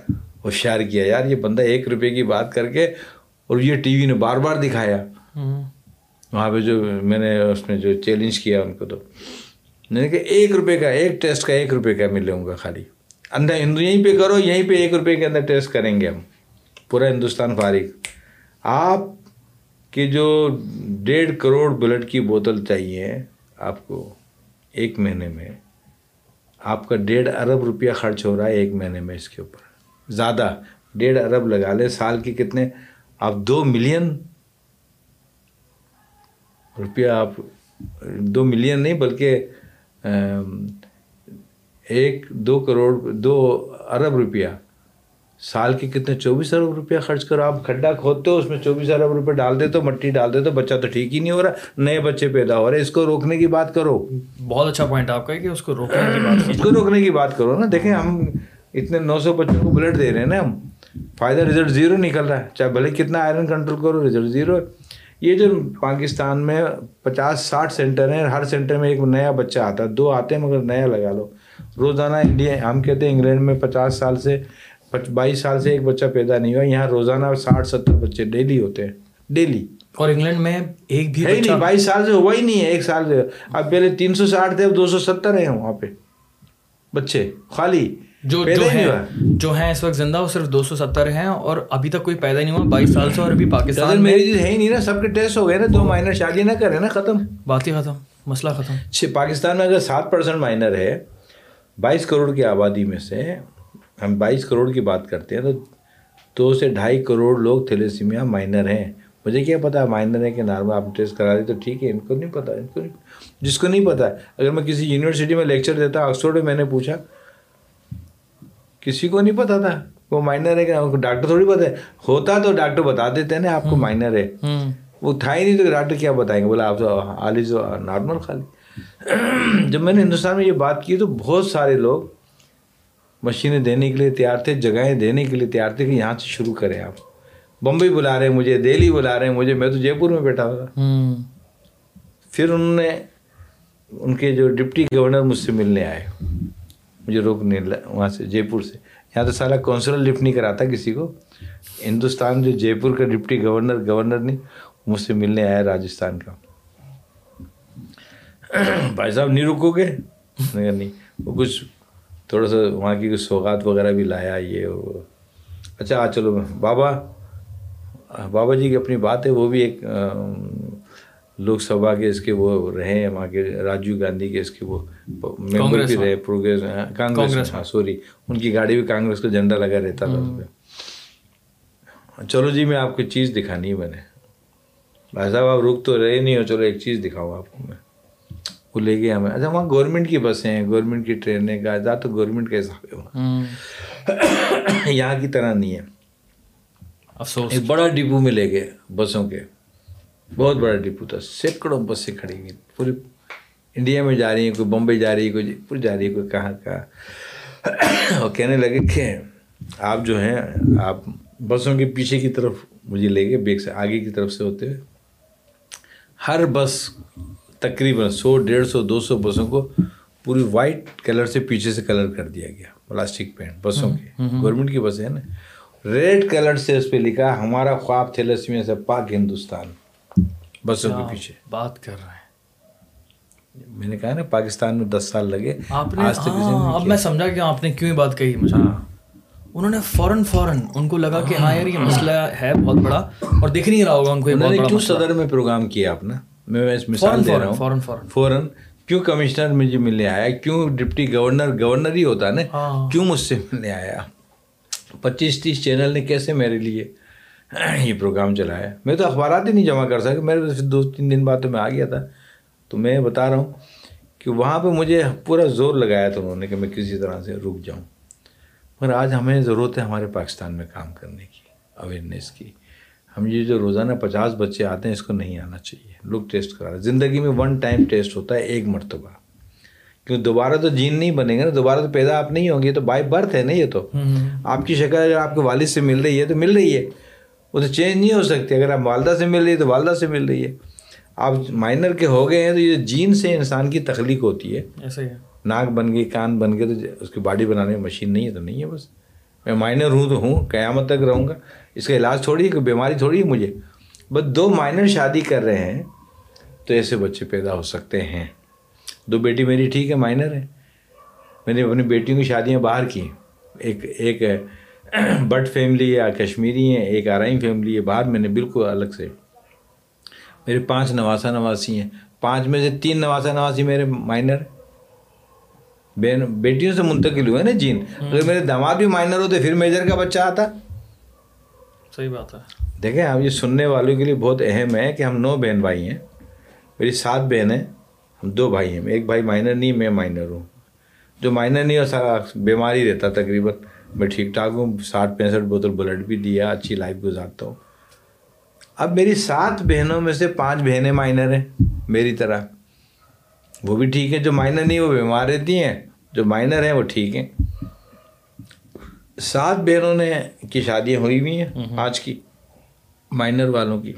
ہوشیار کیا یار یہ بندہ ایک روپے کی بات کر کے اور یہ ٹی وی نے بار بار دکھایا۔ وہاں پہ جو میں نے اس میں جو چیلنج کیا ان کو تو میں نے کہا ایک روپے کا ایک ٹیسٹ کا ایک روپے کا ملے گا خالی۔ اندر ہندو یہیں پہ کرو یہیں پہ ایک روپے کے اندر ٹیسٹ کریں گے ہم۔ پورا ہندوستان فارغ۔ آپ کے جو ڈیڑھ کروڑ بلڈ کی بوتل چاہیے آپ کو ایک مہینے میں، آپ کا ڈیڑھ ارب روپیہ خرچ ہو رہا ہے ایک مہینے میں اس کے اوپر۔ زیادہ، ڈیڑھ ارب لگا لیں۔ سال کے کتنے؟ آپ دو ملین روپیہ آپ، دو ملین نہیں بلکہ ایک، دو کروڑ، دو ارب روپیہ سال کے کتنے چوبیس ارب روپیہ خرچ کرو آپ کھڈا کھودتے ہو اس میں چوبیس ارب روپے ڈال دیتے ہو مٹی ڈال دیتے ہو بچہ تو ٹھیک ہی نہیں ہو رہا نئے بچے پیدا ہو رہے اس کو روکنے کی بات کرو۔ بہت اچھا پوائنٹ آپ کا ہے کہ اس کو روکنے کی بات اس کو روکنے کی بات کرو نا دیکھیں ہم اتنے نو سو بچوں کو بلڈ دے رہے ہیں نا ہم۔ فائدہ رزلٹ زیرو نکل رہا ہے چاہے بھلے کتنا آئرن کنٹرول کرو رزلٹ زیرو ہے۔ یہ جو پاکستان میں پچاس ساٹھ سینٹر ہیں ہر سینٹر میں ایک نیا بچہ آتا ہے دو آتے ہیں مگر نیا لگا لو۔ روزانہ انڈیا ہم کہتے ہیں انگلینڈ میں پچاس سال سے بائیس سال سے ایک بچہ پیدا نہیں ہوا یہاں روزانہ ساٹھ ستر بچے ڈیلی ہوتے ہیں ڈیلی اور انگلینڈ میں ایک بھی نہیں بائیس سال سے ہوا ہی نہیں ہے ایک سال سے۔ اب پہلے تین سو ساٹھ تھے اب دو سو ستر ہیں وہاں پہ۔ بچے خالی۔ جو جو ہیں جو ہیں اس وقت زندہ وہ صرف دو سو ستر ہیں اور ابھی تک کوئی پیدا نہیں ہوا بائیس سال سے اور ابھی پاکستان میری ہے ہی نہیں نا سب کے ٹیسٹ ہو گئے نا دو مائنر شادی نہ کرے نا ختم۔ بات ہی ختم مسئلہ ختم۔ پاکستان میں اگر سات پرسینٹ مائنر ہے بائیس کروڑ کی آبادی میں سے ہم بائیس کروڑ کی بات کرتے ہیں تو دو سے ڈھائی کروڑ لوگ تھیلیسیمیا مائنر ہیں۔ مجھے کیا پتا مائنر ہے کہ نارمل آپ ٹیسٹ کرا دی تو ٹھیک ہے ان کو نہیں پتا ان کو نہیں جس کو نہیں پتا۔ اگر میں کسی یونیورسٹی میں لیکچر دیتا آکسفورڈ میں میں نے پوچھا کسی کو نہیں پتا تھا۔ وہ مائنر ہے کہ ڈاکٹر تھوڑی پتا ہے۔ ہوتا تو ڈاکٹر بتا دیتے ہیں نا آپ کو مائنر ہے۔ وہ تھا ہی نہیں تو ڈاکٹر کیا بتائیں گے؟ بولا آپ تو آلیز نارمل خالی۔ جب میں نے ہندوستان میں یہ بات کی تو بہت سارے لوگ مشینیں دینے کے لیے تیار تھے جگہیں دینے کے لیے تیار تھے کہ یہاں سے شروع کریں آپ۔ بمبئی بلا رہے ہیں مجھے دہلی بلا رہے ہیں مجھے میں تو جے پور میں بیٹھا ہوا پھر انہوں نے ان کے جو ڈپٹی گورنر مجھ سے ملنے آئے۔ مجھے روک نہیں وہاں سے جے پور سے۔ یہاں تو سارا کونسلر لفٹ نہیں کراتا کسی کو۔ ہندوستان جو جے پور کا ڈپٹی گورنر گورنر نہیں مجھ سے ملنے آیا راجستھان کا۔ بھائی صاحب نہیں رکو گے؟ نہیں۔ وہ کچھ تھوڑا سا وہاں کی کچھ سوغات وغیرہ بھی لایا یہ اچھا آ چلو بابا بابا جی کی اپنی بات ہے وہ بھی ایک لوک سبھا کے اس کے وہ رہے ہیں وہاں کے راجیو گاندھی کے اس کے وہ ممبر بھی رہے پروگریس کانگریس ہاں سوری ان کی گاڑی بھی کانگریس کا جھنڈا لگا رہتا تھا۔ اس پہ چلو جی میں آپ کو چیز دکھانی ہے میں نے۔ بھائی صاحب آپ رک تو رہے نہیں ہو چلو ایک چیز دکھاؤں آپ کو میں۔ وہ لے گیا ہمیں۔ اچھا وہاں گورنمنٹ کی بسیں ہیں گورنمنٹ کی ٹرینیں کا تو گورنمنٹ کا حساب ہے وہاں یہاں کی طرح نہیں ہے۔ افسوس۔ ایک بڑا ڈپو میں لے گئے بسوں کے۔ بہت بڑا ڈپو تھا۔ سینکڑوں بسیں کھڑی ہوئی پوری انڈیا میں جا رہی ہیں کوئی بمبئی جا رہی ہے کوئی پور جا رہی ہے کوئی کہاں کہاں اور کہنے لگے کہ آپ جو ہیں آپ بسوں کے پیچھے کی طرف مجھے لے گئے بیگ سے آگے کی طرف سے ہوتے ہوئے۔ ہر بس تقریباً سو ڈیڑھ سو دو سو بسوں کو پوری وائٹ کلر سے پیچھے سے کلر کر دیا گیا پلاسٹک پینٹ بسوں کے۔ گورنمنٹ کی بسیں ہیں نا۔ ریڈ کلر سے اس پہ لکھا ہمارا خواب تھے لسمی سے پاک ہندوستان۔ بسوں کے پیچھے۔ بات کر رہے ہیں۔ میں نے کہا نا پاکستان میں دس سال لگے آپ نے ہاں، اب میں سمجھا کہ آپ نے کیوں بات کہی مجھے۔ ہاں۔ انہوں نے فوراً فوراً ان کو لگا کہ ہاں یار یہ مسئلہ ہے بہت بڑا اور دیکھ نہیں رہا ہوگا ان کو کیوں صدر میں پروگرام کیا آپ نے میں اس مثال دے رہا ہوں۔ فوراً فوراً۔ فوراً کیوں کمشنر مجھے ملنے آیا؟ کیوں ڈپٹی گورنر گورنر ہی ہوتا نا؟ ہاں۔ کیوں مجھ سے ملنے آیا؟ پچیس تیس چینل نے کیسے میرے لیے یہ پروگرام چلایا؟ میں تو اخبارات ہی نہیں جمع کر سکا۔ میرے دو تین دن بعد تو میں آ گیا تھا۔ تو میں بتا رہا ہوں کہ وہاں پہ مجھے پورا زور لگایا تھا انہوں نے کہ میں کسی طرح سے رک جاؤں۔ مگر آج ہمیں ضرورت ہے ہمارے پاکستان میں کام کرنے کی اویئرنیس کی۔ ہم یہ جو روزانہ پچاس بچے آتے ہیں اس کو نہیں آنا چاہیے۔ لوگ ٹیسٹ کرا رہے زندگی میں ون ٹائم ٹیسٹ ہوتا ہے ایک مرتبہ۔ کیونکہ دوبارہ تو جین نہیں بنے گا نا۔ دوبارہ تو پیدا آپ نہیں ہوں گے تو بائی برتھ ہے نا یہ تو۔ آپ کی شکل اگر آپ کے والد سے مل رہی ہے تو مل رہی ہے۔ وہ تو چینج نہیں ہو سکتی۔ اگر آپ والدہ سے مل رہی ہے تو والدہ سے مل رہی ہے۔ آپ مائنر کے ہو گئے ہیں تو یہ جین سے انسان کی تخلیق ہوتی ہے۔ ہی ناک بن گئی کان بن گئے تو اس کی باڈی بنانے کی مشین نہیں ہے تو نہیں ہے بس۔ میں مائنر ہوں تو ہوں قیامت تک رہوں گا۔ اس کا علاج تھوڑی ہے کوئی بیماری تھوڑی ہے مجھے۔ بس دو مائنر شادی کر رہے ہیں تو ایسے بچے پیدا ہو سکتے ہیں۔ دو بیٹی میری ٹھیک ہے مائنر ہے۔ میں نے اپنی بیٹیوں کی شادیاں باہر کی ایک ایک بٹ فیملی ہے کشمیری ہیں ایک آرائم فیملی ہے۔ باہر میں نے بالکل الگ سے۔ میرے پانچ نواسا نواسی ہیں۔ پانچ میں سے تین نواسا نواسی میرے مائنر۔ بیٹیوں سے منتقل ہوئے نا جین۔ اگر میرے داماد بھی مائنر ہوتے پھر میجر کا بچہ آتا۔ صحیح بات ہے۔ دیکھیں، آپ یہ سننے والوں کے لیے بہت اہم ہے کہ ہم نو بہن بھائی ہیں۔ میری سات بہن ہیں، ہم دو بھائی ہیں۔ ایک بھائی مائنر نہیں، میں مائنر ہوں۔ جو مائنر نہیں ہو سارا بیماری رہتا تقریباً۔ میں ٹھیک ٹھاک ہوں، ساٹھ پینسٹھ بوتل بلڈ بھی دیا، اچھی لائف گزارتا ہوں۔ اب میری سات بہنوں میں سے پانچ بہنیں مائنر ہیں، میری طرح۔ وہ بھی ٹھیک ہے جو مائنر نہیں، وہ بیمار رہتی ہیں۔ جو مائنر ہیں، وہ ٹھیک ہیں۔ سات بہنوں نے کی شادیاں ہوئی ہوئی ہیں آج کی مائنر والوں کی۔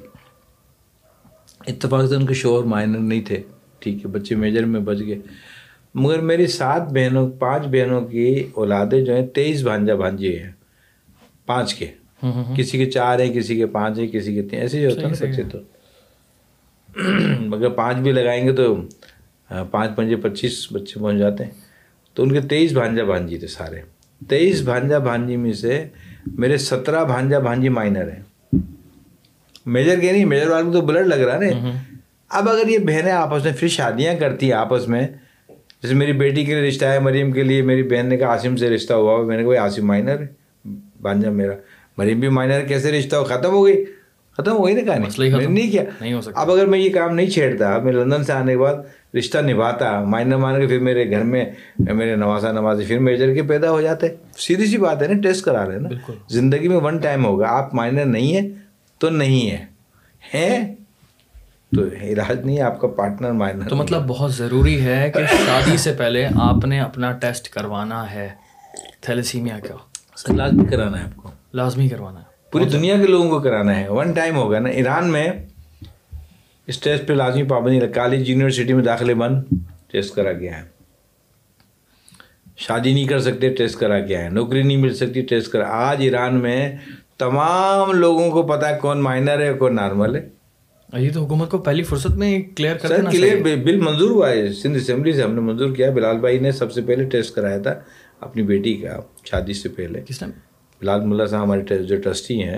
اتفاق سے ان کے شوہر مائنر نہیں تھے ٹھیک ہے بچے میجر میں بچ گئے۔ مگر میری سات بہنوں پانچ بہنوں کی اولادیں جو ہیں تیئیس بھانجا بھانجی ہیں۔ پانچ کے۔ کسی کے چار ہیں کسی کے پانچ ہیں کسی کے تین ایسے ہی ہوتا ہے نا بچے تو۔ مگر پانچ بھی لگائیں گے تو پانچ پنجے پچیس بچے پہنچ جاتے ہیں۔ تو ان کے تیئیس بھانجا بھانجی تھے سارے۔ تیئیس بھانجا بھانجی میں سے میرے سترہ بھانجا بھانجی مائنر ہیں۔ میجر کے نہیں میجر والے کو تو بلڈ لگ رہا نا۔ اب اگر یہ بہنیں آپس میں پھر شادیاں کرتی ہیں آپس میں جیسے میری بیٹی کے لیے رشتہ ہے مریم کے لیے میری بہن نے کہا عاصم سے رشتہ ہوا میں نے کہا عاصم مائنر ہے بانجا میرا۔ مریم بھی مائنر کیسے رشتہ ہو؟ ختم ہو گئی۔ ختم ہو گئی نا کہانی میں نہیں کیا؟ نہیں ہو سکتا۔ اب اگر میں یہ کام نہیں چھیڑتا میں لندن سے آنے کے بعد رشتہ نبھاتا مائنر مان کے پھر میرے گھر میں میرے نوازا نوازی پھر میجر کے پیدا ہو جاتے۔ سیدھی سی بات ہے نا ٹیسٹ کرا رہے ہیں نا۔ زندگی میں ون ٹائم ہوگا۔ آپ مائنر نہیں ہے تو نہیں ہے ہیں تو علاج نہیں ہے آپ کا پارٹنر مائنر تو مطلب بہت ضروری ہے کہ شادی سے پہلے آپ نے اپنا ٹیسٹ کروانا ہے۔ تھیلیسیمیا کا۔ لازمی کرانا ہے آپ کو۔ لازمی کروانا ہے۔ پوری دنیا کے لوگوں کو کرانا ہے۔ ون ٹائم ہوگا نا۔ ایران میں اس ٹیسٹ پہ لازمی پابندی کالج یونیورسٹی میں داخلے بند ٹیسٹ کرا گیا ہے۔ شادی نہیں کر سکتے ٹیسٹ کرا گیا ہے۔ نوکری نہیں مل سکتی ٹیسٹ کرا آج ایران میں تمام لوگوں کو پتا ہے کون مائنر ہے کون نارمل ہے۔ یہ تو حکومت کو پہلی فرصت میں کلیئر کر سر کلیئر بل منظور ہوا ہے۔ سندھ اسمبلی سے ہم نے منظور کیا بلال بھائی نے سب سے پہلے ٹیسٹ کرایا تھا اپنی بیٹی کا شادی سے پہلے۔ کس ٹائم؟ بلال ملا صاحب ہمارے جو ٹرسٹی ہیں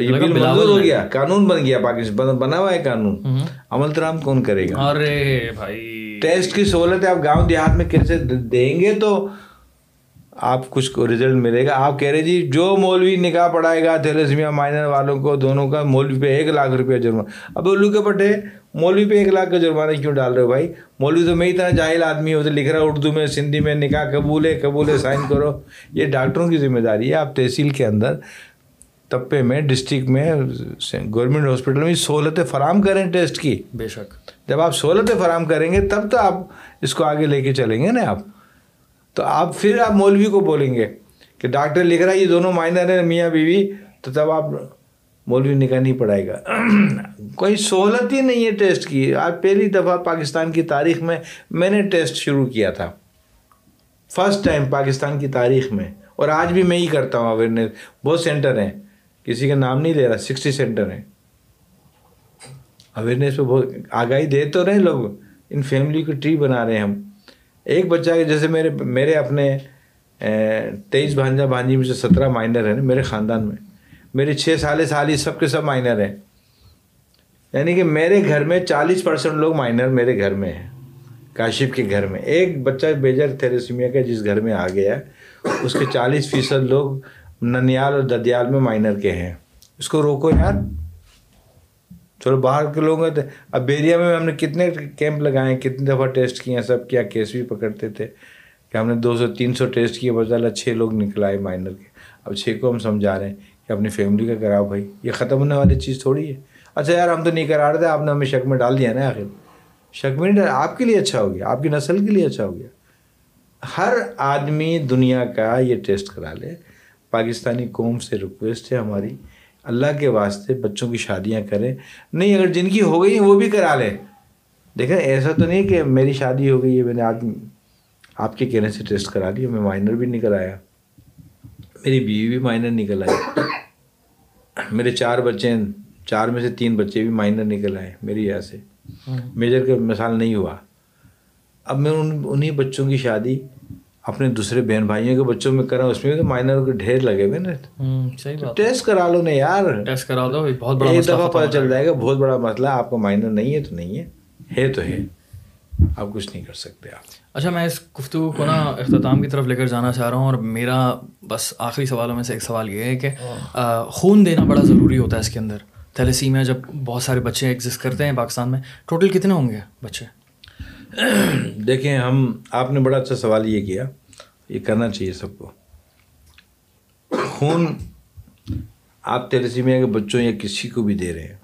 یہ بل منظور ہو گیا قانون بن گیا پاکستان بنا ہوا ہے قانون۔ عمل ترام کون کرے گا؟ ارے بھائی۔ ٹیسٹ کی سہولت ہے آپ گاؤں دیہات میں کیسے دیں گے تو آپ کچھ کو رزلٹ ملے گا۔ آپ کہہ رہے جی جو مولوی نکاح پڑھائے گا تھیلسمیا مائنر والوں کو دونوں کا مولوی پہ ایک لاکھ روپیہ جرمانہ اب الو کے پٹے مولوی پہ ایک لاکھ کا جرمانہ کیوں ڈال رہے ہو بھائی؟ مولوی تو میں طرح جاہل آدمی ہوتے لکھ رہا اردو میں سندھی میں نکاح قبول ہے قبول ہے سائن کرو۔ یہ ڈاکٹروں کی ذمہ داری ہے آپ تحصیل کے اندر تپے میں ڈسٹرکٹ میں گورنمنٹ ہاسپٹل میں سہولتیں فراہم کریں ٹیسٹ کی۔ بے شک۔ جب آپ سہولتیں فراہم کریں گے تب تو آپ اس کو آگے لے کے چلیں گے نا آپ۔ تو آپ پھر آپ مولوی کو بولیں گے کہ ڈاکٹر لکھ رہا ہے یہ دونوں مائنر ہیں میاں بیوی تو تب آپ مولوی نکاح نہیں پڑھائے گا۔ کوئی سہولت ہی نہیں ہے ٹیسٹ کی۔ آج پہلی دفعہ پاکستان کی تاریخ میں میں نے ٹیسٹ شروع کیا تھا۔ فرسٹ ٹائم پاکستان کی تاریخ میں۔ اور آج بھی میں ہی کرتا ہوں اویئرنیس بہت سینٹر ہیں۔ کسی کا نام نہیں لے رہا سکسٹی سینٹر ہیں۔ اویئرنیس پہ بہت آگاہی دے تو رہے لوگ۔ ان فیملی کو ٹری بنا رہے ہیں ہم۔ ایک بچہ جیسے میرے میرے اپنے تیئیس بھانجا بھانجی میں سے سترہ مائنر ہیں، میرے خاندان میں۔ میرے چھ سال سال سب کے سب مائنر ہیں۔ یعنی کہ میرے گھر میں چالیس پرسنٹ لوگ مائنر میرے گھر میں ہیں۔ کاشف کے گھر میں۔ ایک بچہ بیجر تھیریسیمیا کا جس گھر میں آ گیا، اس کے چالیس فیصد لوگ ننیال اور ددیال میں مائنر کے ہیں۔ اس کو روکو یار۔ چلو باہر کے لوگ ہیں اب بیریا میں ہم نے کتنے کیمپ لگائے ہیں کتنی دفعہ ٹیسٹ کیے ہیں سب کیا کیس بھی پکڑتے تھے کہ ہم نے دو سو تین سو ٹیسٹ کیے بجالہ چھ لوگ نکلائے مائنر کے۔ اب چھ کو ہم سمجھا رہے ہیں۔ کہ اپنی فیملی کا کراؤ بھائی، یہ ختم ہونے والی چیز تھوڑی ہے۔ اچھا یار، ہم تو نہیں کرا رہے تھے، آپ نے ہمیں شک میں ڈال دیا نا آخر۔ شک میں نہیں آپ کے لیے اچھا ہو گیا، آپ کی نسل کے لیے اچھا ہو گیا۔ ہر آدمی دنیا کا یہ ٹیسٹ کرا لے۔ پاکستانی قوم سے ریکویسٹ ہے ہماری، اللہ کے واسطے بچوں کی شادیاں کریں۔ نہیں، اگر جن کی ہو گئی وہ بھی کرا لیں۔ دیکھیں، ایسا تو نہیں کہ میری شادی ہو گئی ہے، میں نے آج آپ کے کہنے سے ٹیسٹ کرا لیا، میں مائنر بھی نکل آیا میری بیوی بھی مائنر نکل آئی۔ میرے چار بچے ہیں چار میں سے تین بچے بھی مائنر نکل آئے میری یہاں سے۔ میجر کا مثال نہیں ہوا۔ اب میں ان انہیں بچوں کی شادی اپنے دوسرے بہن بھائیوں کے بچوں میں کرا اس میں بھی تو مائنر کے ڈھیر لگے ہوئے نا۔ ٹیسٹ کرا لو نا یار۔ ٹیسٹ کرا دو بہت بڑا ایک دفعہ پتہ چل جائے گا بہت بڑا مسئلہ آپ کا مائنر نہیں ہے تو نہیں ہے۔ ہے تو ہے۔ آپ کچھ نہیں کر سکتے آپ۔ اچھا میں اس گفتگو کو نا اختتام کی طرف لے کر جانا چاہ رہا ہوں اور میرا بس آخری سوالوں میں سے ایک سوال یہ ہے کہ خون دینا بڑا ضروری ہوتا ہے اس کے اندر۔ تھیلیسیمیا جب بہت سارے بچے ایگزسٹ کرتے ہیں پاکستان میں ٹوٹل کتنے ہوں گے بچے؟ دیکھیں ہم آپ نے بڑا اچھا سوال یہ کیا یہ کرنا چاہیے سب کو۔ خون آپ تیلسیمیا کے بچوں یا کسی کو بھی دے رہے ہیں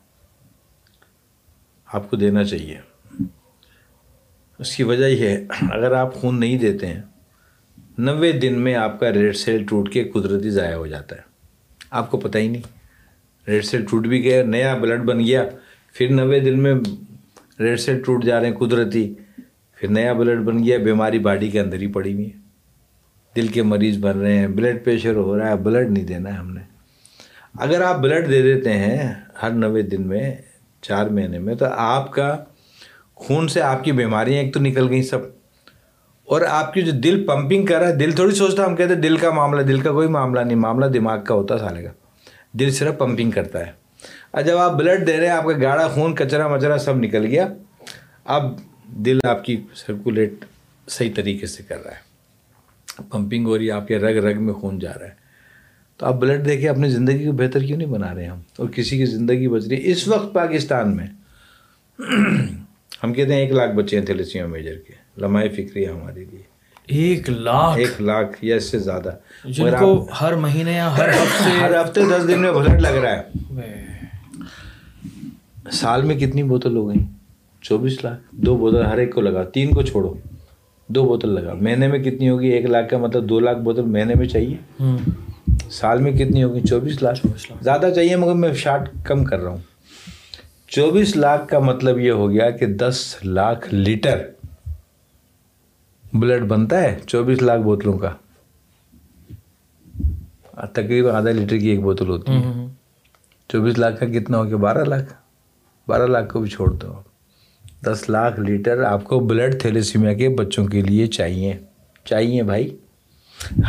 آپ کو دینا چاہیے۔ اس کی وجہ یہ ہے، اگر آپ خون نہیں دیتے ہیں، نوے دن میں آپ کا ریڈ سیل ٹوٹ کے قدرتی ضائع ہو جاتا ہے۔ آپ کو پتہ ہی نہیں۔ ریڈ سیل ٹوٹ بھی گیا، نیا بلڈ بن گیا، پھر نوے دن میں ریڈ سیل ٹوٹ جا رہے ہیں قدرتی، پھر نیا بلڈ بن گیا، بیماری باڈی کے اندر ہی پڑی ہوئی ہے۔ دل کے مریض بن رہے ہیں، بلڈ پریشر ہو رہا ہے، بلڈ نہیں دینا ہے ہم نے۔ اگر آپ بلڈ دے دیتے ہیں ہر نوے دن میں، چار مہینے میں، تو آپ کا خون سے آپ کی بیماریاں ایک تو نکل گئیں سب۔ اور آپ کی جو دل پمپنگ کر رہا ہے، دل تھوڑی سوچتا ہم کہتے ہیں دل کا معاملہ، دل کا کوئی معاملہ نہیں، معاملہ دماغ کا ہوتا سالے کا۔ دل صرف پمپنگ کرتا ہے۔ اور جب آپ بلڈ دے رہے ہیں، آپ کا گاڑا، خون، کچرا، مچرا سب نکل گیا۔ اب دل آپ کی سرکولیٹ صحیح طریقے سے کر رہا ہے۔ پمپنگ ہو رہی ہے، آپ کے رگ رگ میں خون جا رہا ہے۔ تو آپ بلڈ دے کے اپنی زندگی کو بہتر کیوں نہیں بنا رہے ہم؟ اور کسی کی زندگی بچ رہی ہے۔ اس وقت پاکستان میں ہم کہتے ہیں ایک لاکھ بچے ہیں تھیلیسیما میجر کے۔ لمحہ فکری ہے ہمارے لیے ایک لاکھ؟ ایک لاکھ یا اس سے زیادہ۔ جن کو ہر مہینے یا ہر ہفتے ہر ہفتے دس دن میں بلڈ لگ رہا ہے۔ سال میں کتنی بوتل ہو گئی چوبیس لاکھ۔ دو بوتل ہر ایک کو لگا تین کو چھوڑو۔ دو بوتل لگا مہینے میں کتنی ہوگی؟ ایک لاکھ کا مطلب دو لاکھ بوتل مہینے میں چاہیے؟ سال میں کتنی ہوگی؟ چوبیس لاکھ۔ زیادہ چاہیے مگر میں شارٹ کم کر رہا ہوں۔ چوبیس لاکھ کا مطلب یہ ہو گیا کہ دس لاکھ لیٹر بلڈ بنتا ہے چوبیس لاکھ بوتلوں کا۔ تقریباً آدھا لیٹر کی ایک بوتل ہوتی ہے۔ چوبیس لاکھ کا کتنا ہو گیا؟ بارہ لاکھ۔ بارہ لاکھ کو بھی چھوڑ دو۔ دس لاکھ لیٹر آپ کو بلڈ تھیلیسیمیا کے بچوں کے لیے چاہیے۔ چاہیے بھائی۔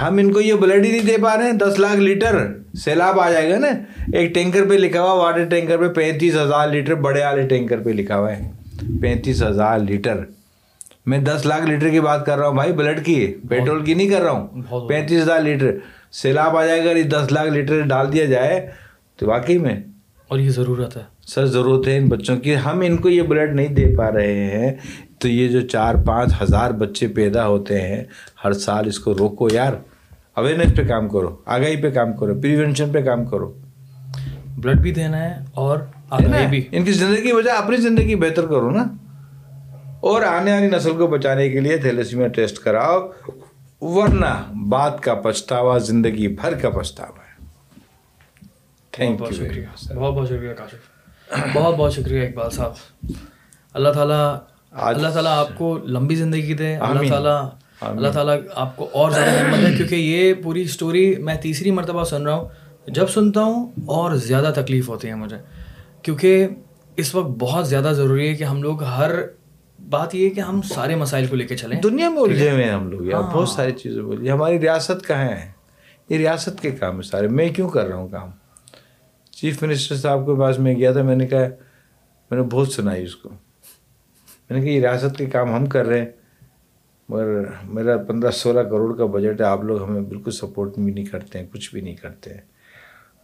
ہم ان کو یہ بلڈ ہی نہیں دے پا رہے ہیں دس لاکھ لیٹر سیلاب آ جائے گا نا۔ ایک ٹینکر پہ لکھا ہوا واٹر ٹینکر پہ پینتیس ہزار لیٹر بڑے والے ٹینکر پہ لکھا ہوا ہے۔ پینتیس ہزار لیٹر۔ میں دس لاکھ لیٹر کی بات کر رہا ہوں بھائی بلڈ کی پیٹرول کی نہیں کر رہا ہوں۔ پینتیس ہزار لیٹر۔ سیلاب آ جائے گا یہ دس لاکھ لیٹر ڈال دیا جائے تو واقعی میں اور یہ ضرورت ہے۔ سر ضرورت ہے ان بچوں کی۔ ہم ان کو یہ بلڈ نہیں دے پا رہے ہیں۔ تو یہ جو چار پانچ ہزار بچے پیدا ہوتے ہیں ہر سال اس کو روکو یار۔ اویئرنیس پہ کام کرو آگاہی پہ کام کرو پریونشن پہ کام کرو۔ بلڈ بھی دینا ہے اور آگاہی بھی۔ ان کی زندگی کی وجہ اپنی زندگی بہتر کرو نا۔ اور آنے والی نسل کو بچانے کے لیے تھیلیسیمیا ٹیسٹ کراؤ۔ ورنہ بات کا پچھتاوا زندگی بھر کا پچھتاوا ہے۔ تھینک بہت یو شکریہ۔ بہت بہت شکریہ کاشف۔ بہت بہت شکریہ اقبال صاحب۔ اللہ تعالیٰ اللہ تعالیٰ آپ کو لمبی زندگی دے اللہ تعالیٰ اللہ تعالیٰ آپ کو اور زیادہ ہمت دے کیونکہ یہ پوری اسٹوری میں تیسری مرتبہ سن رہا ہوں۔ جب سنتا ہوں اور زیادہ تکلیف ہوتی ہے مجھے۔ کیونکہ اس وقت بہت زیادہ ضروری ہے کہ ہم لوگ ہر بات یہ ہے کہ ہم سارے مسائل کو لے کے چلیں۔ دنیا میں الجھے ہوئے ہیں ہم لوگ یار بہت ساری چیزیں بولی ہماری ریاست کہاں ہے؟ یہ ریاست کے کام ہے سارے۔ میں کیوں کر رہا ہوں کام؟ چیف منسٹر صاحب کے پاس میں گیا تھا میں نے کہا میں نے بہت سنائی اس کو۔ کہا یہ ریاست کے کام ہم کر رہے ہیں مگر میرا پندرہ سولہ کروڑ کا بجٹ ہے آپ لوگ ہمیں بالکل سپورٹ بھی نہیں کرتے ہیں کچھ بھی نہیں کرتے ہیں۔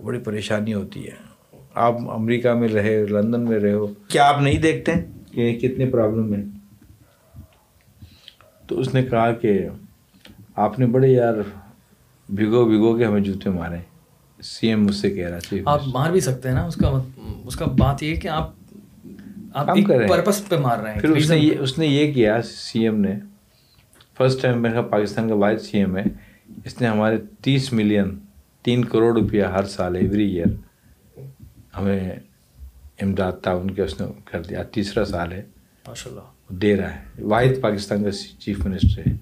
بڑی پریشانی ہوتی ہے۔ آپ امریکہ میں رہے لندن میں رہے ہو کیا آپ نہیں دیکھتے کہ کتنے پرابلم ہیں؟ تو اس نے کہا کہ آپ نے بڑے یار بھگو بھگو کے ہمیں جوتے مارے۔ سی ایم مجھ سے کہہ رہا چیف آپ مار بھی سکتے ہیں نا اس کا اس کا بات یہ ہے کہ آپ آپ ایک۔ پرپس پہ مار رہے ہیں۔ پھر اس نے یہ اس نے یہ کیا سی ایم نے۔ فرسٹ ٹائم میں پاکستان کا واحد سی ایم ہے۔ اس نے ہمارے تیس ملین تین کروڑ روپیہ ہر سال ایوری ایئر ہمیں امداد تعاون کے اس نے کر دیا۔ تیسرا سال ہے۔ ماشاء اللہ دے رہا ہے۔ واحد پاکستان کا چیف منسٹر ہے۔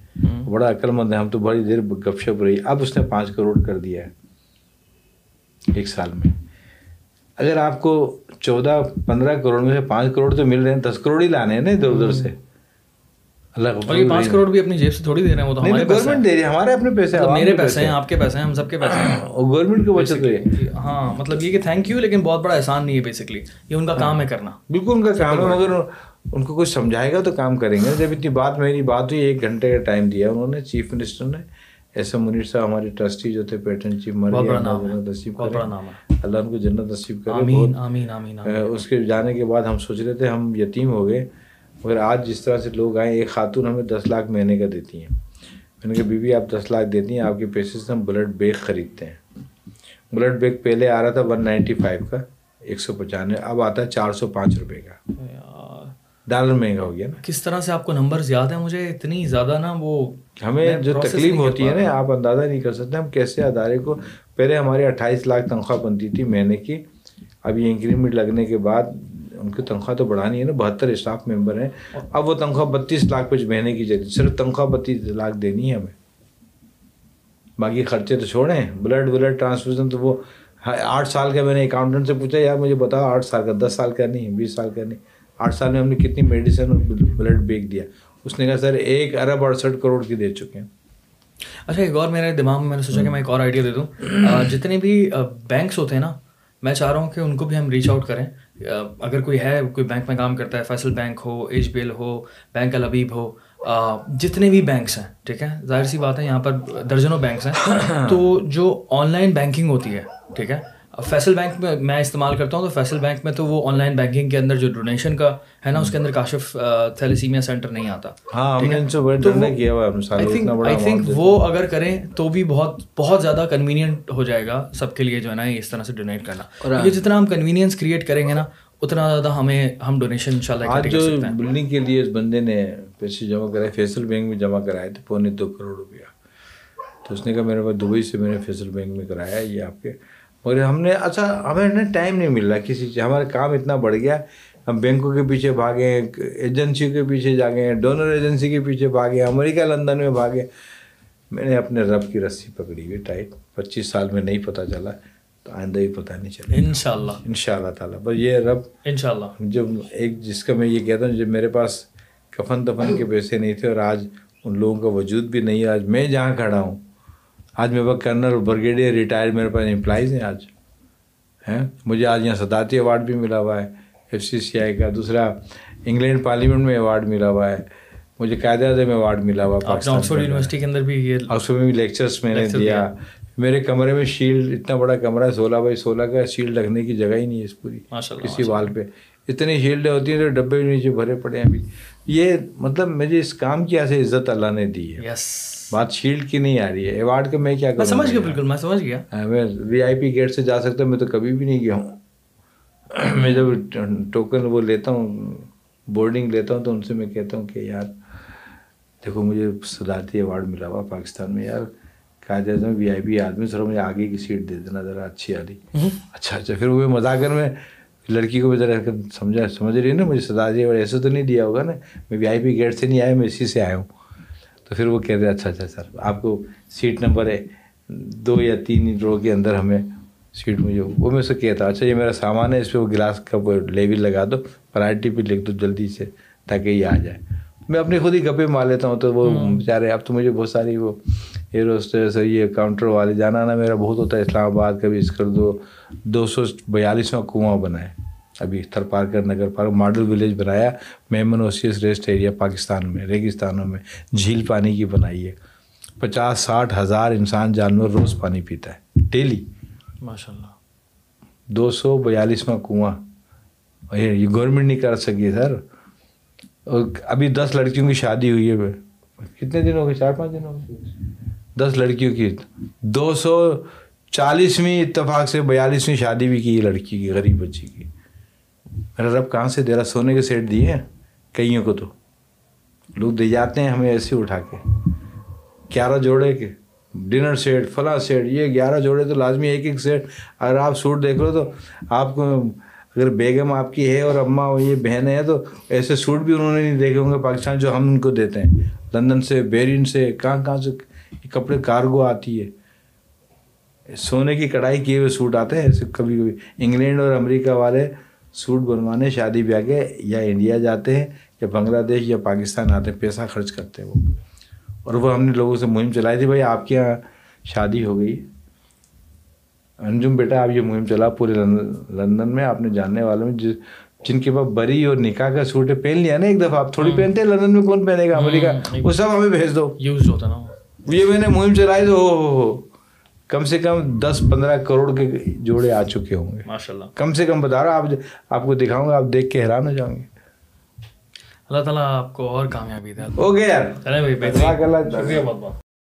بڑا عقل مند ہے ہم تو بڑی دیر گپ شپ رہی۔ اب اس نے پانچ کروڑ کر دیا ہے۔ ایک سال میں۔ اگر آپ کو چودہ پندرہ کروڑ میں سے پانچ کروڑ تو مل رہے ہیں دس کروڑ ہی لانے ہیں نا ادھر ادھر سے۔ اللہ اور یہ پانچ کروڑ بھی اپنی جیب سے تھوڑی دے رہے ہیں وہ تو ہمارے گورنمنٹ دے رہی ہے ہمارے اپنے پیسے مطلب میرے پیسے ہیں آپ کے پیسے ہیں ہم سب کے پیسے ہیں۔ اور گورنمنٹ کی بچت ہے۔ ہاں مطلب یہ کہ تھینک یو لیکن بہت بڑا احسان نہیں ہے بیسکلی یہ ان کا کام ہے کرنا۔ بالکل ان کا کام ہے مگر ان کو کچھ سمجھائے گا تو کام کریں گے۔ جب اتنی بات میری بات ہوئی ایک گھنٹے کا ٹائم دیا انہوں نے چیف منسٹر نے۔ ایس ایم منیر صاحب ہمارے ٹرسٹی جو تھے پیٹرن چیف مر گئے اللہ نصیب کرے ان کو جنت نصیب کرے۔ آمین آمین آمین اس کے جانے کے بعد ہم سوچ رہے تھے ہم یتیم ہو گئے مگر آج جس طرح سے لوگ آئے ایک خاتون ہمیں دس لاکھ مہینے کا دیتی ہیں۔ میں نے کہا بی بی آپ دس لاکھ دیتی ہیں آپ کے پیسے سے ہم بلڈ بیگ خریدتے ہیں۔ بلڈ بیگ پہلے آ رہا تھا ون نائنٹی فائیو کا ایک سو پچانوے اب آتا ہے چار سو پانچ روپے کا۔ ڈالر مہنگا ہو گیا نا۔ کس طرح سے آپ کو نمبر یاد ہیں؟ مجھے اتنی زیادہ نا وہ ہمیں میں جو تکلیف ہوتی ہے نا آپ اندازہ نہیں کر سکتے ہم کیسے ادارے کو پہلے ہماری اٹھائیس لاکھ تنخواہ بنتی تھی مہینے کی۔ اب یہ انکریمنٹ لگنے کے بعد ان کی تنخواہ تو بڑھانی ہے نا بہتر اسٹاف ممبر ہیں۔ اب وہ تنخواہ بتیس لاکھ کچھ مہینے کی چاہیے صرف تنخواہ بتیس لاکھ دینی ہے ہمیں۔ باقی خرچے تو چھوڑیں بلڈ بلڈ ٹرانسفیوژن تو وہ ہاں، آٹھ سال کا میں نے اکاؤنٹنٹ سے پوچھا یار مجھے بتاؤ آٹھ سال کا دس سال کا نہیں بیس سال کا نہیں۔ آٹھ سال میں ہم نے کتنی میڈیسن اور بلڈ بیک دیا۔ اس نے کہا، سر، ایک ارب اڑسٹھ کروڑ کی دے چکے ہیں۔ اچھا ایک اور میرے دماغ میں میں نے سوچا کہ میں ایک اور آئیڈیا دے دوں۔ جتنے بھی بینکس ہوتے ہیں نا، میں چاہ رہا ہوں کہ ان کو بھی ہم ریچ آؤٹ کریں۔ اگر کوئی ہے، کوئی بینک میں کام کرتا ہے، فیصل بینک ہو ایچ بی ایل ہو بینک الحبیب ہو جتنے بھی بینکس ہیں، ٹھیک ہے؟ ظاہر سی بات ہے، یہاں پر درجنوں بینکس ہیں۔ تو جو آن لائن بینکنگ ہوتی ہے، ٹھیک ہے فیصل بینک میں میں استعمال کرتا ہوں تو فیصل بینک میں تو وہ آن لائن بینکنگ کے اندر جو ڈونیشن کا ہے نا اس کے اندر کاشف تھیلیسیمیا سینٹر نہیں آتا۔ ہاں ہم نے ان سے بڑے ڈرنے کیا ہوا ہے ہم سالوں اتنا بڑا آئی تھنک amount وہ اگر کریں تو بھی بہت بہت زیادہ کنوینئنٹ ہو جائے گا سب کے لیے جو ہے نا اس طرح سے ڈونیٹ کرنا۔ کیونکہ جتنا ہم کنوینئنس کریٹ کریں گے نا اتنا زیادہ ہمیں ہم ڈونیشن ان شاء اللہ آج جو بلڈنگ کے لیے اس بندے نے پیسے جمع کرائے فیصل بینک میں جمع کرائے تھے پونے دو کروڑ روپیہ۔ تو اس نے کہا میرے پاس دبئی سے میں نے فیصل بینک میں کرایا ہے یہ آپ کے مگر ہم نے اچھا ہمیں نا ٹائم نہیں مل رہا کسی چیز ہمارا کام اتنا بڑھ گیا۔ ہم بینکوں کے پیچھے بھاگے ایجنسیوں کے پیچھے جاگے ڈونر ایجنسی کے پیچھے بھاگے امریکہ لندن میں بھاگے میں نے اپنے رب کی رسی پکڑی ہوئی ٹائٹ پچیس سال میں نہیں پتہ چلا تو آئندہ بھی پتہ نہیں چلے ان شاء اللہ ان شاء اللہ تعالیٰ۔ بس یہ رب ان شاء اللہ جب ایک جس کا میں یہ کہتا ہوں جب میرے پاس کفن دفن کے پیسے نہیں تھے اور آج ان لوگوں کا وجود بھی نہیں ہے آج میں جہاں کھڑا ہوں آج میرے پاس کرنل برگیڈیئر ریٹائر میرے پاس امپلائیز ہیں آج ہیں؟ مجھے آج یہاں صدارتی ایوارڈ بھی ملا ہوا ہے ایف سی سی آئی کا دوسرا انگلینڈ پارلیمنٹ میں ایوارڈ ملا ہوا ہے مجھے قائد اعظم ایوارڈ ملا ہوا آکسفورڈ یونیورسٹی کے اندر بھی یہ آکسفورڈ میں بھی لیکچرس میں نے دیا۔ میرے کمرے میں شیلڈ اتنا بڑا کمرہ ہے سولہ بائی سولہ کا شیلڈ رکھنے کی جگہ ہی نہیں ہے اس پوری کسی وال پہ۔ اتنی شیلڈیں ہوتی ہیں تو ڈبے نیچے بھرے پڑے ہیں ابھی۔ یہ مطلب مجھے اس کام کی ایسے عزت اللہ نے دی ہے۔ بات شیلڈ کی نہیں آ رہی ہے۔ ایوارڈ کا میں کیا کروں سمجھ گیا بالکل میں سمجھ گیا۔ ہاں، میں وی آئی پی گیٹ سے جا سکتا ہوں میں تو کبھی بھی نہیں گیا ہوں۔ میں جب ٹوکن وہ لیتا ہوں بورڈنگ لیتا ہوں تو ان سے میں کہتا ہوں کہ یار دیکھو مجھے صدارتی ایوارڈ ملا ہوا پاکستان میں یار قائد اعظم وی آئی پی آدمی ذرا مجھے آگے کی سیٹ دے دینا ذرا اچھی والی اچھا اچھا پھر وہ مذاکر میں لڑکی کو بھی ذرا سمجھا سمجھ رہی ہے نا مجھے صدارتی ایوارڈ ایسے تو نہیں دیا ہوگا نا۔ میں وی آئی پی گیٹ سے نہیں آیا میں اسی سے آیا ہوں۔ تو پھر وہ کہتے ہیں اچھا اچھا سر آپ کو سیٹ نمبر ہے دو یا تین رو کے اندر ہمیں سیٹ مجھے وہ میں اسے کہتا اچھا یہ میرا سامان ہے اس پہ وہ گلاس کا وہ لیول لگا دو پرائرٹی پہ لکھ دو جلدی سے تاکہ یہ آ جائے۔ میں اپنی خود ہی گپے مار لیتا ہوں تو وہ بیچارے اب تو مجھے بہت ساری وہ ایئر ہوسٹس یہ کاؤنٹر والے جانا آنا میرا بہت ہوتا ہے اسلام آباد کبھی اس کر دو دو سو بیالیسواں کنواں بنا ہے ابھی Thar Parkar Nagar park model village بنایا Memon oasis rest area Pakistan میں ریگستانوں میں جھیل پانی کی بنائی ہے۔ پچاس ساٹھ ہزار انسان جانور روز پانی پیتا ہے ڈیلی۔ ماشاء اللہ دو سو بیالیسواں کنواں۔ یہ گورنمنٹ نہیں کر سکی سر۔ اور ابھی دس لڑکیوں کی شادی ہوئی ہے۔ کتنے دن ہو گئے چار پانچ دن ہو گئے دس لڑکیوں کی۔ دو سو چالیسویں اتفاق سے بیالیسویں شادی بھی کی لڑکی کی غریب بچی کی۔ میرا رب کہاں سے دے رہا سونے کے سیٹ دیے ہیں کئیوں کو تو؟ لوگ دے جاتے ہیں ہمیں ایسے اٹھا کے۔ گیارہ جوڑے کے۔ ڈنر سیٹ، فلاں سیٹ، یہ گیارہ جوڑے تو لازمی ایک ایک سیٹ۔ اگر آپ سوٹ دیکھ لو تو آپ کو اگر بیگم آپ کی ہے اور اماں یہ بہنیں ہیں تو ایسے سوٹ بھی انہوں نے نہیں دیکھے ہوں گے۔ پاکستان جو ہم ان کو دیتے ہیں۔ لندن سے بیرین سے، کہاں کہاں سے کپڑے کارگو آتی ہے۔ سونے کی کڑھائی کیے ہوئے سوٹ آتے ہیں۔ ایسے کبھی کبھی انگلینڈ اور امریکہ والے سوٹ بنوانے شادی بیاہ کے یا انڈیا جاتے ہیں یا بنگلہ دیش یا پاکستان آتے ہیں پیسہ خرچ کرتے ہیں وہ۔ اور وہ ہم نے لوگوں سے مہم چلائی تھی بھائی آپ کے یہاں شادی ہو گئی۔ انجم بیٹا آپ یہ مہم چلا پورے لندن میں آپ نے جاننے والوں میں جن کے پاس بری اور نکاح کا سوٹ ہے پہن لیا نا ایک دفعہ۔ آپ تھوڑی پہنتے ہیں لندن میں کون پہنے گا؟ امریکہ۔ وہ سب ہمیں بھیج دو۔ یوز ہوتا نا۔ یہ میں نے مہم چلائی تو ہو ہو ہو۔ کم سے کم دس پندرہ کروڑ کے جوڑے آ چکے ہوں گے۔ ماشاء اللہ کم سے کم بتا رہا آپ آپ کو دکھاؤں گا آپ دیکھ کے حیران ہو جاؤں گے۔ اللہ تعالیٰ آپ کو اور کامیابی دے۔ گیا۔ یار اللہ۔